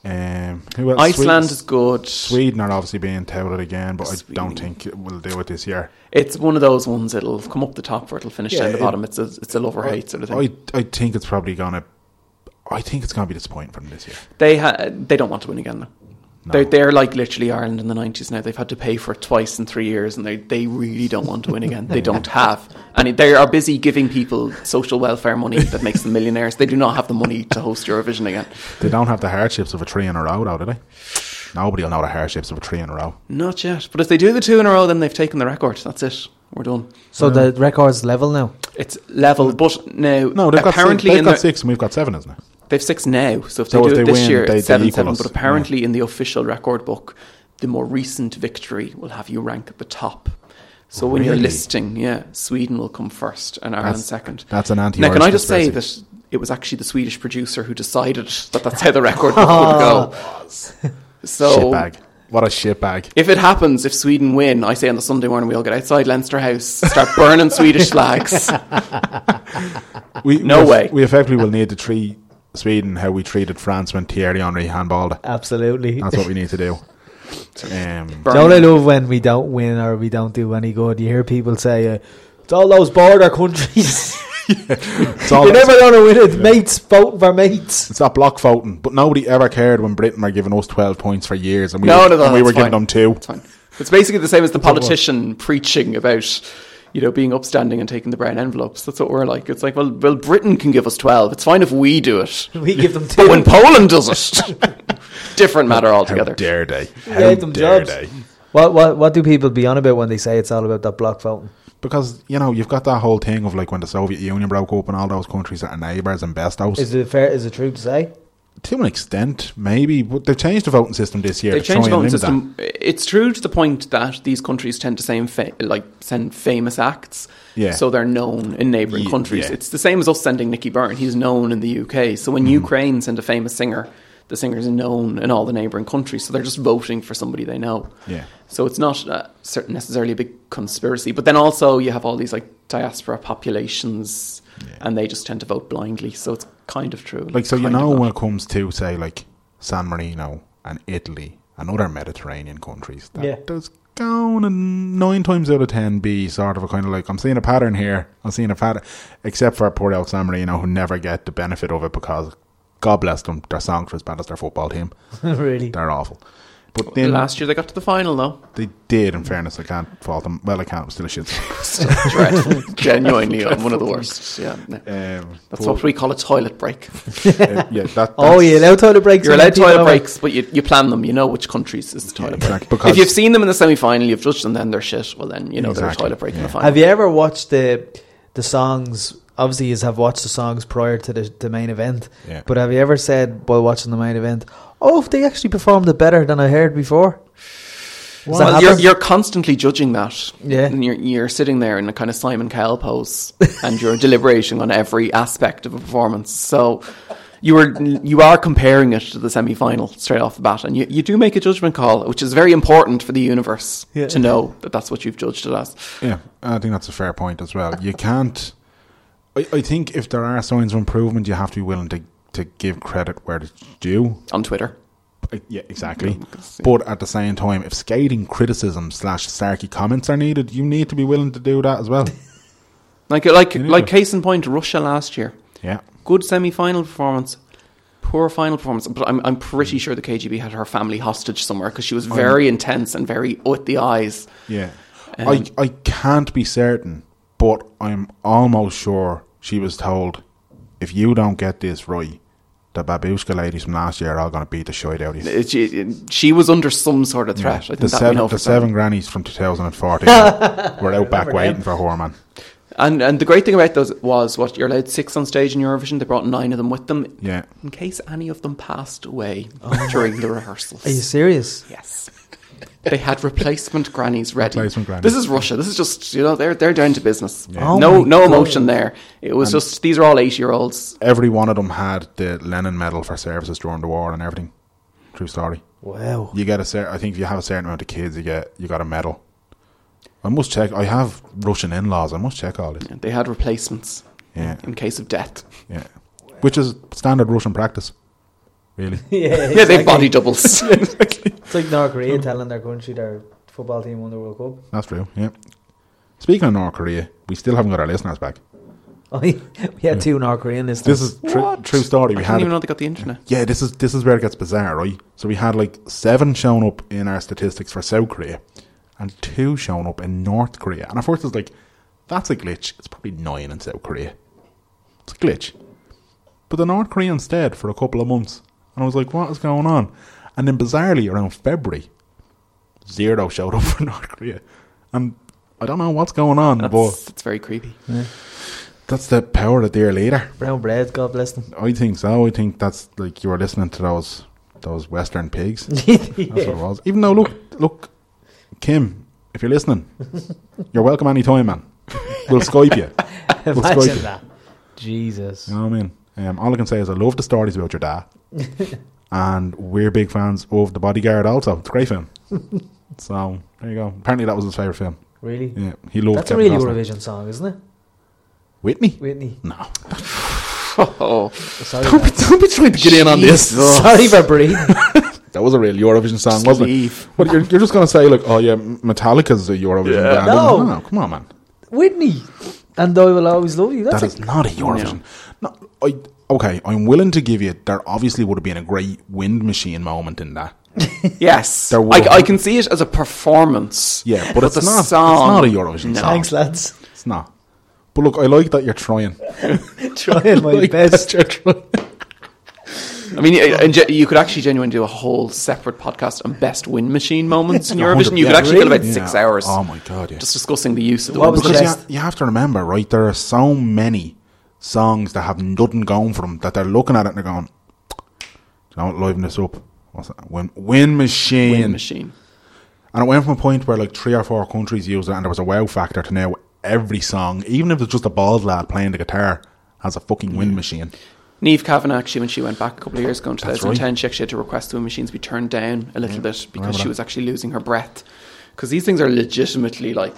Um. Iceland Sweden, is good. Sweden are obviously being touted again, but I don't think it will do it this year. It's one of those ones. It'll come up the top or it'll finish Yeah, down the it- bottom. It's a it's a love or hate sort of thing. I I think it's probably gonna. I think it's gonna be disappointing for them this year. they ha- they don't want to win again though. No. They're, they're like literally Ireland in the 90s now. They've had to pay for it twice in three years and they, they really don't want to win again. They don't have. And they are busy giving people social welfare money that makes them millionaires. They do not have the money to host Eurovision again. They don't have the hardships of a three in a row, though, do they? Nobody will know the hardships of a three in a row. Not yet. But if they do the two in a row, then they've taken the record. That's it. We're done. So the record's level now. It's level, but now No, they've got apparently six, they've got the, six, and we've got seven, isn't it? They've six now, so if So they if do it they this win, year, they- it's seven seven. us, But apparently, in the official record book, the more recent victory will have you rank at the top. So when you're listing, yeah, Sweden will come first and Ireland That's- second. that's an Now, anti-Irish can I just say that it was actually the Swedish producer who decided that that's how the record book would go. So Shitbag. What a shitbag. if it happens, if Sweden win, I say on the Sunday morning we all get outside Leinster House, start burning Swedish flags. We, No we, way. We effectively will need to treat Sweden how we treated France when Thierry Henry handballed it. Absolutely. That's what we need to do. Um, Don't I love when we don't win or we don't do any good? You hear people say, uh, "It's all those border countries. it's, all, You're never going to win it, mates. Voting for mates." it's that block voting, but nobody ever cared when Britain were giving us 12 points for years and we No, were, no, no, and we that's were giving them two. It's fine. It's basically the same as the politician preaching about, you know, being upstanding and taking the brown envelopes. That's what we're like. It's like, well, well, Britain can give us twelve. It's fine if we do it. We give them But when Poland does it, different matter How altogether. dare they? How gave them dare jobs. they? What what what do people be on about when they say it's all about that block voting? Because, you know, you've got that whole thing of like when the Soviet Union broke up and all those countries that are neighbours and bestos. Is it fair? Is it true to say? To an extent, maybe, but they've changed the voting system this year They've changed the voting limit that. system. It's true to the point that these countries tend to send fa- like send famous acts, Yeah. so they're known in neighbouring Ye- countries. yeah. It's the same as us sending Nicky Byrne. He's known in the UK. So when Mm-hmm. Ukraine send a famous singer, the singer's are known in all the neighbouring countries. So they're just voting for somebody they know. Yeah. So it's not uh, certain necessarily a big conspiracy. But then also you have all these like diaspora populations, and they just tend to vote blindly. So it's kind of true. Like, so you know, when it comes to, say, like San Marino and Italy and other Mediterranean countries, that Yeah. there's going to nine times out of ten be sort of a kind of like, I'm seeing a pattern here, I'm seeing a pattern, except for poor old San Marino who never get the benefit of it because, God bless them, their songs are as bad as their football team. really? They're awful. But then Last year they got to the final though. they did, in fairness, I can't fault them. Well, I can't, it was still a shit song. Still dreadful. Genuinely one of the worst. Yeah. no. Um, That's what we call a toilet break. uh, yeah, that, Oh, that's- you allow toilet breaks? You're allowed toilet breaks, but you, you plan them. You know which countries is the toilet break. exactly, because- if you've seen them in the semi final, you've judged them, then they're shit. Well, then you know they're a toilet break in the final. Have you ever watched the the songs? Obviously, you have watched the songs prior to the, the main event. Yeah. But have you ever said while watching the main event, "Oh, they actually performed it better than I heard before"? Does Well, you're, you're constantly judging that. Yeah. And you're, you're sitting there in a kind of Simon Cowell pose and you're deliberating on every aspect of a performance. So you are you are comparing it to the semi final straight off the bat. And you, you do make a judgment call, which is very important for the universe Yeah. to know that that's what you've judged it as. Yeah, I think that's a fair point as well. You can't. I, I think if there are signs of improvement, you have to be willing to, to give credit where it's due. On Twitter. Uh, Yeah, exactly. But at the same time, if scathing criticism slash sarky comments are needed, you need to be willing to do that as well. Like like like case in point, Russia last year. Yeah, Good semi final performance. Poor final performance, but I'm I'm pretty sure the KGB had her family hostage somewhere because she was very intense and very with the eyes. yeah. Um, I I can't be certain, but I'm almost sure she was told, if you don't get this right, the babushka ladies from last year are all going to beat the shit out of you. She, she was under some sort of threat. I think the that seven, the seven grannies from 2014 were out back waiting them. for her, man. And and the great thing about those was what you're allowed six on stage in Eurovision. They brought nine of them with them Yeah. in case any of them passed away during the rehearsals. Are you serious? Yes. They had replacement grannies ready. Replacement grannies. This is Russia. This is just you know they're they're down to business. Yeah. Oh no my no God. emotion there. It was just these are all eight year olds. Every one of them had the Lenin Medal for services during the war and everything. True story. Wow. You get a cer- I think if you have a certain amount of kids, you get you got a medal. I must check. I have Russian in-laws. I must check all this. They had replacements Yeah, in case of death. yeah. Which is standard Russian practice, really. yeah, Yeah, they've body doubles. It's like North Korea telling their country their football team won the World Cup. That's true. Yeah. Speaking of North Korea, we still haven't got our listeners back. Oh, we had two North Korean listeners. This is tru- What? true story. I We didn't had even know they got the internet. Yeah, this is this is where it gets bizarre, right? So we had like seven shown up in our statistics for South Korea, and two shown up in North Korea. And at first, it's like that's a glitch. It's probably nine in South Korea. It's a glitch. But the North Korean stayed for a couple of months, and I was like, "What is going on?" And then bizarrely, around February, zero showed up for North Korea, and I don't know what's going on, That's, but that's very creepy. that's the power of their leader. Brown bread, God bless them. I think so. I think that's like you were listening to those those Western pigs. That's what it was. Even though, look, look, Kim, if you're listening, you're welcome anytime, man. We'll Skype you. We'll Skype Imagine you. that. Jesus. You know what I mean? Um, all I can say is I love the stories about your dad, and we're big fans of The Bodyguard. Also, it's a great film. so there you go. Apparently, that was his favorite film. Really? Yeah, he loved. That's a really Costner. Eurovision song, isn't it? Whitney. Whitney. No, Oh, Sorry, don't be, don't be trying to get in on this. Sorry for breathing. That was a real Eurovision song, wasn't it? What you're, you're just gonna say like, oh yeah, Metallica's a Eurovision Yeah. band? No. no, come on, man. Whitney. And I will always love you. That's That a, not a Eurovision. No, I okay. I'm willing to give you. There obviously would have been a great wind machine moment in that. Yes, There I, I can see it as a performance. Yeah, but, it's the not. Song, It's not a Eurovision No. song. Thanks, lads. It's not. But look, I like that you're trying. Trying my Like best. that you're trying. I mean, and ge- you could actually genuinely do a whole separate podcast on best wind machine moments in Eurovision. You could Yeah, actually get really? about six Yeah. hours Oh my god, yeah. just discussing the use of the What wind was the machine. because best? you, you have to remember, right? There are so many songs that have nothing going for them that they're looking at it and they're going, "Don't liven this up." What's that? Wind, wind machine. Wind machine. And it went from a point where like three or four countries used it, and there was a wow factor to now every song, even if it's just a bald lad playing the guitar, has a fucking wind machine. Niamh Kavanagh, actually, when she went back a couple of years ago in That's 2010, she actually had to request the wind machines be turned down a little bit because she was actually losing her breath. Because these things are legitimately like,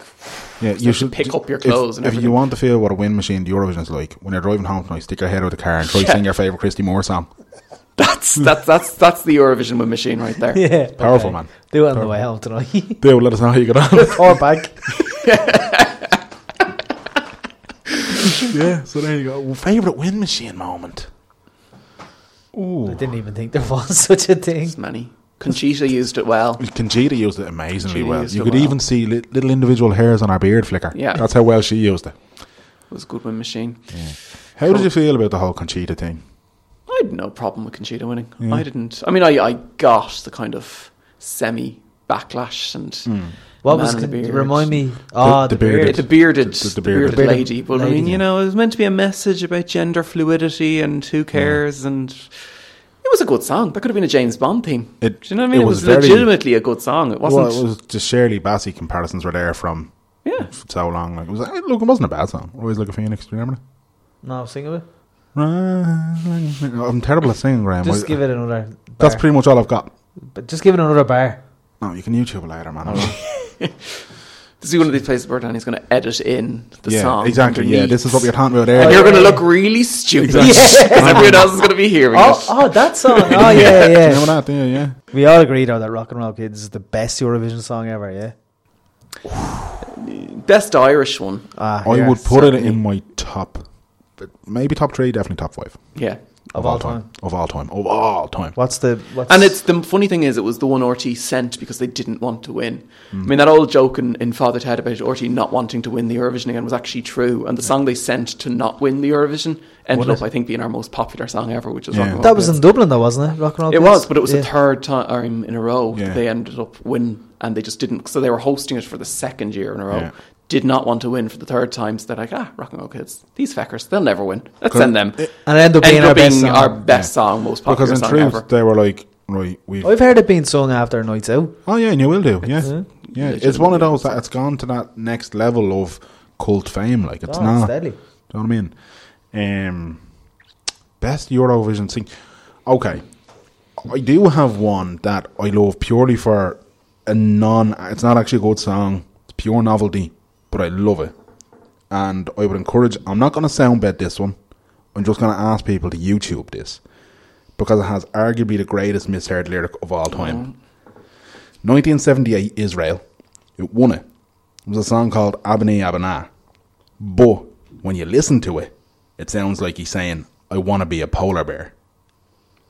Yeah, you should pick up your clothes If, and if you want to feel what a wind machine the Eurovision is like, when you're driving home tonight, stick your head out of the car and try to Yeah. sing your favourite Christy Moore song. that's that's that's that's the Eurovision wind machine right there. Yeah. Powerful, okay. man. Do it on the way home tonight. Do let us know how you get on. or back. yeah, so there you go. Favourite wind machine moment. Ooh. I didn't even think there was such a thing. There's many. Conchita used it well. Conchita used it amazingly Conchita well. used You it could well. even see li- little individual hairs on her beard flicker. Yeah. That's how well she used it. It was a good wind machine. How did you feel about the whole Conchita thing? I had no problem with Conchita winning. Yeah. I didn't. I mean, I, I got the kind of semi backlash and hmm. What was in the con- beard. remind me? Oh, the the, bearded- beard. the bearded, The- the the, bearded- bearded, Bearded lady. But I lady, mean, you know, it was meant to be a message about gender fluidity and who cares. And it was a good song. That could have been a James Bond theme. It- Do you know what I mean? it It was was, very- legitimately a good song. It wasn't. Well, it was the Shirley Bassey comparisons were there from yeah. so long. Like it was, eh, look, it wasn't a bad song. Always like a phoenix. Do you remember? No, sing of it. I'm terrible at singing, Graham. Just give it another. Bar. That's pretty much all I've got. But just give it another bar. No, you can YouTube it later, man. This is one of these places where Danny's going to edit in the yeah, song. exactly. Yeah, this is what we were talking about there. And you're going to look really stupid Exactly. because everyone else is going to be hearing Oh, it. oh, that song. Oh, yeah, You yeah. know that? Yeah, yeah. We all agreed though that "Rock and Roll Kids" is the best Eurovision song ever. Yeah. Best Irish one. Ah, I yeah, would put it in my top, maybe top three, definitely top five Yeah. Of all time. of all time, of all time. What's the? What's And it's the funny thing is, it was the one RTE sent because they didn't want to win. Hmm. I mean, that old joke in, in Father Ted about RTE not wanting to win the Eurovision again was actually true. And the song they sent to not win the Eurovision ended Was up, it? I think, being our most popular song ever, which was Yeah. Rock and Roll that was Kids. in Dublin though, wasn't it? Rock and Roll. It Kids? was, but it was Yeah. the third time in a row Yeah. that they ended up winning, and they just didn't. So they were hosting it for the second year in a row. Yeah. Did not want to win for the third time, so they're like, ah, rock and roll kids, these feckers, they'll never win. Let's send them. it- and it ended up being Ended our being best song. our best song, most popular Because in song truth, ever. they were like, right, we've. I've heard it being sung after nights out. Oh yeah, and you will do. Yeah, Yeah. yeah. It's one of those that it's gone to that next level of cult fame. Like it's Oh, not. it's deadly. Do you know what I mean? Um, best Eurovision sing. Okay, I do have one that I love purely for a non. It's not actually a good song. It's pure novelty, but I love it. And I would encourage. I'm not going to sound bet this one. I'm just going to ask people to YouTube this because it has arguably the greatest misheard lyric of all time. 1978 Israel. It won it. It was a song called Abani Abana. But when you listen to it, it sounds like he's saying, I want to be a polar bear.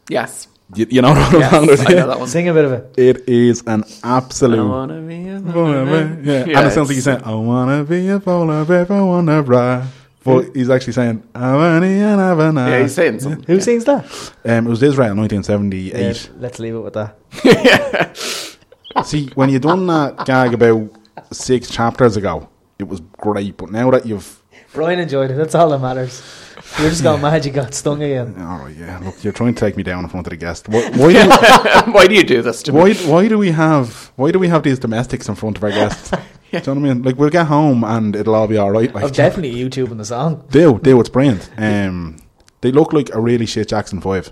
Yes. You, you know what I'm Yes, talking about? I know that one. Sing a bit of it. It is an absolute. I wanna be a polar bear. Yeah. Yeah, and it sounds like it's- he's saying, I want to be a polar bear, I want to ride. But he's actually saying, Abani and Abana. Yeah, he's saying something. Who sings that? Um, it was Israel, 1978. Yeah, let's leave it with that. See, when you done that gag about six chapters ago, it was great. But now that you've, Brian enjoyed it. That's all that matters. You're just going mad. You got stung again. all right, yeah, look, you're trying to take me down in front of the guest. Why, why, do, Why do you do this to me? why, why do we have, why do we have these domestics in front of our guests? Do you know what I mean? Like we'll get home and it'll all be all right. Like I'm definitely YouTubing the song. do, do. It's brilliant. Um, they look like a really shit Jackson Five.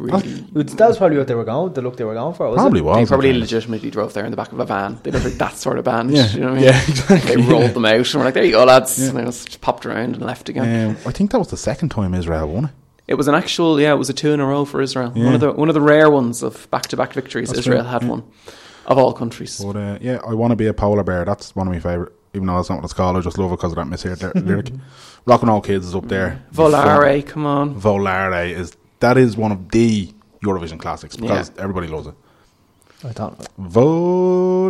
Really? That was probably what they were going. The look they were going for. Was Probably It? was. They probably okay. legitimately drove there in the back of a van. They look like that sort of band. Yeah, you know what I mean? yeah, exactly, They rolled yeah. them out and we're like, there you go, lads. Yeah. And they just popped around and left again. Um, I think that was the second time Israel won it. It was an actual, yeah, it was a two in a row for Israel. Yeah. One of the one of the rare ones of back to back victories. That's Israel right, had yeah. one of all countries. But uh, yeah, I want to be a polar bear. That's one of my favourite. Even though that's not what it's called, I just love it because of that misheard ly- lyric. Rock and All Kids is up there. Volare, come on. Volare is that is one of the Eurovision classics because everybody loves it. I don't know.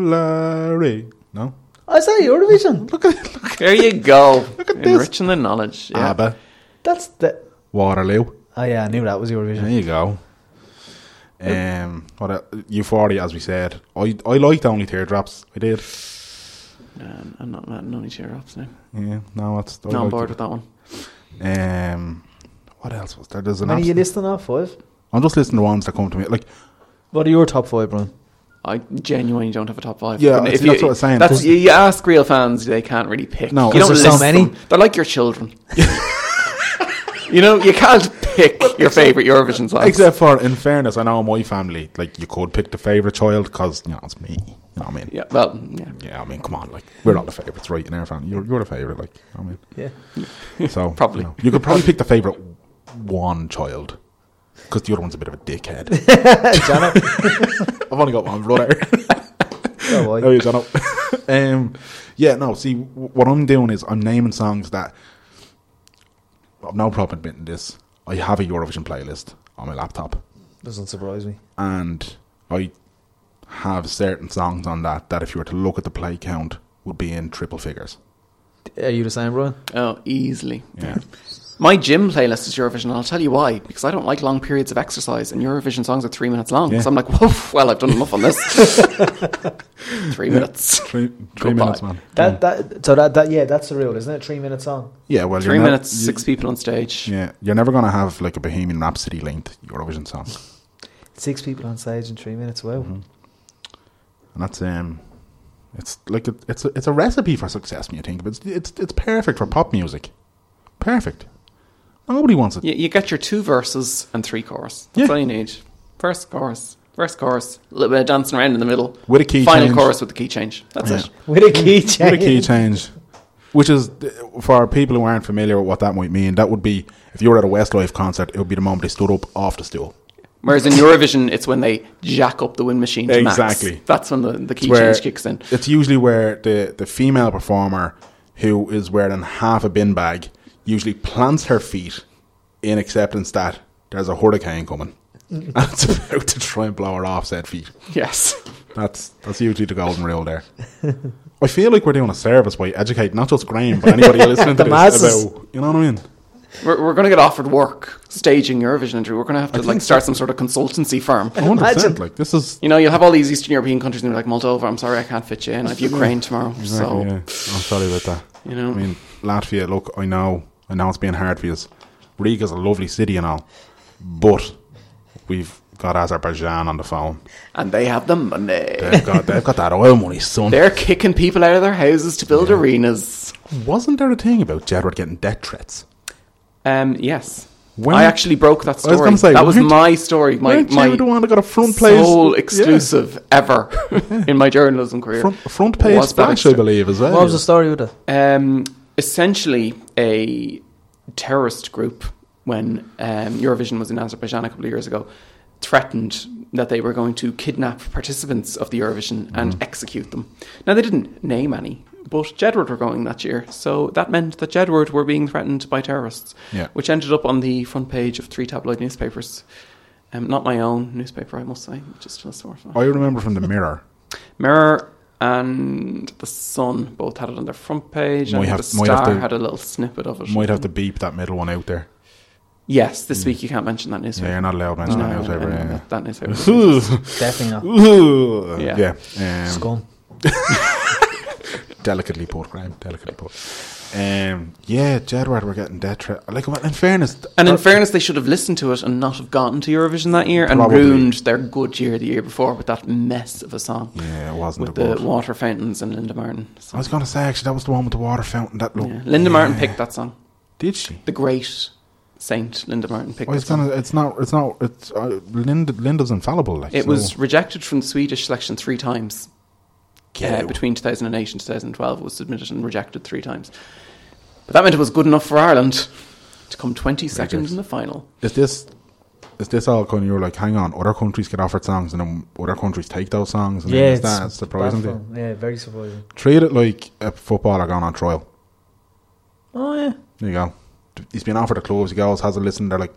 Volare, no, I say Eurovision. look at look There you go. Look at this. Enriching the knowledge. Yeah. ABBA, That's the. Waterloo. Oh yeah, I knew that was Eurovision. There you go. Um, what a, Euphoria, as we said, I I liked only teardrops. I did. Um, I'm not mad. No need cheer ups now. Yeah, no, that's I No, I'm liked bored it. with that one. Um, what else was there? There's an. Many abs- you listing off five? I'm just listening to ones that come to me. Like What are your top five, Brian? I genuinely don't have a top five. Yeah, But see, that's what I'm saying. That's, you, you ask real fans, they can't really pick. No. you don't Is so many? them. They're like your children. you know, you can't pick your favorite Eurovision song. Except for, in fairness, I know my family, like you could pick the favorite child because you know it's me. You know what I mean? Yeah, well, yeah. Yeah, I mean, come on, like we're not the favorites, right? In our family, you're you're the favorite, like you know what I Yeah. So Probably. you, know, you could probably pick the favorite one child because the other one's a bit of a dickhead. Janet. I've only got one brother. Oh, boy. Oh, you don't um, yeah, no. See, what I'm doing is I'm naming songs that I've no problem admitting this. I have a Eurovision playlist on my laptop, Doesn't surprise me. and I have certain songs on that that if you were to look at the play count would be in triple figures. Are you the same, Brian? Oh, easily. Yeah, My gym playlist is Eurovision, and I'll tell you why. Because I don't like long periods of exercise, and Eurovision songs are three minutes long. Yeah. So I'm like, whoa, well, I've done enough on this. three minutes. three, three minutes, man. That that so that that yeah, that's the rule, isn't it? Three minutes song. Yeah, well, Three you're ne- minutes, you- six people on stage. Yeah, you're never gonna have like a Bohemian Rhapsody length Eurovision song, Six people on stage in three minutes. Wow. and that's um, it's like a, it's a, it's a recipe for success. When you think, but it's it's it's perfect for pop music. Perfect. Nobody wants it. You, you get your two verses and three chorus. That's Yeah. all you need. First chorus, first chorus, a little bit of dancing around in the middle. With a key change. Final change. chorus with the key change. That's Yeah. it. With a key change. With a key change, which is for people who aren't familiar with what that might mean. That would be if you were at a Westlife concert, it would be the moment they stood up off the stool. Whereas in Eurovision, it's when they jack up the wind machine to max. Exactly. That's when the, the key where change kicks in. It's usually where the, the female performer who is wearing half a bin bag usually plants her feet in acceptance that there's a hurricane coming. Mm. and it's about to try and blow her off said feet. Yes. That's that's usually the golden rule there. I feel like we're doing a service by educating not just Graham, but anybody listening to The this masses. about you know what I mean? We're, we're going to get offered work staging Eurovision entry. We're going to have to like think start some sort of consultancy firm. hundred Imagine. percent. Like this is You know, you'll have all these Eastern European countries and they're like, Moldova, I'm sorry I can't fit you in. I have Ukraine tomorrow. exactly, So, yeah. I'm sorry about that. you know. I mean, Latvia, look, I know, I know it's being hard for you. Riga's a lovely city and all, but we've got Azerbaijan on the phone. and they have the money. They've got, they've got that oil money, son. They're kicking people out of their houses to build arenas. Wasn't there a thing about Jedward getting death threats? Um, yes. When- I actually broke that I story. was gonna say, that was my story. My weren't you my the one that got a front page sole yeah. exclusive ever in my journalism career. Front, front page splash, I extra? believe, as well. What was the story with it? Um, essentially, a terrorist group, when um, Eurovision was in Azerbaijan a couple of years ago, threatened that they were going to kidnap participants of the Eurovision and Mm-hmm. execute them. Now, they didn't name any, but Jedward were going that year, so that meant that Jedward were being threatened by terrorists, Yeah. which ended up on the front page of three tabloid newspapers. Um, not my own newspaper, I must say, which is still a source. I remember from the Mirror. Mirror and the Sun both had it on their front page, Might and have- the might Star to- had a little snippet of it. Might have to beep that middle one out there. Yes, this week you can't mention that newspaper. Yeah, you're not allowed to mention No, that no, newspaper. no, yeah. that, that newspaper. Definitely not. Yeah. Yeah. Um, Scum. delicately put, Graham. Delicately put. Um, yeah, Jedward were getting death threat. Like, well, in fairness, and in uh, fairness, they should have listened to it and not have gotten to Eurovision that year and ruined their good year the year before with that mess of a song yeah, it wasn't with the good. water fountains and Linda Martin. I was going to say actually that was the one with the water fountain. That looked. Yeah. Linda Martin picked that song. Did she? The great saint Linda Martin picked I was gonna. It's not. It's not. It's uh, Linda. Linda's infallible. Like It so- was rejected from the Swedish selection three times. Get uh, between 2008 and 2012 it was submitted and rejected three times. But that meant it was good enough for Ireland to come 22nd in the final. Is this? Is this all kind of you're like, hang on, other countries get offered songs and then other countries take those songs and Yeah, then is it's that surprising? baffling. Yeah, very surprising. Treat it like a footballer going on trial. Oh yeah. There you go. He's been offered a clubs. He goes, has a listen. They're like,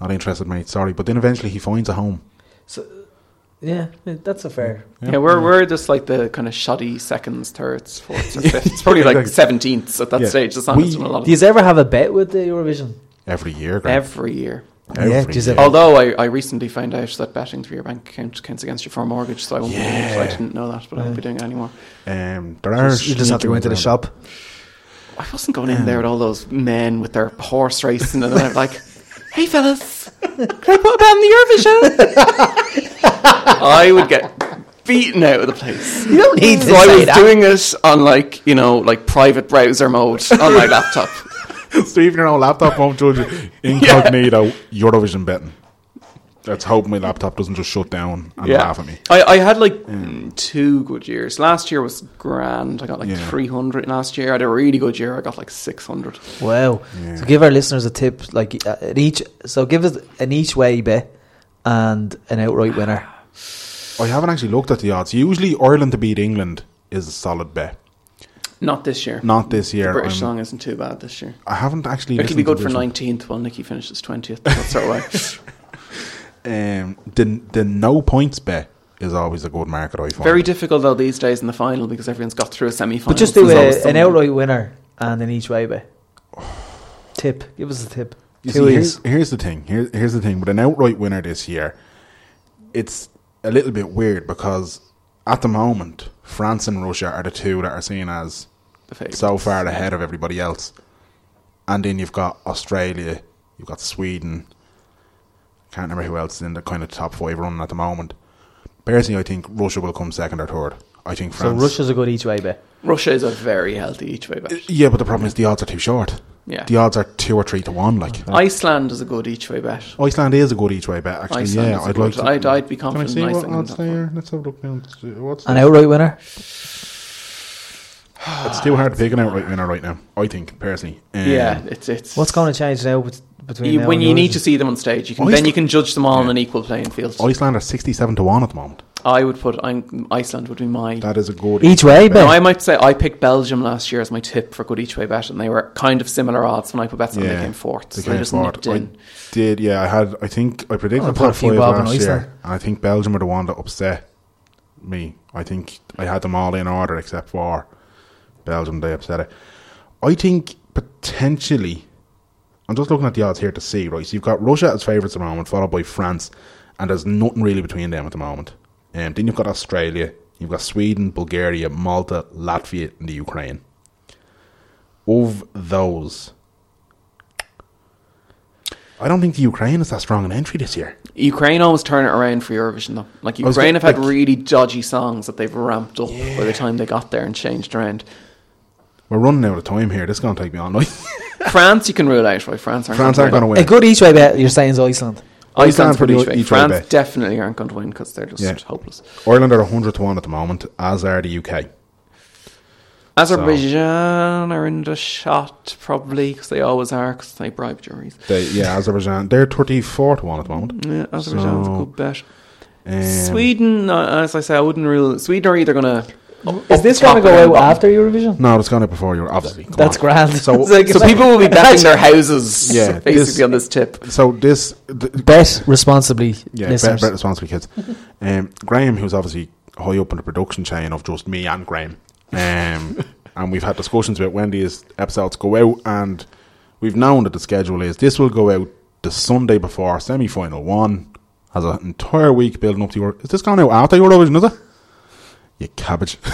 not interested, mate. Sorry, but then eventually he finds a home. So yeah, that's a fair. Yeah, we're, we're just like the kind of shoddy seconds, thirds, fourths, or fifths. It's probably like Exactly. 17ths at that Yeah. stage. The song We- a lot Do you ever have a bet with the Eurovision? Every year, Graham. every year. Every Yeah, does year. Although I, I recently found out that betting through your bank account counts against your firm mortgage, so I won't be doing it. I didn't know that, but I won't be doing it anymore. Um, there are You just have to go into the shop. I wasn't going in there with all those men with their horse racing and they're like, "Hey fellas, can I put a bet on the Eurovision?" I would get beaten out of the place. You don't need to So I say was that. doing it on like you know like private browser mode on my laptop. around. Steve, your own laptop won't judge you. Incognito Eurovision betting. Let's hope my laptop doesn't just shut down and Yeah, laugh at me. I, I had like mm, two good years. Last year was grand. I got like Yeah. three hundred last year. I had a really good year. I got like six hundred. Wow. Yeah. So give our listeners a tip, like uh, each. So give us an each way bet and an outright winner. I haven't actually looked at the odds. Usually, Ireland to beat England is a solid bet. Not this year. Not this year. The British I'm- song isn't too bad this year. I haven't actually. It could be to good for this one. nineteenth while Nicky finishes twentieth. That's all right. Um, the the no points bet is always a good market. I find Very difficult though these days in the final because everyone's got through a semi final. But just do a, an outright winner and an each way bet. Tip. Give us a tip. You see, here's, here's the thing. Here, here's the thing. With an outright winner this year, it's a little bit weird because at the moment, France and Russia are the two that are seen as so far ahead of everybody else. And then you've got Australia, you've got Sweden. I Can't remember who else is in the kind of top five running at the moment. Personally, I think Russia will come second or third. I think So France. Russia's a good each way bet. Russia is a very healthy each way bet. Yeah, but the problem is the odds are too short. Yeah. The odds are two or three to one. Like Iceland is a good each way bet. Iceland is a good each way bet. Actually, Iceland yeah, is a I'd like. To, I'd, I'd be Can I see in what odds in they are? Let's have a look now. What's An the- outright winner. It's too hard to pick an outright winner right now. I think personally. Um, Yeah, it's it's. What's going to change now bet- between you, now when you need to see them on stage? You can Iceland- then you can judge them all on an equal playing field. Iceland are sixty-seven to one at the moment. I would put I'm, Iceland would be my. That is a good Each way Now, bet. I might say I picked Belgium last year as my tip for good each way bet, and they were kind of similar odds when I put bets on. They came fourth. They so they came just fourth. nipped I in. did, yeah. I had. I think I predicted Oh, the put a top few five bob last Iceland. year, and I think Belgium are the one that upset me. I think I had them all in order except for Belgium. They upset it. I think potentially. I'm just looking at the odds here to see, right? So you've got Russia as favourites at the moment, followed by France, and there's nothing really between them at the moment. Um, then you've got Australia, you've got Sweden, Bulgaria, Malta, Latvia, and the Ukraine. Of those, I don't think the Ukraine is that strong an entry this year. Ukraine always turn it around for Eurovision though. Like I was Ukraine have had like- really dodgy songs that they've ramped up by the time they got there and changed around. We're running out of time here. This is going to take me all night. France, you can rule out, right? France aren't France going aren't going to win. win. A good each way bet, you're saying, is Iceland. Iceland's Iceland pretty for each the way. France definitely aren't going to win because they're just Yeah. hopeless. Ireland are 100 to 1 at the moment, as are the UK. Azerbaijan are in the shot probably because they always are because they bribe juries. They, yeah, Azerbaijan, they're 34 to 1 at the moment. Yeah, Azerbaijan's So, a good bet. Um, Sweden, uh, as I say, I wouldn't rule. Sweden are either going to. Is this going to go out after Eurovision? No, it's gone out before you're obviously. come That's on. grand. So- like- So people will be betting their houses, Yeah, basically this- on this tip. So this, th- bet responsibly, yeah, bet, listeners. bet responsibly, kids. Um, Graham, who's obviously high up in the production chain of just me and Graham, um, and we've had discussions about when these episodes go out, and we've known that the schedule is this will go out the Sunday before semi final one. Has an entire week building up to your. Is this going out after Eurovision? Is it? You cabbage.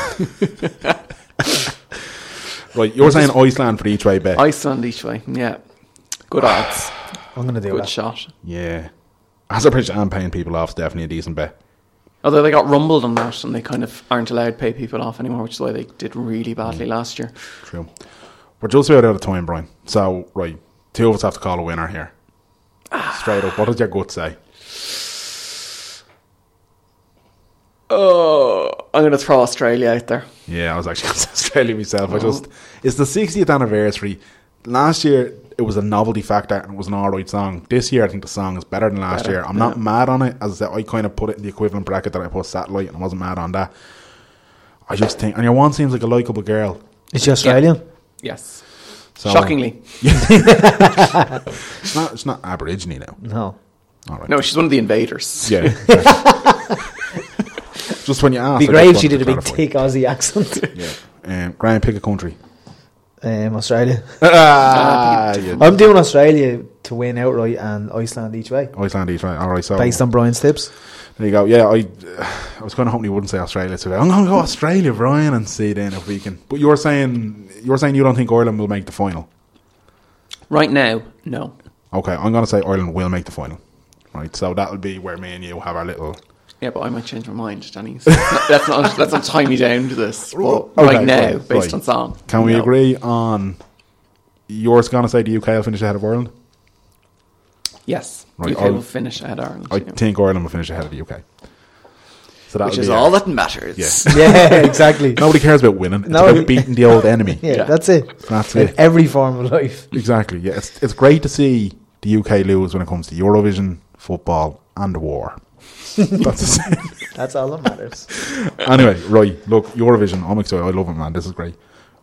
right, you're saying Iceland for the each way bet. Iceland each way, yeah. Good ah. odds. I'm going to do a Good that. shot. yeah, Azerbaijan paying people off is definitely a decent bet. Although they got rumbled on that and they kind of aren't allowed to pay people off anymore, which is why they did really badly mm. last year. True. We're just about out of time, Brian. So, right, two of us have to call a winner here. Ah. Straight up, what does your gut say? Oh, I'm going to throw Australia out there. Yeah, I was actually going to say Australia myself. I just, mm. it's the 60th anniversary. Last year, it was a novelty factor and it was an alright song. This year, I think the song is better than last Better, year. I'm not mad on it. As I said, I kind of put it in the equivalent bracket that I put Satellite, and I wasn't mad on that. I just think, and your one seems like a likable girl. Is she Australian? Yes. So, Shockingly. it's not, it's not Aborigine now. No. All right. No, she's one of the invaders. Yeah. just when you ask, Be I great if she did a big clarify. thick Aussie accent. Yeah. Um, Graham, pick a country. um, Australia. Ah. I'm doing Australia to win outright and Iceland each way. Iceland each way. All right, so Based on Brian's tips. there you go. Yeah, I, I was kind of hoping you wouldn't say Australia. So I'm going to go Australia, Brian, and see then if we can. But you're saying you're saying you don't think Ireland will make the final. Right now, no. Okay, I'm going to say Ireland will make the final. Right, so that'll be where me and you have our little. Yeah, but I might change my mind, Danny. So that's not that's not tie me down to this. But Okay, right now, right, based right. on song. Can we no. agree on? You're going to say the UK will finish ahead of Ireland. Yes. Right, UK I'll- will finish ahead of Ireland. I yeah. think Ireland will finish ahead of the UK. So that'll Which is all our- that matters. Yeah. Yeah, exactly. Nobody cares about winning. It's No. about beating the old enemy. Yeah, Yeah. that's it. That's In it. every form of life. Exactly. Yeah, it's it's great to see the UK lose when it comes to Eurovision, football, and war. That's the same. That's all that matters. anyway, right. Look, Eurovision. I'm excited. I love it, man. This is great.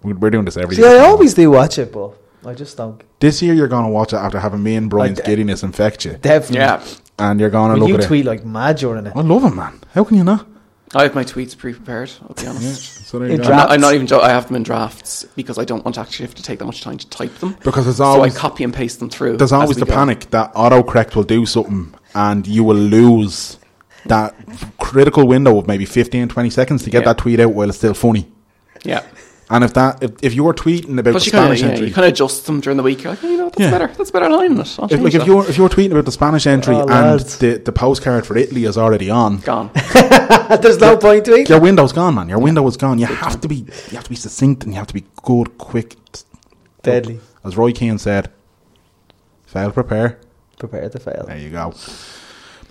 We- We're doing this every See, year. I always do watch it, but I just don't. This year, you're going to watch it after having me and Brian's Like- giddiness infect you, Definitely. Yeah. and you're going to When look you at it. tweet like mad during it. I love it, man. How can you not? I have my tweets pre-prepared. I'll be honest. So there you In go. I'm, not, I'm not even. Jo- I have them in drafts because I don't want to actually have to take that much time to type them. Because there's so always I copy and paste them through. there's as always we the go. panic that autocorrect will do something, and you will lose that critical window of maybe 15, 20 seconds to get Yeah. that tweet out while it's still funny. Yeah. And if that if, if you're tweeting about Plus, the you kind of Spanish yeah, entry, you kind of adjust them during the week. You're like, oh, you know, that's Yeah. better. That's better line. I'll if, change like if you're if you're tweeting about the Spanish entry Oh, and lads. the, the postcard for Italy is already on, gone. There's no point to it. your window's gone, man. Your window is gone. You have to be you have to be succinct and you have to be good, quick. Deadly. As Roy Keane said, fail prepare. Prepare to fail. There you go.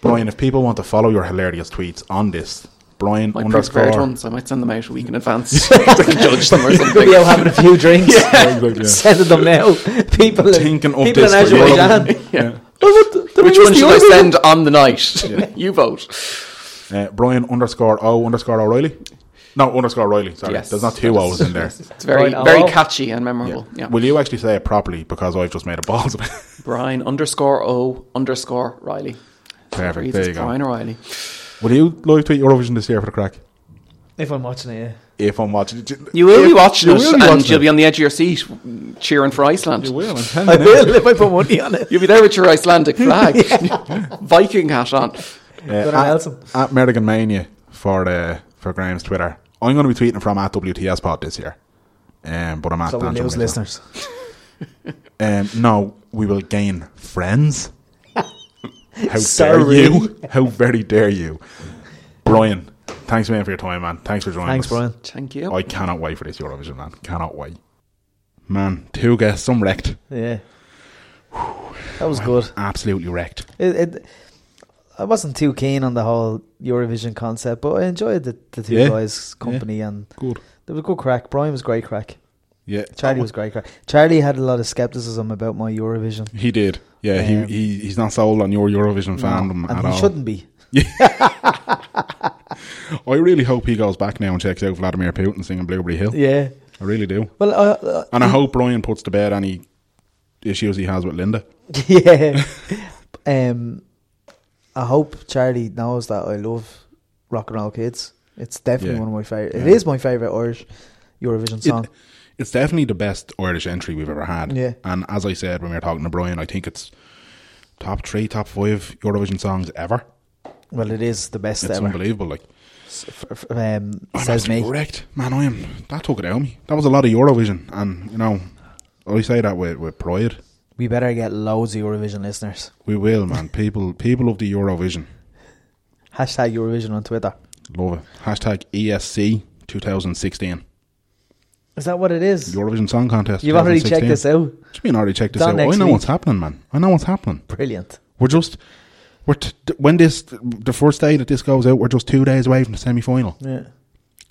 Brian, if people want to follow your hilarious tweets on this, Brian My underscore prepared ones, I might send them out a week in advance. so I can judge them or something. be having a few drinks. Yeah, exactly, yeah. Sending them now. People Thinking of people this in for you. Azerbaijan. Yeah. Oh, what the- the Which one should I Eurovision? send on the night? you vote. Uh, Brian underscore O underscore O'Reilly. No, underscore O'Reilly. Sorry, Yes. there's not two O's in there. It's very, Brian very O. catchy and memorable. Yeah. Will you actually say it properly because I've just made a balls of it? Brian underscore O underscore Riley. Perfect. Easy, There it's you go. Brian O'Reilly. Will you live tweet Eurovision this year for the crack? If I'm watching it, yeah. If I'm watching it, You will If- be watching you it, will be and watching you'll it. be on the edge of your seat cheering for Iceland. You will. I'm telling I you now. will if I put money on it. You'll be there with your Icelandic flag, Viking hat on. Uh, at, Nelson. at Merrigan Mania for uh, for Graham's Twitter. I'm going to be tweeting from at WTS Pod this year. Um, but I'm at So we Dan lose listeners. Um, no, we will gain friends. How Sorry. dare you? How very dare you, Brian? Thanks, man, for your time, man. Thanks for joining Thanks, us. Brian. Thank you. I cannot wait for this Eurovision, man. Cannot wait. man, two guests, some wrecked. Yeah. That was good. Absolutely wrecked. It, it, I wasn't too keen on the whole Eurovision concept, but I enjoyed the, the two Yeah. guys' company and Good. there was good crack. Brian was great crack. Yeah. Charlie oh. was great crack. Charlie had a lot of skepticism about my Eurovision. He did. Yeah, Um, he, he he's not sold on your Eurovision fandom and at he all. shouldn't be. I really hope he goes back now and checks out Vladimir Putin singing Blueberry Hill. Yeah. I really do. Well, uh, uh, And I hope Brian puts to bed any issues he has with Linda. yeah. um, I hope Charlie knows that I love rock and roll kids. It's definitely Yeah. one of my favorite. It Yeah. is my favorite Irish Eurovision song. It, it's definitely the best Irish entry we've ever had. Yeah. And as I said when we were talking to Brian, I think it's top three, top five Eurovision songs ever. well, it is the best It's ever. unbelievable. Like S- f- f- Um, I'm says me. correct, man. I am. That took it out of me. That was a lot of Eurovision, and you know, I say that with with pride. We better get loads of Eurovision listeners. We will, man. people, people of the Eurovision Hashtag Eurovision on Twitter. love it. Hashtag ESC 2016 Is that what it is? Eurovision Song Contest. You've already checked this out. What do you mean already checked this out? I know week. what's happening, man. I know what's happening. Brilliant. We're just we're t- when this the first day that this goes out, we're just two days away from the semi final. Yeah.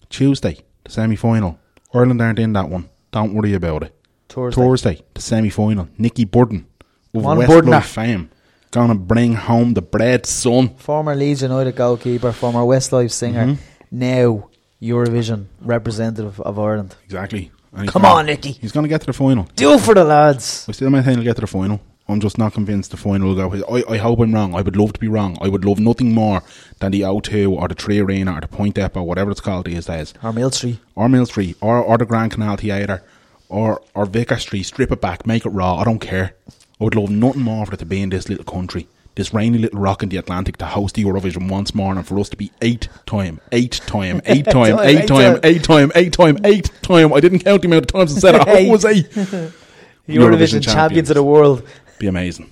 Tuesday, the semi final. Ireland aren't in that one. Don't worry about it. Thursday. Thursday, the semi final. Nicky Byrne of One West Burdener. Blood fame. Gonna bring home the bread, son. Former Leeds United goalkeeper, former Westlife singer, Mm-hmm. now Eurovision representative of Ireland. Exactly. And he's Come gonna- on, Nicky. He's gonna get to the final. Do for the lads. I still maintain he'll get to the final. I'm just not convinced the final will go. his- I, I hope I'm wrong. I would love to be wrong. I would love nothing more than the O2 or the 3Arena or the Point Depot, or whatever it's called these days. Or Millstreet. or Millstreet, or, or the Grand Canal Theatre, or or Vicar Street, strip it back, make it raw. I don't care. I would love nothing more for it to be in this little country, this rainy little rock in the Atlantic, to host the Eurovision once more, and for us to be eight time, eight time, eight time, eight time, eight time, eight time, eight time. I didn't count the amount of times I said it. I was eight. Eurovision, champions of the world. Be amazing.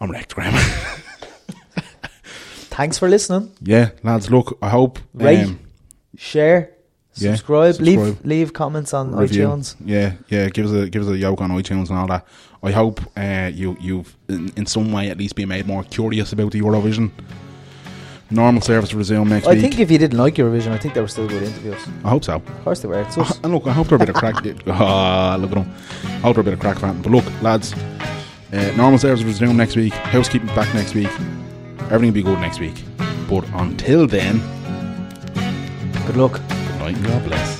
I'm wrecked, Graham. Thanks for listening. yeah, lads. Look, I hope. Rate, um, share, Yeah, subscribe, leave leave comments on review. iTunes. Yeah, yeah. Give us a give us a yoke on iTunes and all that. I hope uh, you you've in, in some way at least been made more curious about the Eurovision. Normal service will resume next I week. I think if you didn't like Eurovision, I think they were still good interviews. I hope so. Of course they were. It's us. and look, I hope they're a bit of crack. Ah, look at them. I hope they're a bit of crack fan. But look, lads, uh, normal service will resume next week. Housekeeping back next week. Everything will be good next week. But until then, Good luck. good night and God bless.